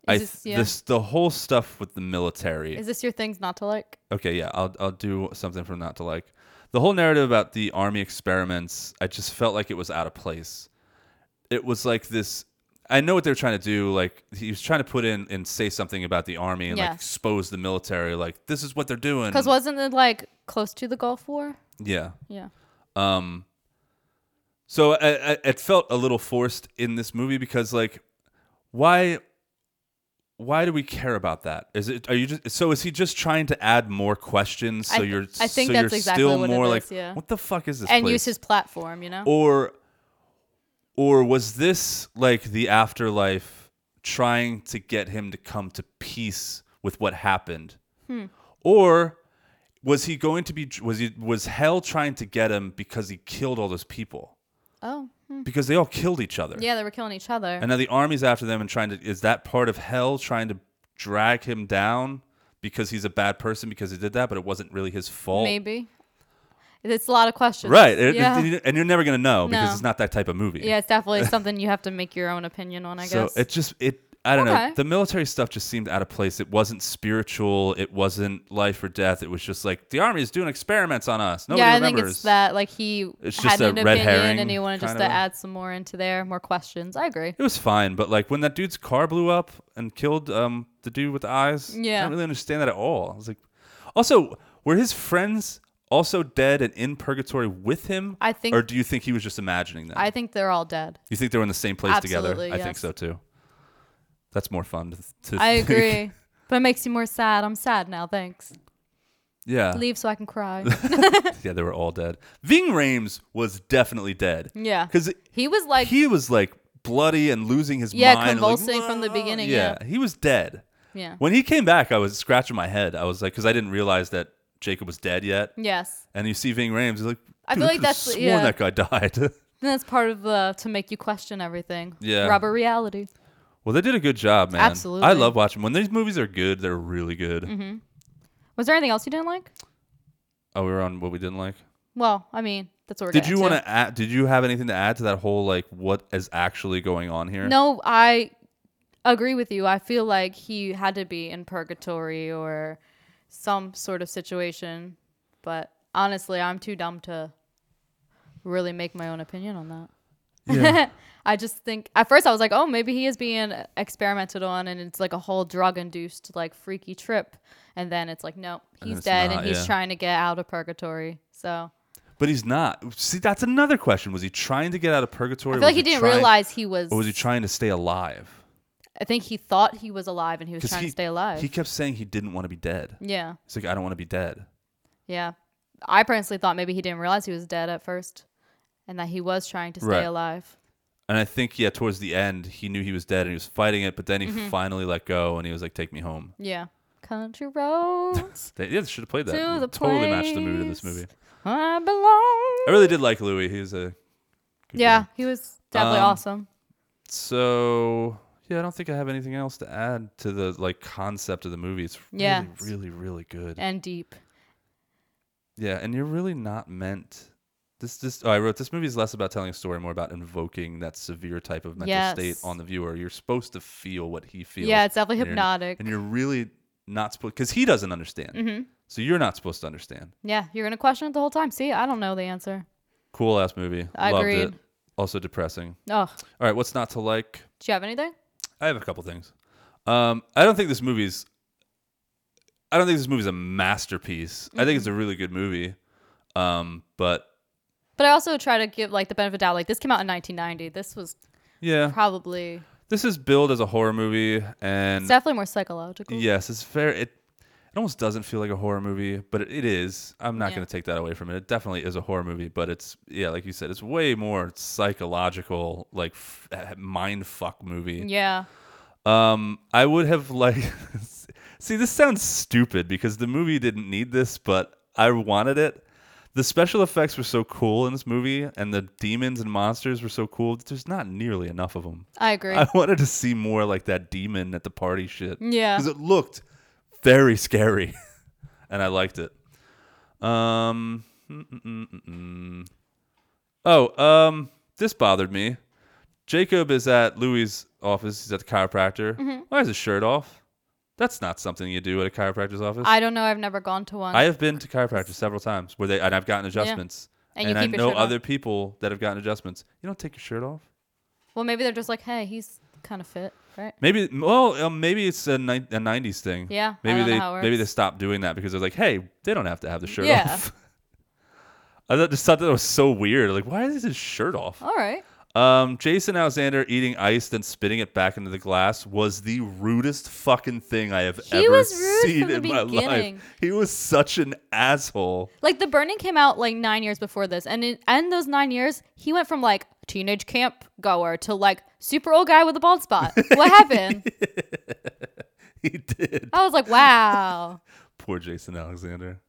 I this- yeah. this the whole stuff with the military. Is this your things not to like? Okay, yeah, I'll I'll do something from not to like. The whole narrative about the army experiments, I just felt like it was out of place. It was like this. I know what they're trying to do. Like he was trying to put in and say something about the army and like expose the military. Like this is what they're doing. Because wasn't it like close to the Gulf War? Yeah. Yeah. Um. So I, I, it felt a little forced in this movie because like, why? why do we care about that? Is it are you just so is he just trying to add more questions so I th- you're I think so that's you're exactly still what it more is, like yeah. what the fuck is this and place? use his platform, you know? or or was this like the afterlife trying to get him to come to peace with what happened Hmm. or was he going to be was he was hell trying to get him because he killed all those people oh. hmm. because they all killed each other Yeah, they were killing each other. and now the army's after them and trying to is that part of hell trying to drag him down because he's a bad person because he did that but it wasn't really his fault Maybe. It's a lot of questions. right it- it- yeah. and you're never going to know because No. it's not that type of movie yeah, it's definitely <laughs> something you have to make your own opinion on, I so guess. So it just it I don't Okay. know. The military stuff just seemed out of place. It wasn't spiritual. It wasn't life or death. It was just like the army is doing experiments on us. Nobody yeah, I remembers. think it's that like he It's had an red opinion and he wanted just to a- add some more into there, more questions. I agree. It was fine, but like when that dude's car blew up and killed um the dude with the eyes, yeah, I don't really understand that at all. I was like, also, were his friends also dead and in purgatory with him? I think- or do you think he was just imagining that? I think they're all dead. you think they were in the same place together? Absolutely, I think so too. That's more fun to. to I think. agree. but it makes you more sad. I'm sad now, thanks. Yeah. Leave so I can cry. <laughs> yeah, they were all dead. Ving Rhames was definitely dead. Yeah. because he was like he was like bloody and losing his Yeah, mind. like, convulsing from the beginning. yeah, Yeah. he was dead. Yeah. When he came back, I was scratching my head. I was like, because I didn't realize that Jacob was dead yet. Yes. And you see Ving Rhames, you're like, I feel like that's- sworn yeah. that guy died. <laughs> That's part of the to make you question everything. Yeah. Rubber reality. well, they did a good job, man. Absolutely. I love watching when these movies are good. They're really good. Mm-hmm. Was there anything else you didn't like? Oh, we were on what we didn't like. Well, I mean, that's what we're Did you want to add? Did you have anything to add to that whole like what is actually going on here? No, I agree with you. I feel like he had to be in purgatory or some sort of situation. But honestly, I'm too dumb to really make my own opinion on that. Yeah. <laughs> I just think at first I was like, oh, maybe he is being experimented on and it's like a whole drug induced like freaky trip. And then it's like, no, And he's dead not, and he's yeah. trying to get out of purgatory. So But he's not. See, that's another question. Was he trying to get out of purgatory? I feel like was he didn't trying- realize he was. Or was he trying to stay alive? I think he thought he was alive and he was 'Cause trying he, to stay alive. He kept saying he didn't want to be dead. Yeah. He's like, I don't want to be dead. Yeah. I personally thought maybe he didn't realize he was dead at first and that he was trying to stay Right. alive. And I think, yeah, towards the end, he knew he was dead and he was fighting it, but then he Mhm. finally let go and he was like, take me home. Yeah. Country roads. <laughs> They, yeah, they should have played that. To the totally matched the mood of this place movie. I belong. I really did like Louis. He was a. good Yeah, guy. he was definitely Um, awesome. So yeah, I don't think I have anything else to add to the like concept of the movie. It's really, Yeah. really, really good. And deep. Yeah, and you're really not meant. This, this. Oh, I wrote this movie is less about telling a story, more about invoking that severe type of mental state on the viewer. You're supposed to feel what he feels. Yeah, it's definitely and you're- hypnotic. and you're really not supposed because he doesn't understand. Mhm. So you're not supposed to understand. Yeah, you're going to question it the whole time. See, I don't know the answer. Cool ass movie. I Loved agreed. it. Also depressing. Oh. All right, what's not to like? Do you have anything? I have a couple things. Um, I don't think this movie's. I don't think this movie's a masterpiece. I think it's a really good movie. Um, but But I also try to give like the benefit of the doubt. Like this came out in 1990. This was yeah, probably this is billed as a horror movie, and it's definitely more psychological. yes, it's fair. It it almost doesn't feel like a horror movie, but it, it is. I'm not Yeah. going to take that away from it. It definitely is a horror movie, but it's yeah, like you said, it's way more psychological, like f- mind fuck movie. Yeah. Um, I would have like <laughs> see this sounds stupid because the movie didn't need this, but I wanted it. The special effects were so cool in this movie, and the demons and monsters were so cool. There's not nearly enough of them. I agree. I <laughs> wanted to see more like that demon at the party shit. Yeah. because it looked very scary, <laughs> and I liked it. Um. Oh, um, this bothered me. Jacob is at Louis' office. He's at the chiropractor. Mhm. Why is his shirt off? That's not something you do at a chiropractor's office. I don't know. I've never gone to one. I have been to chiropractors several times where they and I've gotten adjustments. And you I keep your know shirt off. other people that have gotten adjustments. You don't take your shirt off. well, maybe they're just like, hey, he's kind of fit, right? Maybe well, um, maybe it's a, ni- a '90s thing. Yeah, Maybe they maybe they stopped doing that because they're like, hey, they don't have to have the shirt Yeah. off. <laughs> I thought, just thought that was so weird. Like, why is his shirt off? All right. Um, Jason Alexander eating ice then spitting it back into the glass was the rudest fucking thing I have He ever seen in my beginning. life. He was such an asshole. Like the Burning came out like nine years before this, and in, and those nine years, he went from like teenage camp goer to like super old guy with a bald spot. <laughs> What happened? <laughs> He did. I was like, wow. <laughs> Poor Jason Alexander.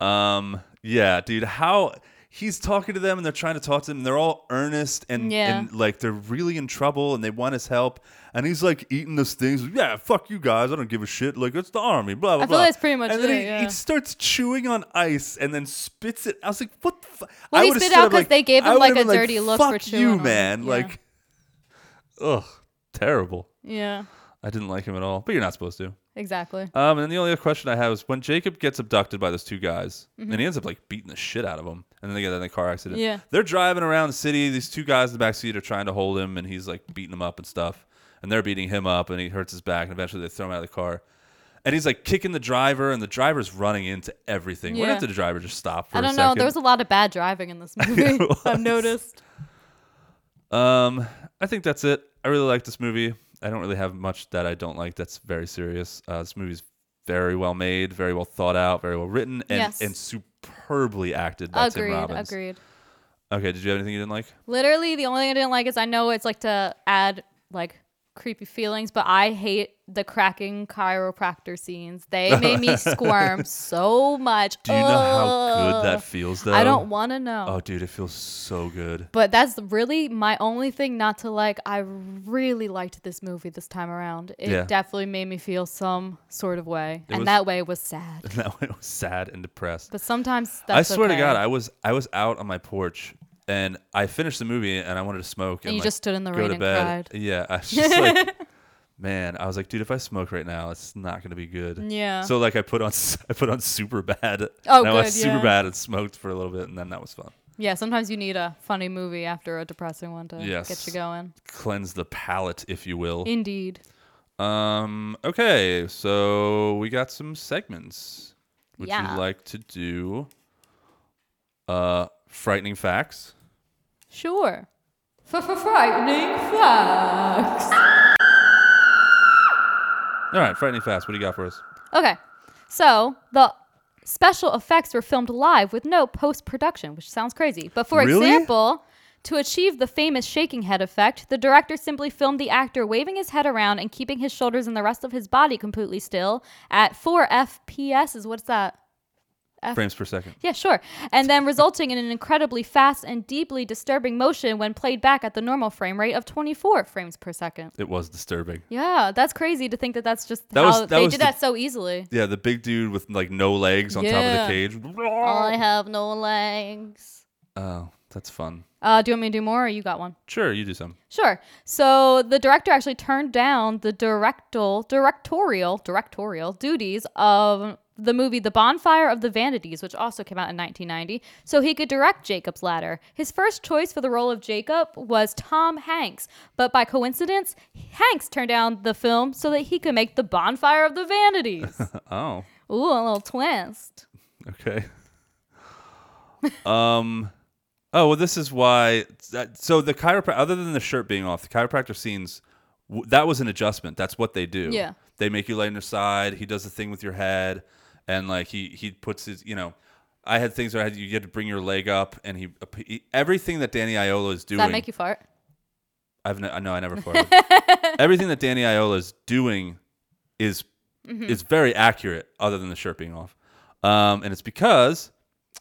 Um, yeah, dude, how he's talking to them and they're trying to talk to him and they're all earnest and, Yeah. and like they're really in trouble and they want his help. And he's like eating this thing. He's like, yeah, fuck you guys. I don't give a shit. Like it's the army. Blah blah I feel blah. that's pretty much and then it, he, yeah. he starts chewing on ice and then spits it. I was like, what the fuck? Well, I he spit out because like- they gave him, like, a dirty look for Fuck chewing you, on it." man. Yeah. Like, ugh, terrible. Yeah, I didn't like him at all. But you're not supposed to. exactly. Um, and then the only other question I have is when Jacob gets abducted by those two guys, Mhm. and he ends up like beating the shit out of them, and then they get in a car accident. Yeah. they're driving around the city. These two guys in the back seat are trying to hold him, and he's like beating them up and stuff, and they're beating him up, and he hurts his back, and eventually they throw him out of the car. And he's like kicking the driver, and the driver's running into everything. Yeah. did the driver just stop for I don't know. second? There was a lot of bad driving in this <laughs> movie. I've noticed. Um, I think that's it. I really like this movie. I don't really have much that I don't like. That's very serious. Uh, this movie's very well made, very well thought out, very well written, and Yes. and superbly acted by Tim Agreed. Robbins. Agreed. Okay, did you have anything you didn't like? Literally, the only thing I didn't like is I know it's like to add like creepy feelings, but I hate the cracking chiropractor scenes. They <laughs> made me squirm so much. Do you know how good that feels, though? I don't want to know. Oh, dude, it feels so good. But that's really my only thing not to like. I really liked this movie this time around. It Yeah. definitely made me feel some sort of way, It and was- that way was sad. <laughs> that way was sad and depressed. But sometimes that's I swear okay. to God, I was I was out on my porch and I finished the movie and I wanted to smoke. And And, you like, just stood in the rain and bed. cried. Yeah, I was <laughs> just like, man, I was like, dude, if I smoke right now, it's not gonna be good. Yeah. So like, I put on I put on Superbad. Oh, and I was super yeah. bad and smoked for a little bit, and then that was fun. Yeah, sometimes you need a funny movie after a depressing one to Yes. get you going. Cleanse the palate, if you will. Indeed. Um. Okay, so we got some segments. Would Yeah. you like to do uh frightening facts? Sure. Frightening facts. All right, frightening facts. What do you got for us? Okay, so the special effects were filmed live with no post production, which sounds crazy. But for Really? example, to achieve the famous shaking head effect, the director simply filmed the actor waving his head around and keeping his shoulders and the rest of his body completely still at 4 FPS. Is what's that? F- Frames per second. Yeah, sure. And then resulting in an incredibly fast and deeply disturbing motion when played back at the normal frame rate of 24 frames per second. It was disturbing. Yeah, that's crazy to think that that's just That how was- that they did the- that so easily. Yeah, the big dude with like no legs on top of the cage. I have no legs. Oh, that's fun. Uh, do you want me to do more, or you got one? Sure, you do some. Sure. So the director actually turned down the directorial, directorial, directorial duties of the movie The Bonfire of the Vanities, which also came out in 1990, so he could direct Jacob's Ladder. His first choice for the role of Jacob was Tom Hanks, but by coincidence, Hanks turned down the film so that he could make The Bonfire of the Vanities. <laughs> oh, Ooh, a little twist. okay. um, oh well, this is why. So the chiropractor, other than the shirt being off, the chiropractor scenes, w- that was an adjustment. That's what they do. Yeah. They make you lay on your side. He does the thing with your head, and like he he puts his, you know. I had things where I had you had to bring your leg up, and he, he everything that Danny Aiello is doing. Does that make you fart? I've ne- no, I never <laughs> farted. Everything that Danny Aiello is doing is Mhm. is very accurate, other than the shirt being off. Um, and it's because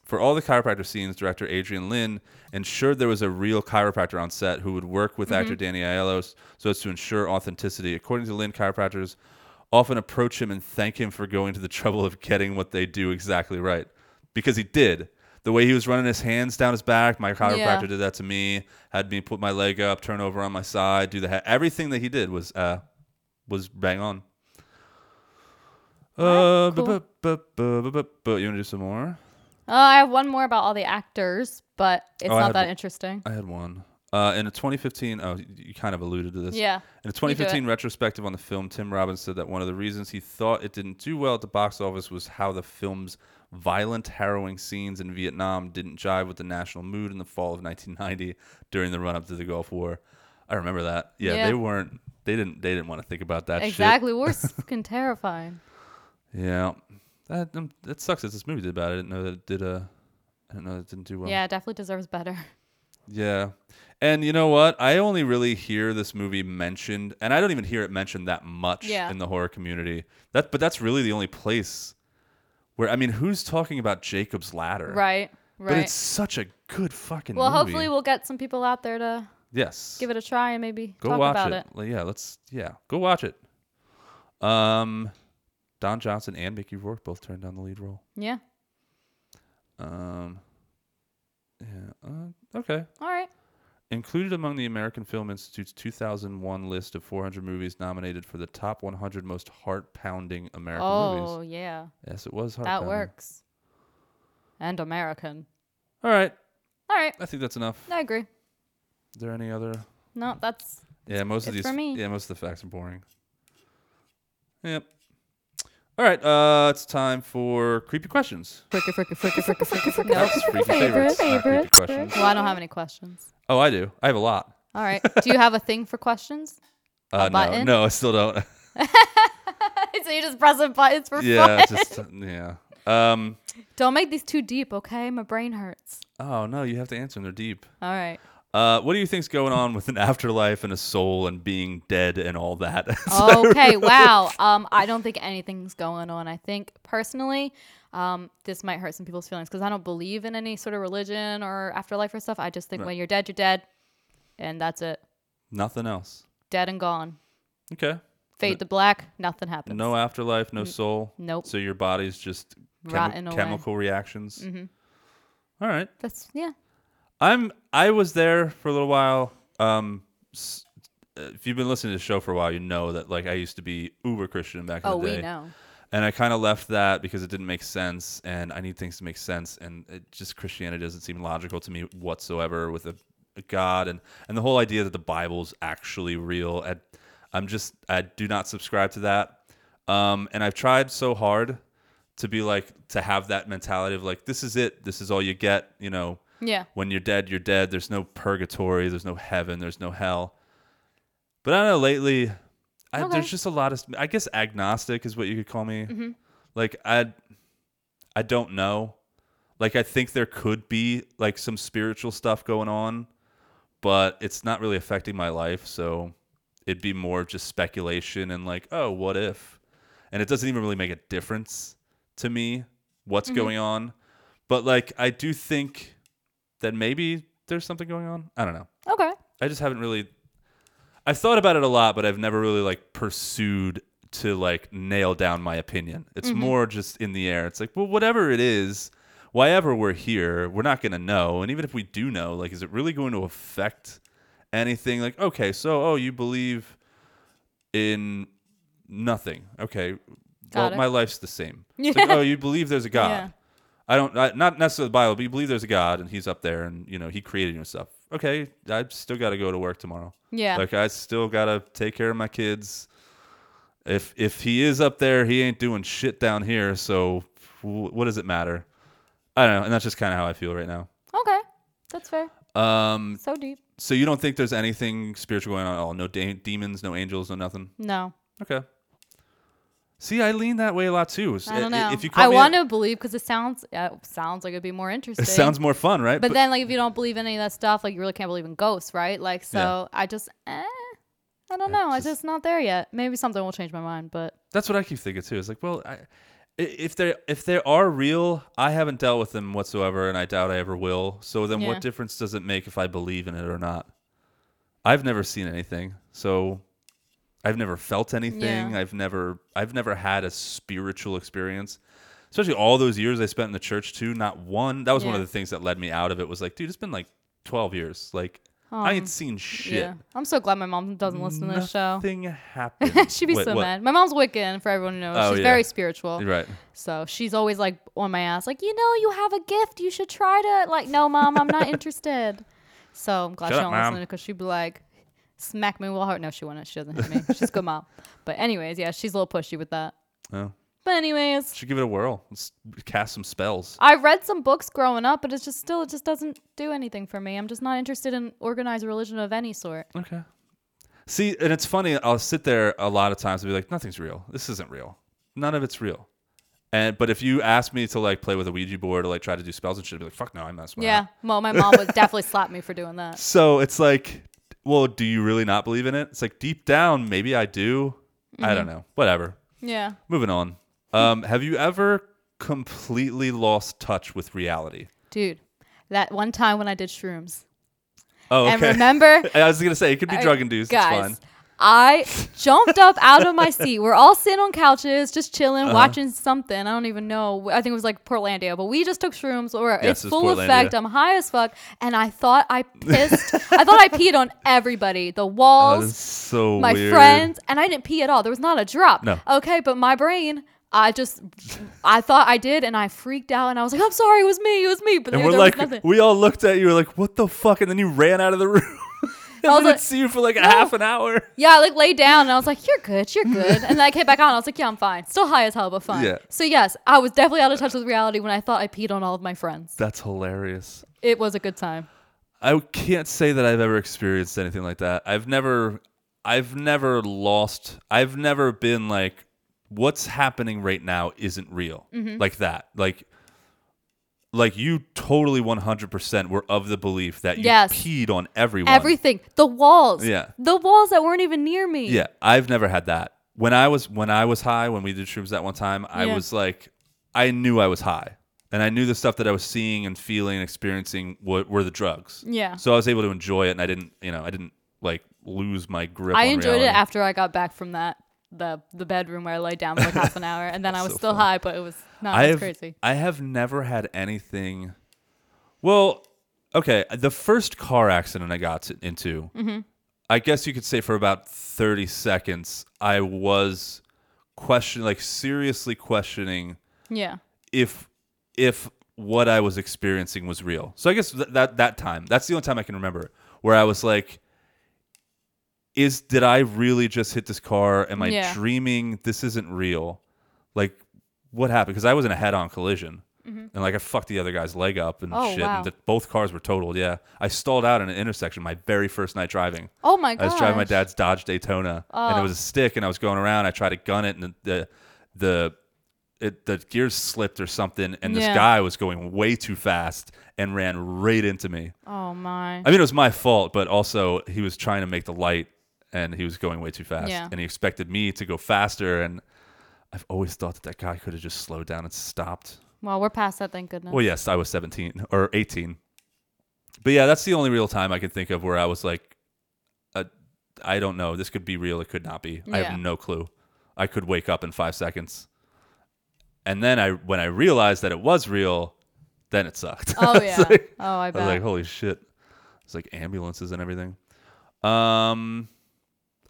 for all the chiropractor scenes, director Adrian Lyne ensured there was a real chiropractor on set who would work with actor Mhm. Danny Aiello so as to ensure authenticity. According to Lyne, chiropractors often approach him and thank him for going to the trouble of getting what they do exactly right, because he did. The way he was running his hands down his back, my chiropractor Yeah. did that to me. Had me put my leg up, turn over on my side, do the ha- everything that he did was uh was bang on. Uh, bu- bu- bu- bu- bu- bu- bu- you want to do some more? Uh, I have one more about all the actors, but it's Oh, I not had that one- interesting. I had one. Uh, in a 2015, oh, you- kind of alluded to this. Yeah, In a 2015 retrospective on the film, Tim Robbins said that one of the reasons he thought it didn't do well at the box office was how the film's violent, harrowing scenes in Vietnam didn't jive with the national mood in the fall of 1990 during the run-up to the Gulf War. I remember that. Yeah, Yeah. they weren't. They didn't. They didn't want to think about that. shit. Exactly. We're fucking <laughs> terrifying. Yeah, that um, that sucks. That this movie did bad. I didn't know that it did. Uh, I didn't know that it didn't do well. Yeah, it definitely deserves better. Yeah. And you know what? I only really hear this movie mentioned, and I don't even hear it mentioned that much Yeah. in the horror community. That, but that's really the only place where I mean, who's talking about Jacob's Ladder? Right. Right. But it's such a good fucking well, movie. hopefully we'll get some people out there to yes, give it a try and maybe go talk watch about it. it. Yeah, let's yeah, go watch it. Um, Don Johnson and Mickey Rourke both turned down the lead role. Yeah. Um, yeah. Uh, okay. All right. Included among the American Film Institute's 2001 list of 400 movies nominated for the top 100 most heart-pounding American oh movies. Oh, yeah. Yes, it was That heart-pounding. That works. And American. All right, All right. I think that's enough. I agree. Is there any other? No, that's Yeah, most of it's these. for me. Yeah, most of the facts are boring. Yep. All right, uh, it's time for creepy questions. freaky, freaky, freaky, freaky, freaky, freaky. That's freaky favorites, not creepy questions. Well, I don't have any questions. Oh, I do. I have a lot. All right. Do you have a thing for questions? <laughs> Uh, no, button? no, I still don't. <laughs> so you just pressing buttons for yeah, fun. just yeah. Um. Don't make these too deep, okay? My brain hurts. Oh no, you have to answer them. They're deep. All right. Uh, what do you think's going on with an afterlife and a soul and being dead and all that? <laughs> Okay, wow. Um, I don't think anything's going on. I think personally, um, this might hurt some people's feelings because I don't believe in any sort of religion or afterlife or stuff. I just think Right. when you're dead, you're dead, and that's it. Nothing else. Dead and gone. Okay. Fade to black. Nothing happens. No afterlife, no soul. nope. So your body's just chemi- away. chemical reactions. hmm All right. That's yeah. I'm. I was there for a little while. Um, s- uh, if you've been listening to the show for a while, you know that like I used to be uber Christian back in Oh, the day. Oh, we know. And I kind of left that because it didn't make sense, and I need things to make sense, and it just Christianity doesn't seem logical to me whatsoever with a, a God and and the whole idea that the Bible's actually real. I, I'm just I do not subscribe to that, um, and I've tried so hard to be like to have that mentality of like this is it, this is all you get, you know. Yeah. When you're dead, you're dead. There's no purgatory. There's no heaven. There's no hell. But I don't know. Lately, I, Okay. there's just a lot of. I guess agnostic is what you could call me. Mhm. Like I, I don't know. Like I think there could be like some spiritual stuff going on, but it's not really affecting my life. So it'd be more just speculation and like, oh, what if? And it doesn't even really make a difference to me what's Mhm. going on. But like I do think that maybe there's something going on. I don't know. Okay. I just haven't really I've thought about it a lot, but I've never really like pursued to like nail down my opinion. It's Mhm. more just in the air. It's like, well, whatever it is, why ever we're here, we're not going to know. And even if we do know, like is it really going to affect anything? Like, okay, so oh, you believe in nothing. Okay. Got well, it. my life's the same. <laughs> It's like, oh, you believe there's a God. Yeah. I don't, I, not necessarily the Bible, but you believe there's a God and He's up there and you know He created you and stuff. Okay, I still got to go to work tomorrow. Yeah. like I still got to take care of my kids. If if He is up there, He ain't doing shit down here. So w- what does it matter? I don't know, and that's just kind of how I feel right now. Okay. That's fair. Um, So deep. so you don't think there's anything spiritual going on at all? No de- demons, no angels, no nothing. No. Okay. See, I lean that way a lot too. I don't know. If you I want to believe because it sounds uh, sounds like it'd be more interesting. it sounds more fun, right? But, then, like, if you don't believe in any of that stuff, like, you really can't believe in ghosts, right? Like, so Yeah. I just, eh, I don't know. I'm just not there yet. Maybe something will change my mind, but That's what I keep thinking too. It's like, well, i- if they if they are real, I haven't dealt with them whatsoever, and I doubt I ever will. So then, Yeah. what difference does it make if I believe in it or not? I've never seen anything, so I've never felt anything. Yeah. I've never I've never had a spiritual experience. Especially all those years I spent in the church too. Not one. That was one of the things that led me out of it. Was like, dude, it's been like twelve years. Like I Um, ain't seen shit. yeah. I'm so glad my mom doesn't listen to this show. Nothing <laughs> happened. She'd be Wait, so what? mad. My mom's Wiccan, for everyone to know. Oh, she's yeah. very spiritual. Right. So she's always like on my ass, like, you know, you have a gift. You should try to, like, no, mom, I'm not <laughs> interested. So I'm glad Shut she up, don't Mom. listen because she'd be like, smack me with hard. No, she wouldn't. She doesn't hit me. She's a good mom. But anyways, yeah, she's a little pushy with that. Oh. But anyways, Should give it a whirl. Let's cast some spells. I read some books growing up, but it's just still it just doesn't do anything for me. I'm just not interested in organized religion of any sort. Okay. See, and it's funny. I'll sit there a lot of times and be like, "Nothing's real. This isn't real. None of it's real." And but if you ask me to like play with a Ouija board or like try to do spells and shit, I'd be like, "Fuck no, I mess with Yeah. Well, my mom would definitely <laughs> slap me for doing that. So it's like, well, do you really not believe in it? It's like deep down, maybe I do. I don't Mhm. know. Whatever. Yeah. Moving on. Um, have you ever completely lost touch with reality? Dude, that one time when I did shrooms. Oh, okay. And remember- <laughs> I was gonna say it could be drug induced. It's Guys, fine. I <laughs> jumped up out of my seat. We're all sitting on couches, just chilling, Uh-huh. watching something. I don't even know. I think it was like Portlandia, but we just took shrooms. Or Yes, it's it full Portlandia. effect. I'm high as fuck, and I thought I pissed. I thought I peed on everybody. The <laughs> walls, so my weird. friends, and I didn't pee at all. There was not a drop. No. Okay, but my brain. I just, I thought I did, and I freaked out, and I was like, "I'm sorry, it was me, it was me." But And there, we're there like, was nothing. we all looked at you, we're like, what the fuck? And then you ran out of the room. <laughs> I was like, see you for like a half an hour. <laughs> Yeah, I like laid down and I was like, "You're good, you're <laughs> good." And then I came back on. I was like, "Yeah, I'm fine. Still high as hell, but fine." Yeah. So yes, I was definitely out of touch with reality when I thought I peed on all of my friends. That's hilarious. It was a good time. I can't say that I've ever experienced anything like that. I've never, I've never lost. I've never been like, what's happening right now isn't real, Mhm. like that. Like, like you totally one hundred percent were of the belief that you Yes. peed on everyone. Everything, the walls, Yeah. the walls that weren't even near me. Yeah, I've never had that. When I was when I was high, when we did shrooms that one time, I Yeah. was like, I knew I was high, and I knew the stuff that I was seeing and feeling and experiencing were, were the drugs. Yeah. So I was able to enjoy it, and I didn't, you know, I didn't like lose my grip. I enjoyed reality. it after I got back from that the the bedroom where I laid down for like half an <laughs> hour, and then I was So still fun. high, but it was no, I've, crazy. I have never had anything. Well, okay, the first car accident I got to- into, Mhm. I guess you could say for about thirty seconds, I was questioning, like seriously questioning Yeah. if if what I was experiencing was real. So I guess th- that that time, that's the only time I can remember where I was like is did I really just hit this car? Am I Yeah. dreaming? This isn't real. Like what happened? Because I was in a head-on collision. Mhm. And like I fucked the other guy's leg up and Oh, shit, wow. and the, both cars were totaled. Yeah, I stalled out in an intersection my very first night driving. Oh my god! I was driving my dad's Dodge Daytona, and it Oh. was a stick, and I was going around. I tried to gun it, and the the the, it, the gears slipped or something, and this Yeah. guy was going way too fast and ran right into me. Oh my. I mean, it was my fault, but also he was trying to make the light, and he was going way too fast, Yeah. and he expected me to go faster. And I've always thought that that guy could have just slowed down and stopped. well, we're past that, thank goodness. Well, yes, I was 17 or 18. But yeah, that's the only real time I can think of where I was like, uh, I don't know. This could be real. It could not be. I Yeah. have no clue. I could wake up in five seconds. And then I, when I realized that it was real, then it sucked. Oh, <laughs> yeah. like- Oh, I I was like, holy shit. It's like ambulances and everything. Um,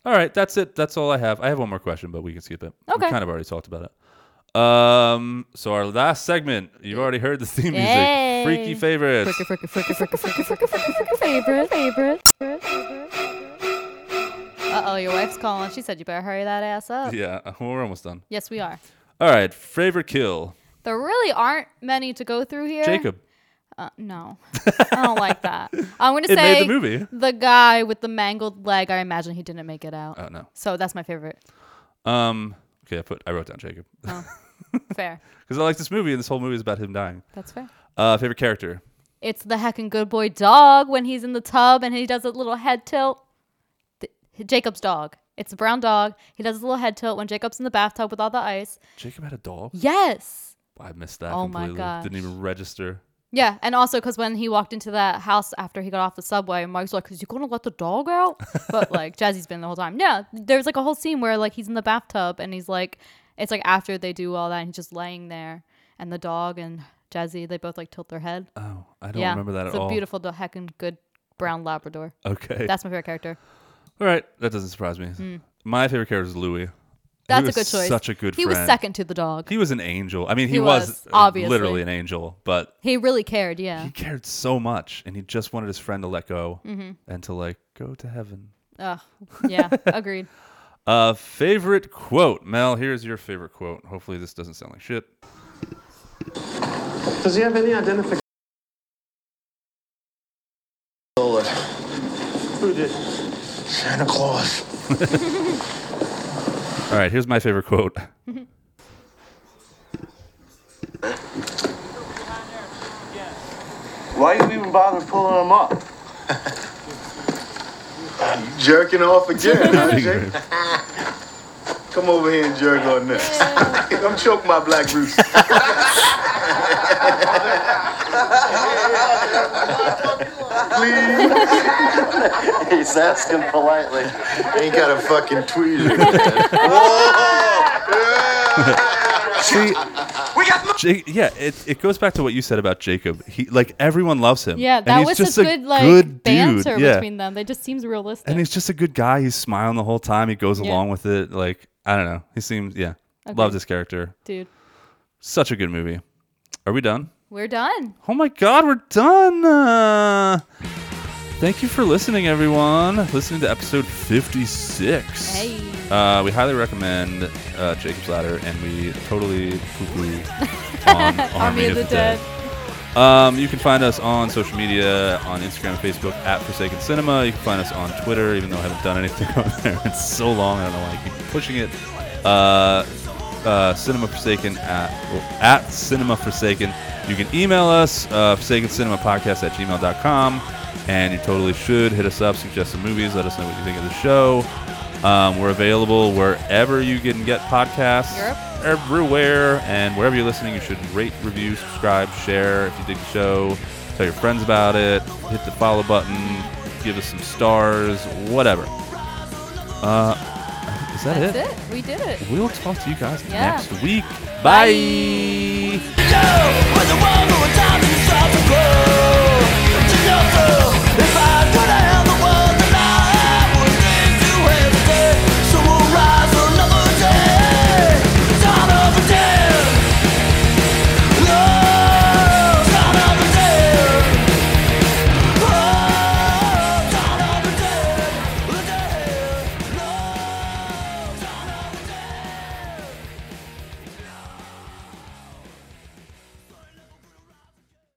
all right, that's it. That's all I have. I have one more question, but we can skip it. Okay. We kind of already talked about it. Um, so our last segment, you've already heard the theme music. Yay. Freaky favorite. Freaky, freaky, freaky, freaky, freaky, freaky, freaky, favorite, favorite, favorite, Uh oh, your wife's calling. She said you better hurry that ass up. Yeah, <laughs> we're almost done. Yes, we are. All right, favorite kill. There really aren't many to go through here. Jacob. Uh, no, I don't like <laughs> that. I'm gonna It made say the movie. the guy with the mangled leg. I imagine he didn't make it out. Oh, no. So that's my favorite. Um, okay, I put I wrote down Jacob Oh, <laughs> fair. because I like this movie, and this whole movie is about him dying. That's fair. Uh, favorite character. It's the heckin' good boy dog when he's in the tub and he does a little head tilt. Jacob's dog. It's a brown dog. He does a little head tilt when Jacob's in the bathtub with all the ice. Jacob had a dog. Yes. I missed that Oh my completely. gosh. Didn't even register. Yeah, and also because when he walked into that house after he got off the subway, Mike's like, "Is you gonna let the dog out?" <laughs> But like Jezzie's been the whole time. Yeah, there's like a whole scene where like he's in the bathtub and he's like, it's like after they do all that, and he's just laying there, and the dog and Jezzie they both like tilt their head. Oh, I don't yeah, remember that it's at a beautiful, do- heckin' good brown Labrador. Okay. that's my favorite character. All right, that doesn't surprise me. Hmm. My favorite character is Louis, That's a good choice. Such a good He friend. was second to the dog. He was an angel. I mean, he, He was, was, uh, obviously. literally an angel, but He really cared. Yeah. he cared so much, and he just wanted his friend to let go Mhm. and to like go to heaven. Ugh. Yeah. <laughs> agreed. Uh, favorite quote, Mel. Here's your favorite quote. Hopefully, this doesn't sound like shit. Does he have any identification? Who did? Santa Claus. <laughs> All right, here's my favorite quote. Why you even bother pulling them up? Jerking off again, huh, Figured. Jake? Come over here and jerk on this. Come choke my black roots. Please. He's asking politely. Ain't got a fucking tweezer. <laughs> See, we Ja- yeah, it, it goes back to what you said about Jacob. He like everyone loves him. Yeah, and that he's was just a good like good banter dude. Yeah. between them. They just seems realistic. And he's just a good guy. He's smiling the whole time. He goes Yeah. along with it. Like I don't know. He seems yeah. Okay. Love this character. Dude, Such a good movie. Are we done? We're done. Oh my God, we're done. Uh, thank you for listening, everyone. Listening to episode 56. Hey. Uh, we highly recommend uh, Jacob's Ladder, and we totally poo-poo on <laughs> Army, of, the, Dead. Um, you can find us on social media, on Instagram and Facebook at Forsaken Cinema. You can find us on Twitter, even though I haven't done anything <laughs> on there. It's so long, I don't know why I keep pushing it. Uh, uh, Cinema Forsaken at, well, at Cinema Forsaken. You can email us, uh, Forsaken Cinema Podcast at gmail.com. And you totally should hit us up, suggest some movies, let us know what you think of the show. Um, we're available wherever you can get podcasts, everywhere, and wherever you're listening, you should rate, review, subscribe, share if you dig the show, tell your friends about it, hit the follow button, give us some stars, whatever. Uh, is that it? That's it? We did it. We'll talk to you guys Yeah. next week. Bye. Bye. Yo.